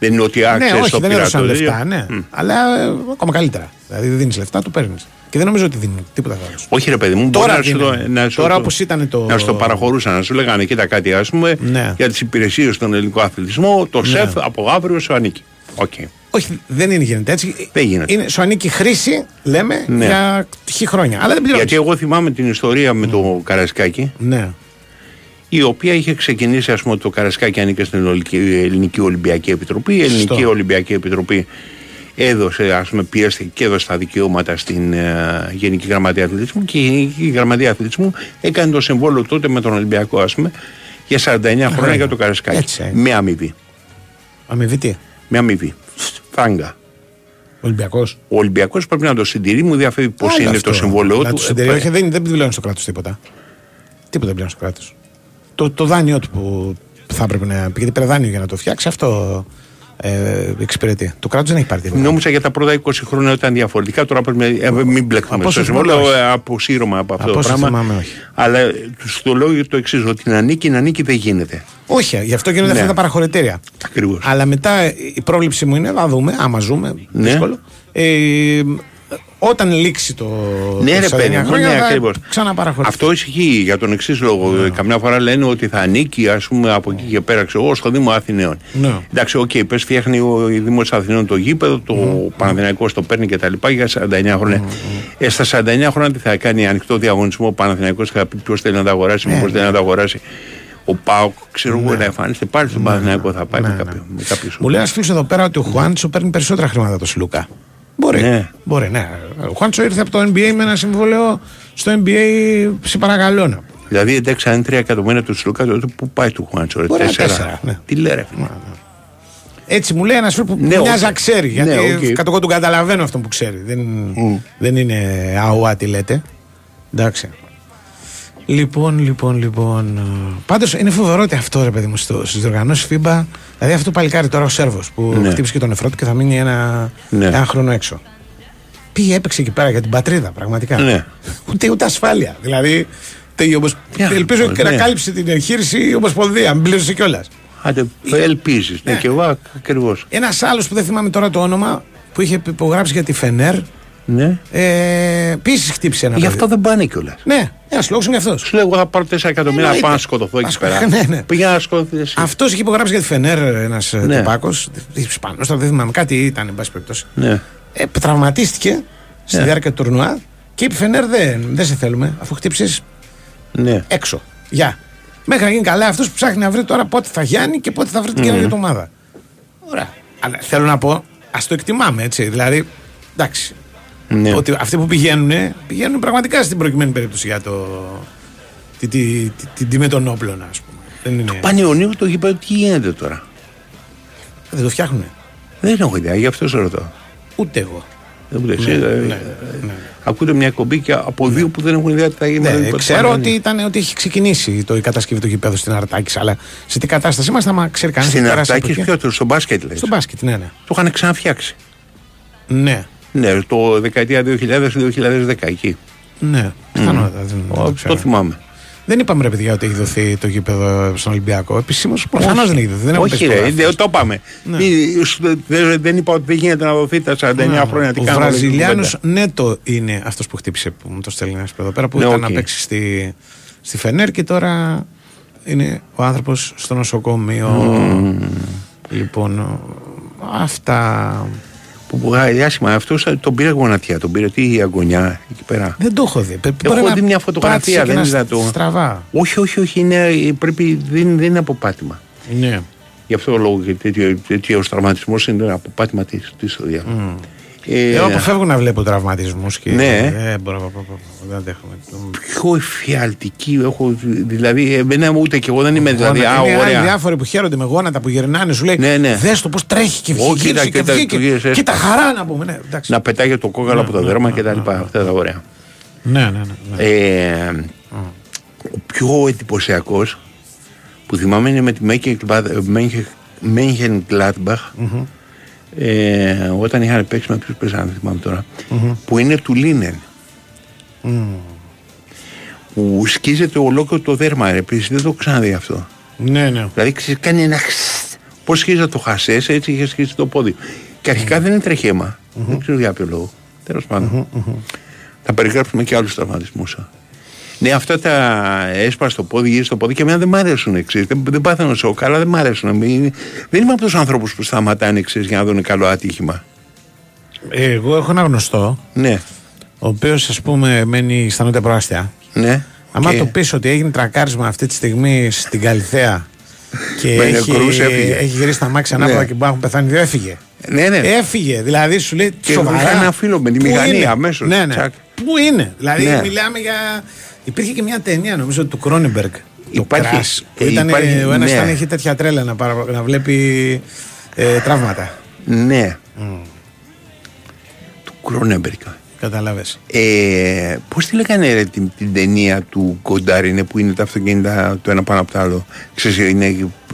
Δεν είναι ότι άξιζε Ναι, όχι, το δεν πήρα έδωσαν το λεφτά, ναι. Αλλά ε, ακόμα καλύτερα. Δηλαδή δεν δίνεις λεφτά, το παίρνεις. Και δεν νομίζω ότι δίνει τίποτα θα δώσουν. Όχι ρε παιδί μου, Τώρα μπορεί να σου το, δίνανε. να σου Τώρα το- όπως ήταν το- Να σου το παραχωρούσαν, να σου λέγανε κοίτα κάτι ας πούμε Ναι. για τις υπηρεσίες στον ελληνικό αθλητισμό, το Ναι. ΣΕΦ από αύριο σου ανήκει. Οκ. Όχι, δεν είναι γίνεται έτσι. Δεν γίνεται. Είναι, σου ανήκει χρήση, λέμε, Ναι. για χι χρόνια. Αλλά δεν πληρώνεις. Γιατί εγώ θυμάμαι την ιστορία με το Καραϊσκάκη, Ναι. Η οποία είχε ξεκινήσει, ας πούμε, το Καραϊσκάκη ανήκε στην Ελληνική- Ελληνική Ολυμπιακή Επιτροπή. Η Ελληνική Σωστό. Ολυμπιακή Επιτροπή έδωσε, ας πούμε, πιέστηκε και έδωσε τα δικαιώματα στην ε, Γενική Γραμματεία Αθλητισμού και η Γενική Γραμματεία Αθλητισμού έκανε το συμβόλαιο τότε με τον Ολυμπιακό, ας πούμε, για 49 χρόνια για το Καρασκάκι. Έτσι, ε. Με αμοιβή. Αμοιβή τι; Με αμοιβή. Φράγκα. Ολυμπιακός. Ο Ολυμπιακός πρέπει να το συντηρεί, μου διαφεύγει πώς είναι το συμβόλαιό Να του. του συντηρεί. Ε, Όχι, δεν, δεν πληρώνει στο κράτος τίποτα. Τίποτα δεν πληρώνει στο κράτος. Το, το δάνειό του που θα έπρεπε να. Γιατί πήρε δάνειο για να το φτιάξει, αυτό ε, εξυπηρετεί. Το κράτος δεν έχει πάρει τίποτα. Νόμιζα για τα πρώτα 20 χρόνια ήταν διαφορετικά. Τώρα πρέπει να ε, μην μπλεκθούμε Από στο όσο συμβόλαιο. θυμάμαι, ε, Αποσύρομαι από αυτό Από το όσο πράγμα. θυμάμαι, όχι. Αλλά ε, τους το λέω το εξής: Ότι να ανήκει, να ανήκει δεν γίνεται. Όχι, γι' αυτό γίνονται Ναι. αυτά τα παραχωρητήρια. Ακριβώς. Αλλά μετά ε, η πρόβλεψη μου είναι, θα δούμε, άμα ζούμε, Ναι. δύσκολο. Ε, όταν λήξει το. Ναι, το ρε 49 παιδί μου, χρόνια, ναι, θα ακριβώς. Ξαναπαραχωρηθεί. Αυτό ισχύει για τον εξής λόγο. Ε, Καμιά φορά λένε ότι θα ανήκει, ας πούμε, από εκεί και πέρα, ξέρω εγώ, στο Δήμο Αθηναίων. Ναι. Εντάξει, OK, okay, πες φτιάχνει ο Δήμος Αθηναίων το γήπεδο, το Παναθηναϊκός το παίρνει κτλ. για 49 χρόνια. Ε, στα 49 χρόνια τι θα κάνει, ανοιχτό διαγωνισμό ο Παναθηναϊκός θα πει ποιος θέλει να τα αγοράσει, Ναι, μήπω ναι. θέλει να τα αγοράσει. Ο Πάοκ, ξέρω εγώ, να εμφανίζεται πάλι στον Παναθηναϊκό θα πάει με κάποιο- με κάποιο Μου λέει ένα φίλο εδώ πέρα ότι ο Χουάντσο παίρνει περισσότερα χρήματα από τον Σλούκα. Μπορεί. Ναι. Μπορεί, ναι. Ο Χουάντσο ήρθε από το NBA με ένα συμβόλαιο στο NBA, σε παρακαλώ να. Δηλαδή, εντάξει, αν είναι 3 εκατομμύρια του Σλούκα, τότε πού πάει του Χουάντσο, ρε, Μπορεί να τέσσερα; τέσσερα, ναι. Τι λέει, φίλε. Έτσι μου λέει ένας φίλος που Ναι, μοιάζει οκ. να ξέρει. Γιατί Ναι, οκ. κατ' εγώ τον καταλαβαίνω αυτό που ξέρει. Δεν, δεν είναι αουά τι λέτε. Εντάξει. Λοιπόν, λοιπόν, λοιπόν. Πάντως είναι φοβερό ότι αυτό ρε παιδί μου στις διοργανώσεις FIBA. Δηλαδή αυτό το παλικάρι τώρα ο Σέρβος που Ναι. χτύπησε και τον νεφρό του και θα μείνει ένα, Ναι. ένα χρόνο έξω. Πήγε, έπαιξε εκεί πέρα για την πατρίδα, πραγματικά. Ναι. Ούτε, ούτε ασφάλεια. Δηλαδή, τε- όπως- Μια- ελπίζω ναι. να κάλυψε την εγχείρηση η Ομοσπονδία, μην πλήρωσε κιόλας. Άντε, ελπίζεις. Ναι, και εγώ ακριβώς. Ένας άλλος που δεν θυμάμαι τώρα το όνομα που είχε υπογράψει για τη Φενέρ. Ναι. Ε, Επίσης χτύπησε ένα Γι' παιδί. αυτό δεν πάνε κιόλας. Ναι, ένα λόγο είναι αυτός. Σου λέω, εγώ θα πάρω 4 εκατομμύρια να Εννοείται. πάω να σκοτωθώ εκεί Ας- πέρα. ναι, ναι. Πήγα να σκοτωθεί εσύ. Αυτός είχε υπογράψει για τη Φενέρ ένας Ναι. ναι. τυπάκος. Ισπανός, τώρα δεν θυμάμαι. Κάτι ήταν, εν πάση περιπτώσει. Ναι. Ε, τραυματίστηκε στη Ναι. διάρκεια του τουρνουά και είπε Φενέρ δεν, δεν σε θέλουμε αφού χτύψει Ναι. έξω. Γεια. Μέχρι να γίνει καλά αυτός που ψάχνει να βρει τώρα πότε θα γιάνει και πότε θα βρει την Μμμ. καινούργια του ομάδα. Ωραία. Αλλά θέλω να πω, ας το εκτιμάμε έτσι. Δηλαδή, εντάξει. Ναι. Ότι αυτοί που πηγαίνουν, πηγαίνουν πραγματικά στην προκειμένη περίπτωση για το. τη- τη- τη- την τιμή των όπλων, ας πούμε. Δεν είναι. Πανιωνίου το γήπεδο τι γίνεται τώρα; Δεν το φτιάχνουν. Δεν έχω ιδέα, γι' αυτό σε ρωτώ. Ούτε εγώ. Δεν μου Ναι, ναι, ναι, Ακούτε μια εκπομπή και από δύο που δεν έχουν ιδέα τι θα γίνει. Ναι, με το ξέρω Πανιωνίου. ότι, ήταν, ότι έχει ξεκινήσει το, η κατασκευή του γηπέδου στην Αρτάκης, αλλά σε τι κατάσταση είμαστε, άμα ξέρει κανείς. Στην Αρτάκης, ποιο το, στο μπάσκετ λέει. Στο μπάσκετ, ναι, ναι. Το είχαν ξαναφτιάξει. Ναι, Ναι, το δεκαετία 2000-2010 εκεί. ναι. Πιθανότατα. δεν- Ο, δεν ξέρω. το θυμάμαι. Δεν είπαμε ρε παιδιά ότι έχει δωθεί το γήπεδο στον Ολυμπιακό. Επισήμως προφανώς δεν έχει δοθεί. Δεν έχουν Όχι, πέσει ρε, υπογραφές. δεν το είπαμε. Ναι. Μη- σου- δεν, δεν είπα ότι δεν γίνεται να δοθεί τα 49 χρόνια. Τι Ο κάνουμε, Βραζιλιάνος κουβέντα. Νέτο είναι αυτός που χτύπησε, που μου το στέλνει ένας εδώ πέρα, που Ναι, ήταν οκ. να παίξει στη, στη Φενέρ και τώρα είναι ο άνθρωπος στο νοσοκομείο. Λοιπόν, ο- αυτά. Που βγάζει άσχημα. Αυτό τον πήρε γονατιά, τον πήρε τι η αγωνιά εκεί πέρα. Δεν το έχω δει. Πε- Έχω μπορεί να δει μια φωτογραφία, πάτησε και δεν να είδα το. Στραβά. Όχι, όχι, όχι. Είναι, πρέπει, δεν, δεν είναι από πάτημα. Ναι. Γι' αυτό το λόγο και τέτοιο, τέτοιος τραυματισμός είναι από πάτημα της ιστορία. Ε, Εγώ αποφεύγω να βλέπω τραυματισμούς και. Ναι. Δεν μπορώ. πα- πα- πα- Δεν αντέχομαι. πιο εφιαλτική έχω. Δηλαδή, εμένα ούτε κι εγώ δεν είμαι. Δηλαδή, Γόνα- α, είναι άλλοι ωραία. διάφοροι που χαίρονται με γόνατα που γυρνάνε, σου λέει. Ναι, ναι. Δες το πώς τρέχει και Ω, βγήκε. κοίτα, γύρισε και κοίτα, βγήκε. το γύρισε. Κοίτα χαρά να πούμε. Ναι, εντάξει. Να πετάγει το κόκαλο από το δέρμα και τα λοιπά. Αυτά τα ωραία. Ναι, ναι, ναι. ναι. Ε, ο πιο εντυπωσιακός που θυμάμαι είναι με τη Μέγχεν Γκλάτμπαχ ε, όταν είχαν παίξει με ποιους παίζανε, δεν θυμάμαι τώρα που είναι του Λίνεν που σκίζεται ολόκληρο το δέρμα, ρε, επίσης δεν το έχω ξαναδεί αυτό. Ναι, ναι. Δηλαδή ξέρεις, κάνει ένα χσ, πώς σκίζει το χασές, έτσι είχε σκίσει το πόδι. Και αρχικά δεν είναι τρεχέμα. Δεν ξέρω για ποιο λόγο. Τέλος πάντων. Θα περιγράψουμε και άλλους τραυματισμούς. Α. Ναι, αυτά τα έσπα στο πόδι, γύρω στο πόδι και εμένα δεν μ' αρέσουν εξή. Δεν, δεν πάθαινα σοκ, αλλά δεν μ' αρέσουν. Μην- Δεν είμαι από τους ανθρώπου που σταματάνε εξή για να δουν καλό άτυχημα. Εγώ έχω ένα γνωστό. Ναι. Ο οποίος ας πούμε μένει στα νότια προάστια. Ναι. Άμα Και- το πεις ότι έγινε τρακάρισμα αυτή τη στιγμή στην Καλυθέα και Με έχει, νεκρούς έφυγε. έχει γυρίσει τα μάξια ανάποδα Ναι. και μπορεί να έχουν πεθάνει δύο, έφυγε. Ναι, ναι. Έφυγε. Δηλαδή σου λέει Και σοβαρά. είχα ένα φίλο με τη Πού μηχανή είναι; αμέσως, Ναι, ναι. τσακ. Πού είναι; Δηλαδή Ναι. μιλάμε για. Υπήρχε και μια ταινία νομίζω του Κρόνιμπεργκ. Το Υπάρχει- Crash. Που ε, ήταν, υπάρχει- ο ένας ναι. ήταν είχε τέτοια τρέλα να, παρα- να βλέπει ε, τραύματα. Ναι. Του Κρόνεμπερκα. Καταλάβες. Ε, Πώς τη λέγανε ρε, την, την ταινία του Κοντάρινε που είναι τα αυτοκίνητα το ένα πάνω από το άλλο. Ξέρεις, είναι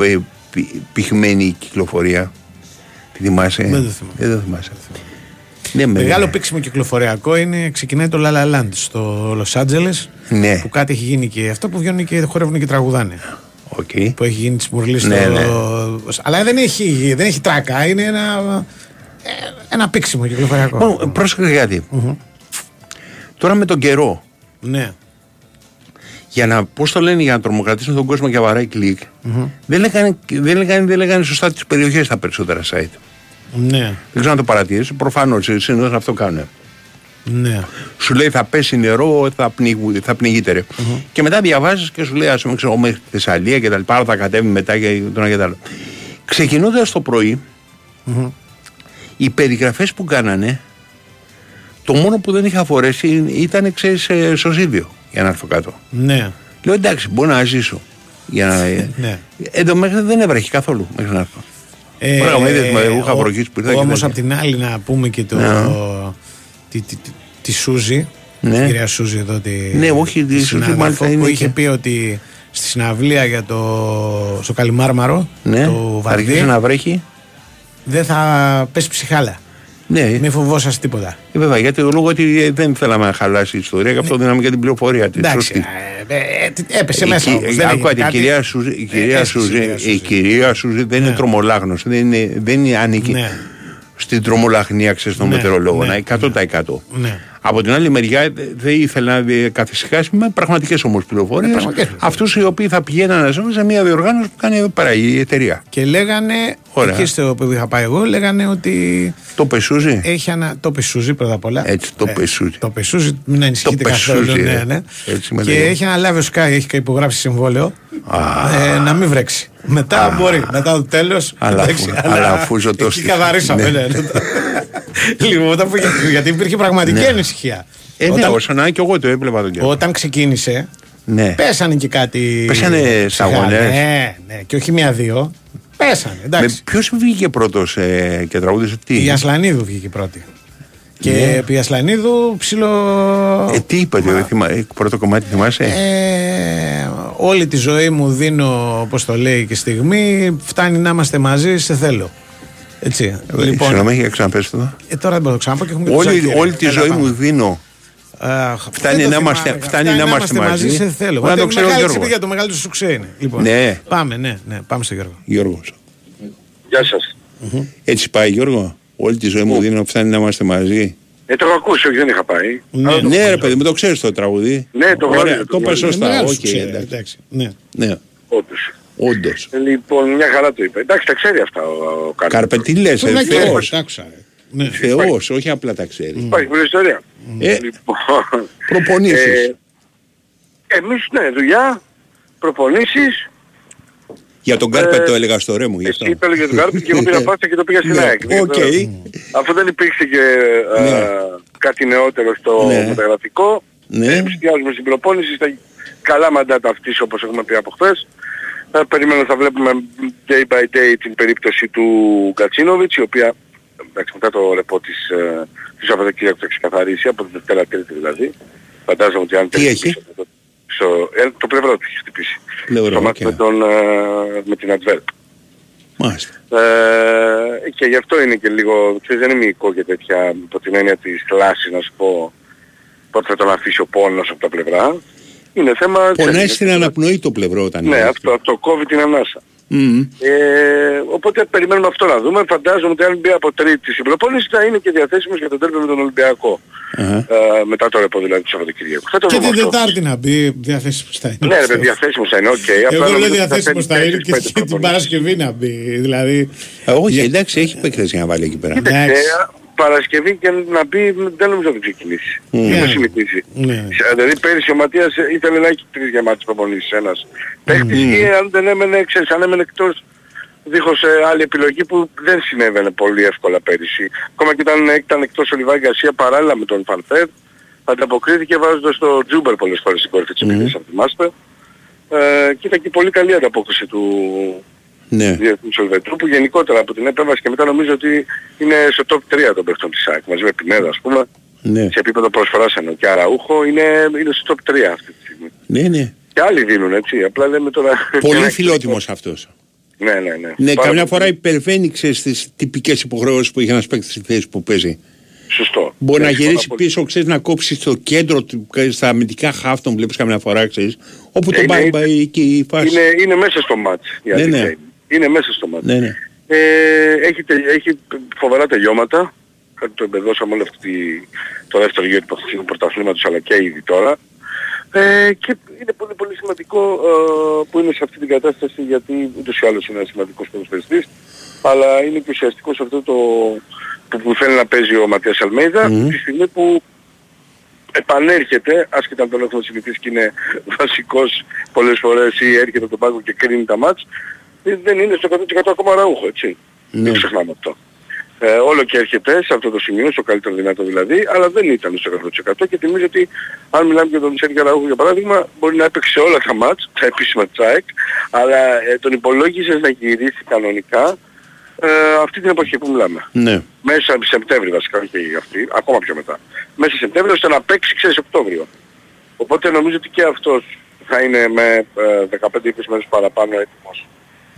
ε, πη- πηχμένη η κυκλοφορία. Τη θυμάσαι; Δεν το θυμάμαι. Δεν το θυμάσαι. Ναι, με- Μεγάλο πήξιμο κυκλοφοριακό είναι ξεκινάει το La La Land στο Λος Άντζελες Ναι. που κάτι έχει γίνει και αυτό που βγαίνουν και χορεύουν και τραγουδάνε. Okay. Που έχει γίνει της μουρλής στο. Ναι, ναι. Αλλά δεν έχει, δεν έχει τράκα, είναι ένα, ε, ένα πήξιμο κυκλοφοριακό. Λοιπόν, πρόσεχε κάτι. Τώρα με τον καιρό, Ναι. για να, πώς το λένε, για να τρομοκρατήσουν τον κόσμο και βαράει κλικ, δεν, λέγανε, δεν, λέγανε, δεν λέγανε σωστά τις περιοχές τα περισσότερα site. Ναι. Δεν ξέρω αν το παρατηρήσει. Προφανώς συνήθως αυτό κάνουν. Ναι. Σου λέει θα πέσει νερό, θα, πνιγου, θα πνιγείτε. ρε. Και μετά διαβάζεις και σου λέει, ας πούμε, ξέρω εγώ, μέχρι τη Θεσσαλία και τα λοιπά, άρα θα κατέβει μετά και το ένα και το άλλο. Ξεκινώντας το πρωί, οι περιγραφές που κάνανε, το μόνο που δεν είχα φορέσει ήταν, ξέρεις, σωσίδιο για να έρθω κάτω. Ναι. Λέω εντάξει, μπορώ να ζήσω. Για να... ναι. Εδώ μέχρι δεν έβρεχε καθόλου μέχρι να έρθω. Ε, Πράγμα, είδες, με ρούχα βροχής που ήρθα και Όμως τέτοια. απ' την άλλη να πούμε και το. Ναι. Τη, τη, τη, τη Σούζη. Ναι. Την κυρία Σούζη εδώ. Τη, Ναι, όχι, τη Σούζη συνάδελφο μάλιστα Που είναι είχε και- πει ότι στη συναυλία για το. στο Καλιμάρμαρο. Ναι, το θα αρχίσει Βαρδί, να βρέχει. δεν θα πέσει ψυχάλα. Ναι. Μην φοβόσαστε τίποτα. Ε, βέβαια, γιατί το λόγο ότι ε, δεν θέλαμε να χαλάσει η ιστορία και αυτό δίναμε και την πληροφορία της. Εντάξει, ε, ε, τι- έπεσε μέσα. όμως, δεν έγινε Ακούγατε, η κάτι. κυρία Σούζη, η κυρία Ε, Σούζη, έσχισε η η κυρία Σούζη δεν είναι τρομολάγνος, δεν, είναι, δεν είναι ανήκει Ναι. στην τρομολαχνία ξέρεις, των Ναι, μετεωρολόγων, ναι, 100%. Ναι. Από την άλλη μεριά ε, δεν ήθελε να δι- καθησυχάσει με πραγματικές όμως πληροφορίες πραγματικές αυτούς οι οποίοι θα πηγαίναν να ζουν σε μια διοργάνωση που κάνει εδώ πέρα η εταιρεία. Και λέγανε, Ωραία. εκεί στο που είχα πάει εγώ, λέγανε ότι Το πεσούζει. έχει ανα... το πεσούζει πρώτα απ' όλα. Έτσι, το πεσούζει. Το πεσούζει, μην ανησυχείτε Το καθόλου. πεσούζει, Ναι, ε. ναι. Έτσι με και λέει. έχει αναλάβει ο Σκάι, έχει υπογράψει συμβόλαιο ε, να μην βρέξει. Μετά μπορεί, μετά το τέλος. Αλλά αφού- αλλά αφού ζω το Εκεί στήθο. καθαρίσαμε. Ναι. ναι, ναι. Λοιπόν, όταν που- γιατί- γιατί υπήρχε πραγματική Ναι. Ανησυχία. Ε, ναι, Όταν- όσο να είναι και εγώ το έβλεπα τον καιρό. Όταν ξεκίνησε, Ναι. πέσανε και κάτι. Πέσανε ψυχά. σταγόνες. Ναι, ναι, και όχι μία-δύο. Πέσανε, εντάξει. Ποιος βγήκε πρώτος ε, και τραγούδισε τι; Η Ασλανίδου βγήκε πρώτη. Και Ναι. επί η Ασλανίδου ψηλό. Ε, τι είπε, δεν θυμά- ε, πρώτο κομμάτι θυμάσαι; Ε, όλη τη ζωή μου δίνω, όπως το λέει και στιγμή, φτάνει να είμαστε μαζί, σε θέλω. Έτσι. Ε, λοιπόν, Συγγνώμη, για ξαναπες το. ε, τώρα δεν μπορώ να το ξαναπώ και έχουμε και το Όλη, Ζακύρη. όλη τη Έλα, ζωή πάμε. μου δίνω. Αχ, Φτάνει δεν το να είμαστε- θυμάμαι. φτάνει να είμαστε μαζί. σε θέλω. Μπορεί να το Μα, ξέρω ο μεγάλη Γιώργος. τσιπή για το μεγάλο σου σουξέ είναι. Λοιπόν, Ναι. Πάμε, ναι, ναι, πάμε στο Γιώργο. Γιώργος. Γεια σας. Έτσι πάει Γιώργο. Όλη τη ζωή μου δίνω φτάνει να είμαστε μαζί. Ε, το έχω ακούσει, όχι δεν είχα πάει. Ναι, ναι ρε παιδί μου, το ξέρεις το τραγουδί. Ναι, το Ωραία, γνωρίζω, το το είπα γνωρίζω. σωστά. Μεγάλος Οκ, σουξέ, εντάξει. εντάξει. Ναι. Ναι, Όντως. Όντως. Ε, Λοιπόν, μια χαρά το είπε. Εντάξει, τα ξέρει αυτά ο, ο Κάρπετ. Κάρπε, τι λες, Το ε, να Θεός. ξέρεις, άκουσα, ρε. Ναι. Θεός, όχι απλά τα ξέρεις. Υπάρχει πολλή ιστορία. Ε, Λοιπόν, προπονήσεις. ε, εμείς, ναι, δουλειά, προπονήσεις. Για τον Κάρπε ε, το έλεγα στο ρε μου γι' αυτό. Εσύ είπε για τον Κάρπετ και εγώ πήρα πάσα και το πήγα στην Ναι, ΑΕΚ. οκ. Αφού δεν υπήρξε και ε, Ναι. κάτι νεότερο στο Ναι. μεταγραφικό, Ναι. εστιάζουμε στην προπόνηση, στα καλά μαντάτα αυτής όπως έχουμε πει από χθες. Ε, περιμένω θα βλέπουμε day by day την περίπτωση του Γκατσίνοβιτς, η οποία εντάξει, μετά το ρεπό της, ε, του Σαββατοκύριακου θα ξεκαθαρίσει, από την Δευτέρα Τρίτη δηλαδή. Φαντάζομαι ότι αν Τι τελειώσει έχει; πίσω, στο- ε, το πλευρό του έχει χτυπήσει. Πλευρό, στο μάτι οκ. με, τον, ε, με την Antwerp. Μάλιστα. Ε, και γι' αυτό είναι και λίγο, ξέρεις, δεν είναι μυϊκό και τέτοια, υπό την έννοια της θλάσσης να σου πω πότε θα τον αφήσει ο πόνος από τα πλευρά. Είναι θέμα... Πονάει στην αναπνοή το πλευρό όταν Ναι, είναι. αυτό, αυτό κόβει την ανάσα. Μμμ. Ε, οπότε περιμένουμε αυτό να δούμε. Φαντάζομαι ότι αν μπει από τρίτη η προπόνηση θα είναι και διαθέσιμος για τον ντέρμπι με τον Ολυμπιακό. Αχα. Ε, μετά το ρεπό δηλαδή του Σαββατοκύριακου. Θα το Και δούμε την αυτό. Τετάρτη να μπει διαθέσιμος θα είναι. Ναι, ρε, παιδί, διαθέσιμος θα είναι, οκ. Απλά Εγώ λέω νομίζω ότι θα διαθέσιμος θέλει θα είναι και 4-5 την προπονήσεις. Παρασκευή να μπει. Δηλαδή. Ε, Όχι, εντάξει, έχει παίκτες για να βάλει εκεί πέρα. Κοίταξε, Παρασκευή και να μπει δεν νομίζω ότι ξεκινήσει. Ναι. Δεν θα συνηθίσει. Ναι. Δηλαδή πέρυσι ο Ματίας ήθελε να έχει τρεις γεμάτες προπονήσεις ένας παίχτης Μμμ. και αν δεν έμενε, ξέρεις, αν έμενε εκτός δίχως ε, άλλη επιλογή που δεν συνέβαινε πολύ εύκολα πέρυσι. Ακόμα και όταν ήταν εκτός ο Λιβάη Γκαρσία παράλληλα με τον Φανφέρ, ανταποκρίθηκε βάζοντας το Τζούμπερ πολλές φορές στην κορυφή της επιλογής, αν θυμάστε. Ε, και ήταν και πολύ καλή ανταπόκριση του Ναι. Διεθνούς Ελβετρού που γενικότερα από την επέμβαση και μετά νομίζω ότι είναι στο top 3 των παιχτών της ΑΕΚ μαζί με Πινέδα ας πούμε Ναι. σε επίπεδο προσφοράς εννοώ και Αραούχο είναι, είναι στο top 3 αυτή τη στιγμή. Ναι, ναι. Και άλλοι δίνουν έτσι, απλά λέμε τώρα... Πολύ φιλότιμος αυτός. Ναι, ναι, ναι. Ναι, Πάρα καμιά πολύ. φορά υπερβαίνει ξέρεις, τις τυπικές υποχρεώσεις που έχει ένας παίκτης στη θέση που παίζει. Σωστό. Μπορεί να Ναι, γυρίσει συμφωνώ πολύ. πίσω, ξέρεις, να κόψει στο κέντρο, του, στα αμυντικά χαφ τον βλέπεις καμιά φορά, ξέρεις, όπου τον Είναι- πάει, πάει εκεί η φάση. Είναι, είναι μέσα στο μάτς. η Ναι, αλήθεια ναι. Είναι. Είναι μέσα στο μάτς. Ναι, ναι. Ε, έχει, τε- έχει φοβερά τελειώματα. Κάτι το εμπεδώσαμε όλο αυτό το δεύτερο γύρο του πρωταθλήματος- πρωταθλήματος αλλά και ήδη τώρα. Ε, και είναι πολύ πολύ σημαντικό ε, που είναι σε αυτή την κατάσταση γιατί ούτως ή άλλως είναι ένας σημαντικός ποδοσφαιριστής αλλά είναι και ουσιαστικός σε αυτό το που, που θέλει να παίζει ο Ματίας Αλμέιδα Μμμ. τη στιγμή που επανέρχεται, άσχετα αν τον έχουμε συνηθίσει και είναι βασικός πολλές φορές ή έρχεται από τον πάγκο και κρίνει τα μάτς, ε, δεν είναι στο 100% ακόμα ραούχο, έτσι. Ναι. Δεν ξεχνάμε αυτό. Ε, όλο και έρχεται σε αυτό το σημείο, στο καλύτερο δυνατό δηλαδή, αλλά δεν ήταν στο 100% και θυμίζω ότι αν μιλάμε για τον Σέργιο Ραούχο για παράδειγμα, μπορεί να έπαιξε όλα τα μάτς, τα επίσημα της ΑΕΚ, αλλά ε, τον υπολόγιζες να γυρίσει κανονικά ε, αυτή την εποχή που μιλάμε Ναι. μέσα Σεπτέμβρη βασικά, όχι αυτή, ακόμα πιο μετά. Μέσα Σεπτέμβριο ώστε να παίξει ξέρεις Οκτώβριο. Οπότε νομίζω ότι και αυτός θα είναι με ε, 15-20 μέρες παραπάνω έτοιμος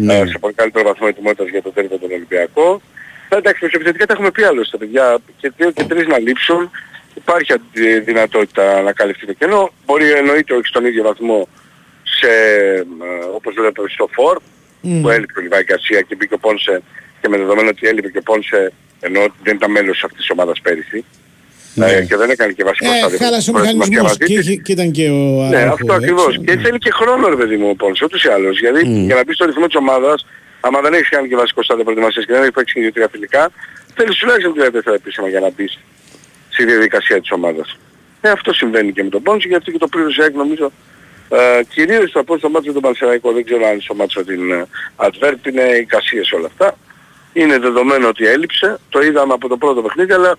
Ναι. ε, σε πολύ καλύτερο βαθμό ετοιμότητας για το τέρμινο τον Ολυμπιακό. Ε, εντάξει, τους επιθετικά τα έχουμε πει άλλωστε παιδιά και δύο και τρεις να λείψουν. Υπάρχει αντι- δυνατότητα να καλυφθεί το κενό. Μπορεί εννοείται όχι στον ίδιο βαθμό σε, ε, όπως λέτε, στο φορ που έλειπε ο Λιβάη Γκαρσία και μπήκε ο Πόνσε και με δεδομένο ότι έλειπε και ο Πόνσε ενώ ότι δεν ήταν μέλος αυτής της ομάδας πέρυσι ε, και δεν έκανε και βασικό Ε, στάδιο χάλασε ο προετοιμασία μηχανισμός μαζί και, της. είχε- και ήταν και ο Ναι, Αραούχο, αυτό έτσι. ακριβώς. Και θέλει και χρόνο ρε παιδί μου ο Πόνσε, ούτως ή άλλως. Γιατί για να μπει στο ρυθμό της ομάδας, άμα δεν έχεις κάνει και βασικό στάδιο προετοιμασίας και δεν έχεις παίξει και δύο-τρία φιλικά, θέλεις τουλάχιστον τρία-τέσσερα επίσημα για να μπεις στη διαδικασία της ομάδας. Ε, αυτό συμβαίνει και με τον Πόνσε, γιατί και το πλήρωσε ΑΕΚ νομίζω ε, κυρίως θα πω στο μάτσο με τον Πανσεραϊκό, δεν ξέρω αν είναι στο μάτσο με την ε, Advert, είναι οι κασίες όλα αυτά. Είναι δεδομένο ότι έλειψε, το είδαμε από το πρώτο παιχνίδι, αλλά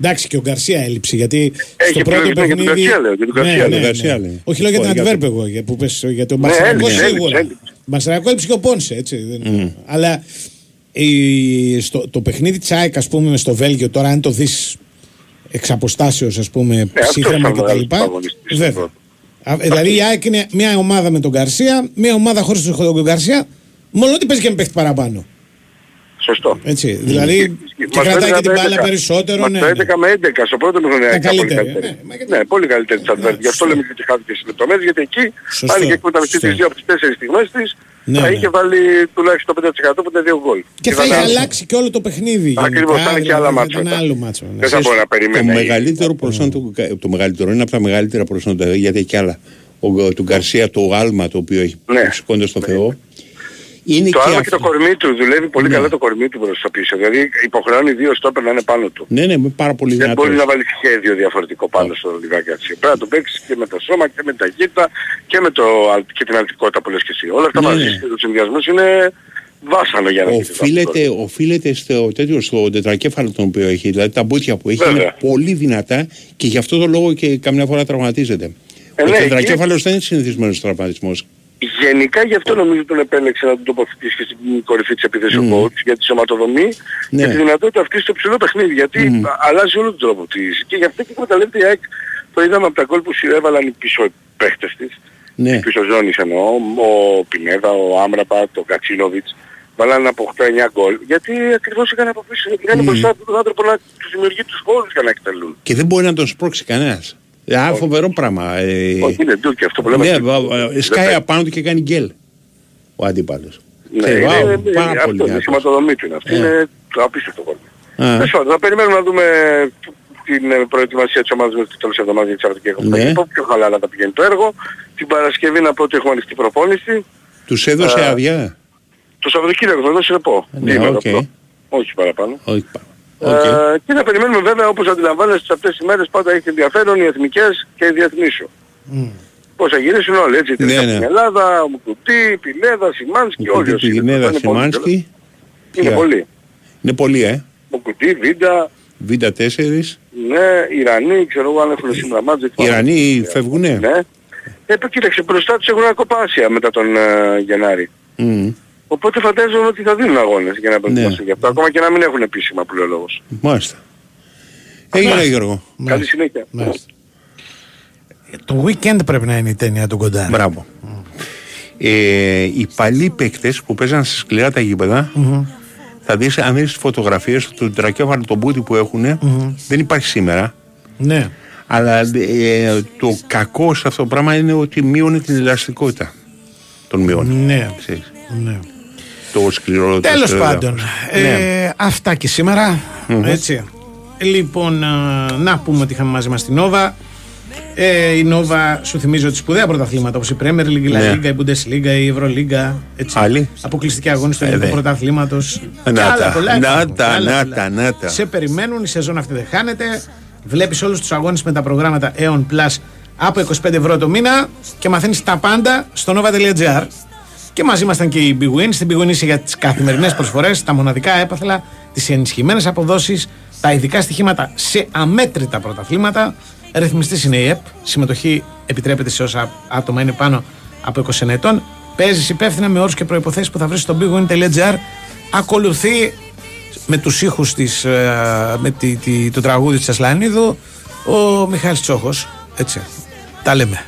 Εντάξει και ο Γκαρσία έλειψε γιατί Έχει στο πρώτο επιλογή για τον παιχνίδι. Γκαρσία, λέω, για τον Γκαρσία, ναι, λέω. ναι, Γκαρσία, ναι. λέει. Όχι λέω για την Όχι, για Αντβέρπ τον- εγώ για που πες για τον Ναι, Μαρσιακό έλειψε, σίγουρα. έλειψε, έλειψε. Μαρσιακό έλειψε και ο Πόνσε έτσι. δεν- Αλλά η, στο, το παιχνίδι της ΑΕΚ ας πούμε στο Βέλγιο τώρα αν το δεις εξ αποστάσεως ας πούμε αυτός ψύχρεμα ήταν ο και τα μεγάλος λοιπά. πρωταγωνιστής. Βέβαια. Α, Δηλαδή η ΑΕΚ είναι μια ομάδα με τον Γκαρσία, μια ομάδα χωρίς τον Γκαρσία, μόνο ότι παίζει και με παίχτη παραπάνω. Σωστό. Έτσι. Δηλαδή και Μας κρατάει το και την 11, μπάλα περισσότερο. Μας Ναι, το ναι. 11 με 11 στο πρώτο μηχρονιά Τα ήταν πολύ καλύτερη, καλύτερη. ναι, Ναι, πολύ καλύτερη της Advert. Γι' αυτό λέμε και χάθηκε στις λεπτομέρειες, γιατί εκεί Σωστό, αν είχε εκμεταλλευτεί σωστό. τις δύο από τις τέσσερις στιγμές της, Ναι, θα ναι. είχε βάλει τουλάχιστον το 5% που ήταν δύο γκολ. Και θα είχε ήταν- αλλάξει και όλο το παιχνίδι. Ακριβώς, γενικά, θα είναι και δηλαδή, άλλα θα μάτσα ήταν μετά. άλλο μάτσο. ναι. Δεν θα μπορεί να Το περιμένει. μεγαλύτερο προσόν του, το μεγαλύτερο είναι από τα μεγαλύτερα προσόντα, γιατί έχει κι άλλα. Ο, του Γκαρσία το άλμα το οποίο έχει Ναι. σηκώντα στο Θεό. Είναι Το και άλλο και αυτό. το κορμί του δουλεύει πολύ Ναι. καλά το κορμί του προς τα πίσω. Δηλαδή υποχρεώνει δύο στόπερ να είναι πάνω του. Ναι, ναι, με πάρα πολύ Δεν δυνατό. μπορεί να βάλει σχέδιο διαφορετικό πάνω στο λιβάκι έτσι. Πρέπει να το παίξεις και με το σώμα και με την ταχύτητα και, με το, αλ- και την αλτικότητα που λες και εσύ. Όλα αυτά Ναι, μαζί ναι. και ο συνδυασμός είναι βάσανο για να γίνει αυτό. Οφείλεται, οφείλεται στο, τέτοιο, στο τετρακέφαλο τον οποίο έχει, δηλαδή τα μπούτια που έχει Βέβαια. είναι πολύ δυνατά και γι' αυτό το λόγο και καμιά φορά τραυματίζεται. Ε, ο ναι, τετρακέφαλος δεν είναι συνηθισμένος τραυματισμός. Γενικά γι' αυτό νομίζω τον επέλεξε να τον τοποθετήσει και στην κορυφή της επίθεσης Μμμ. ο coach για τη σωματοδομή Ναι. και τη δυνατότητα αυτή στο ψηλό παιχνίδι γιατί Μμμ. αλλάζει όλο τον τρόπο της. Και γι' αυτό και εκμεταλλεύεται η ΑΕΚ το είδαμε από τα γκολ που έβαλαν οι πίσω παίχτες της. Ναι. Οι πίσω ζώνης εννοώ, ο Πινέδα, ο Άμραπα, ο Κατσίνοβιτς. Βάλανε από 8-9 γκολ γιατί ακριβώς είχαν από πίσω, είχαν Μμμ. μπροστά από τον άνθρωπο να τους δημιουργεί τους χώρους για να εκτελούν. Και δεν μπορεί να τον σπρώξει κανένας. Α, φοβερό πράγμα. Ε, Όχι, είναι ντούκι αυτό που λέμε. ναι, στην- βα- βα- σκάει δεν- απάνω του και κάνει γκέλ. Ο αντίπαλος. Ναι, Ξέρει, είναι, βάου, είναι, πάρα αυτό πολύ είναι, η δυνατός. σηματοδομή του είναι αυτή. Ε. Είναι το απίστευτο κόλπο. Α. Τέλος πάντων, θα περιμένουμε να δούμε την ε, προετοιμασία της ομάδας μέχρι το τέλος της εβδομάδας για τη Σαββατική Ναι. ναι. Πιο χαλάρα θα πηγαίνει το έργο. Την Παρασκευή να πω ότι έχουμε ανοιχτή προπόνηση. Τους έδωσε Α, άδεια; Το Σαββατοκύριακο θα δώσει ρεπό. Ναι, Διήμερο οκ. αυτό. Όχι παραπάνω. Όχι πάνω. Ε, και θα περιμένουμε βέβαια όπως αντιλαμβάνεστε αυτές τις μέρες πάντα έχει ενδιαφέρον οι εθνικές και οι διεθνείς σου. Πώς θα γυρίσουν όλοι έτσι. Ναι, Ναι, ναι. Στην Ελλάδα, ο Μουκουτί, Πινέδα, Σιμάνσκι, όλοι όσοι είναι. Πινέδα, Είναι πολύ, Σιμάνσκι. Είναι Και- πολλοί. Είναι πολύ, ε. Μουκουτί, Βίντα, Β' 4. ναι, Ιρανοί, ξέρω εγώ αν έχουν σήμερα μάτζ. Οι Ιρανοί φεύγουνε; Ναι. Ε, κοίταξε, μπροστά τους έχουν ένα κοπάσια μετά τον ε, Γενάρη. Μμ. Οπότε φαντάζομαι ότι θα δίνουν αγώνες για να προετοιμαστούν Ναι. γι' αυτό. Ακόμα και να μην έχουν επίσημα που λέει ο λόγος. Μάλιστα. Έγινε Γιώργο. Καλή συνέχεια. Το weekend πρέπει να είναι η ταινία του Κοντάρ. Μπράβο. Ε, οι παλιοί παίκτες που παίζαν σε σκληρά τα γήπεδα θα δεις αν δεις τις φωτογραφίες του τρακέφαλο τον μπούτι που έχουν δεν υπάρχει σήμερα Ναι. αλλά ε, το κακό σε αυτό το πράγμα είναι ότι μείωνε την ελαστικότητα των μειών Ναι. Ξέρεις. ναι. Το σκληρό το Τέλος σκληρό πάντων, έδαφος. Ναι. ε, αυτά και σήμερα. Μμμ. Έτσι. Λοιπόν, ε, να πούμε ότι είχαμε μαζί μας την Νόβα. Ε, η Νόβα σου θυμίζει ότι σπουδαία πρωταθλήματα όπως η Premier League, η La Ναι. Liga, η Bundesliga, η Euroliga. Έτσι. Άλλη. Αποκλειστική αγώνες του Ε, ελληνικού δε. πρωταθλήματος. Να Και άλλα τα, πολλά να υπάρχουν. τα, Άλλα να πολλά. τα, να τα. Σε περιμένουν, η σεζόν αυτή δεν χάνεται. Βλέπεις όλους τους αγώνες με τα προγράμματα Aeon Plus από 25 ευρώ το μήνα και μαθαίνεις τα πάντα στο nova.gr. Και μαζί ήμασταν και η Big Win. Στην Big Win είσαι για τις καθημερινές προσφορές, τα μοναδικά έπαθλα, τις ενισχυμένες αποδόσεις, τα ειδικά στοιχήματα σε αμέτρητα πρωταθλήματα. Ρυθμιστής είναι η ΕΠ. Συμμετοχή επιτρέπεται σε όσα άτομα είναι πάνω από 20 ετών. Παίζεις υπεύθυνα με όρους και προποθέσει που θα βρεις στο bigwin.gr. Ακολουθεί με τους ήχους της, ε, με τη, τη- το τραγούδι της Ασλανίδου ο Μιχάλης Τσόχος. Έτσι. Τα λέμε.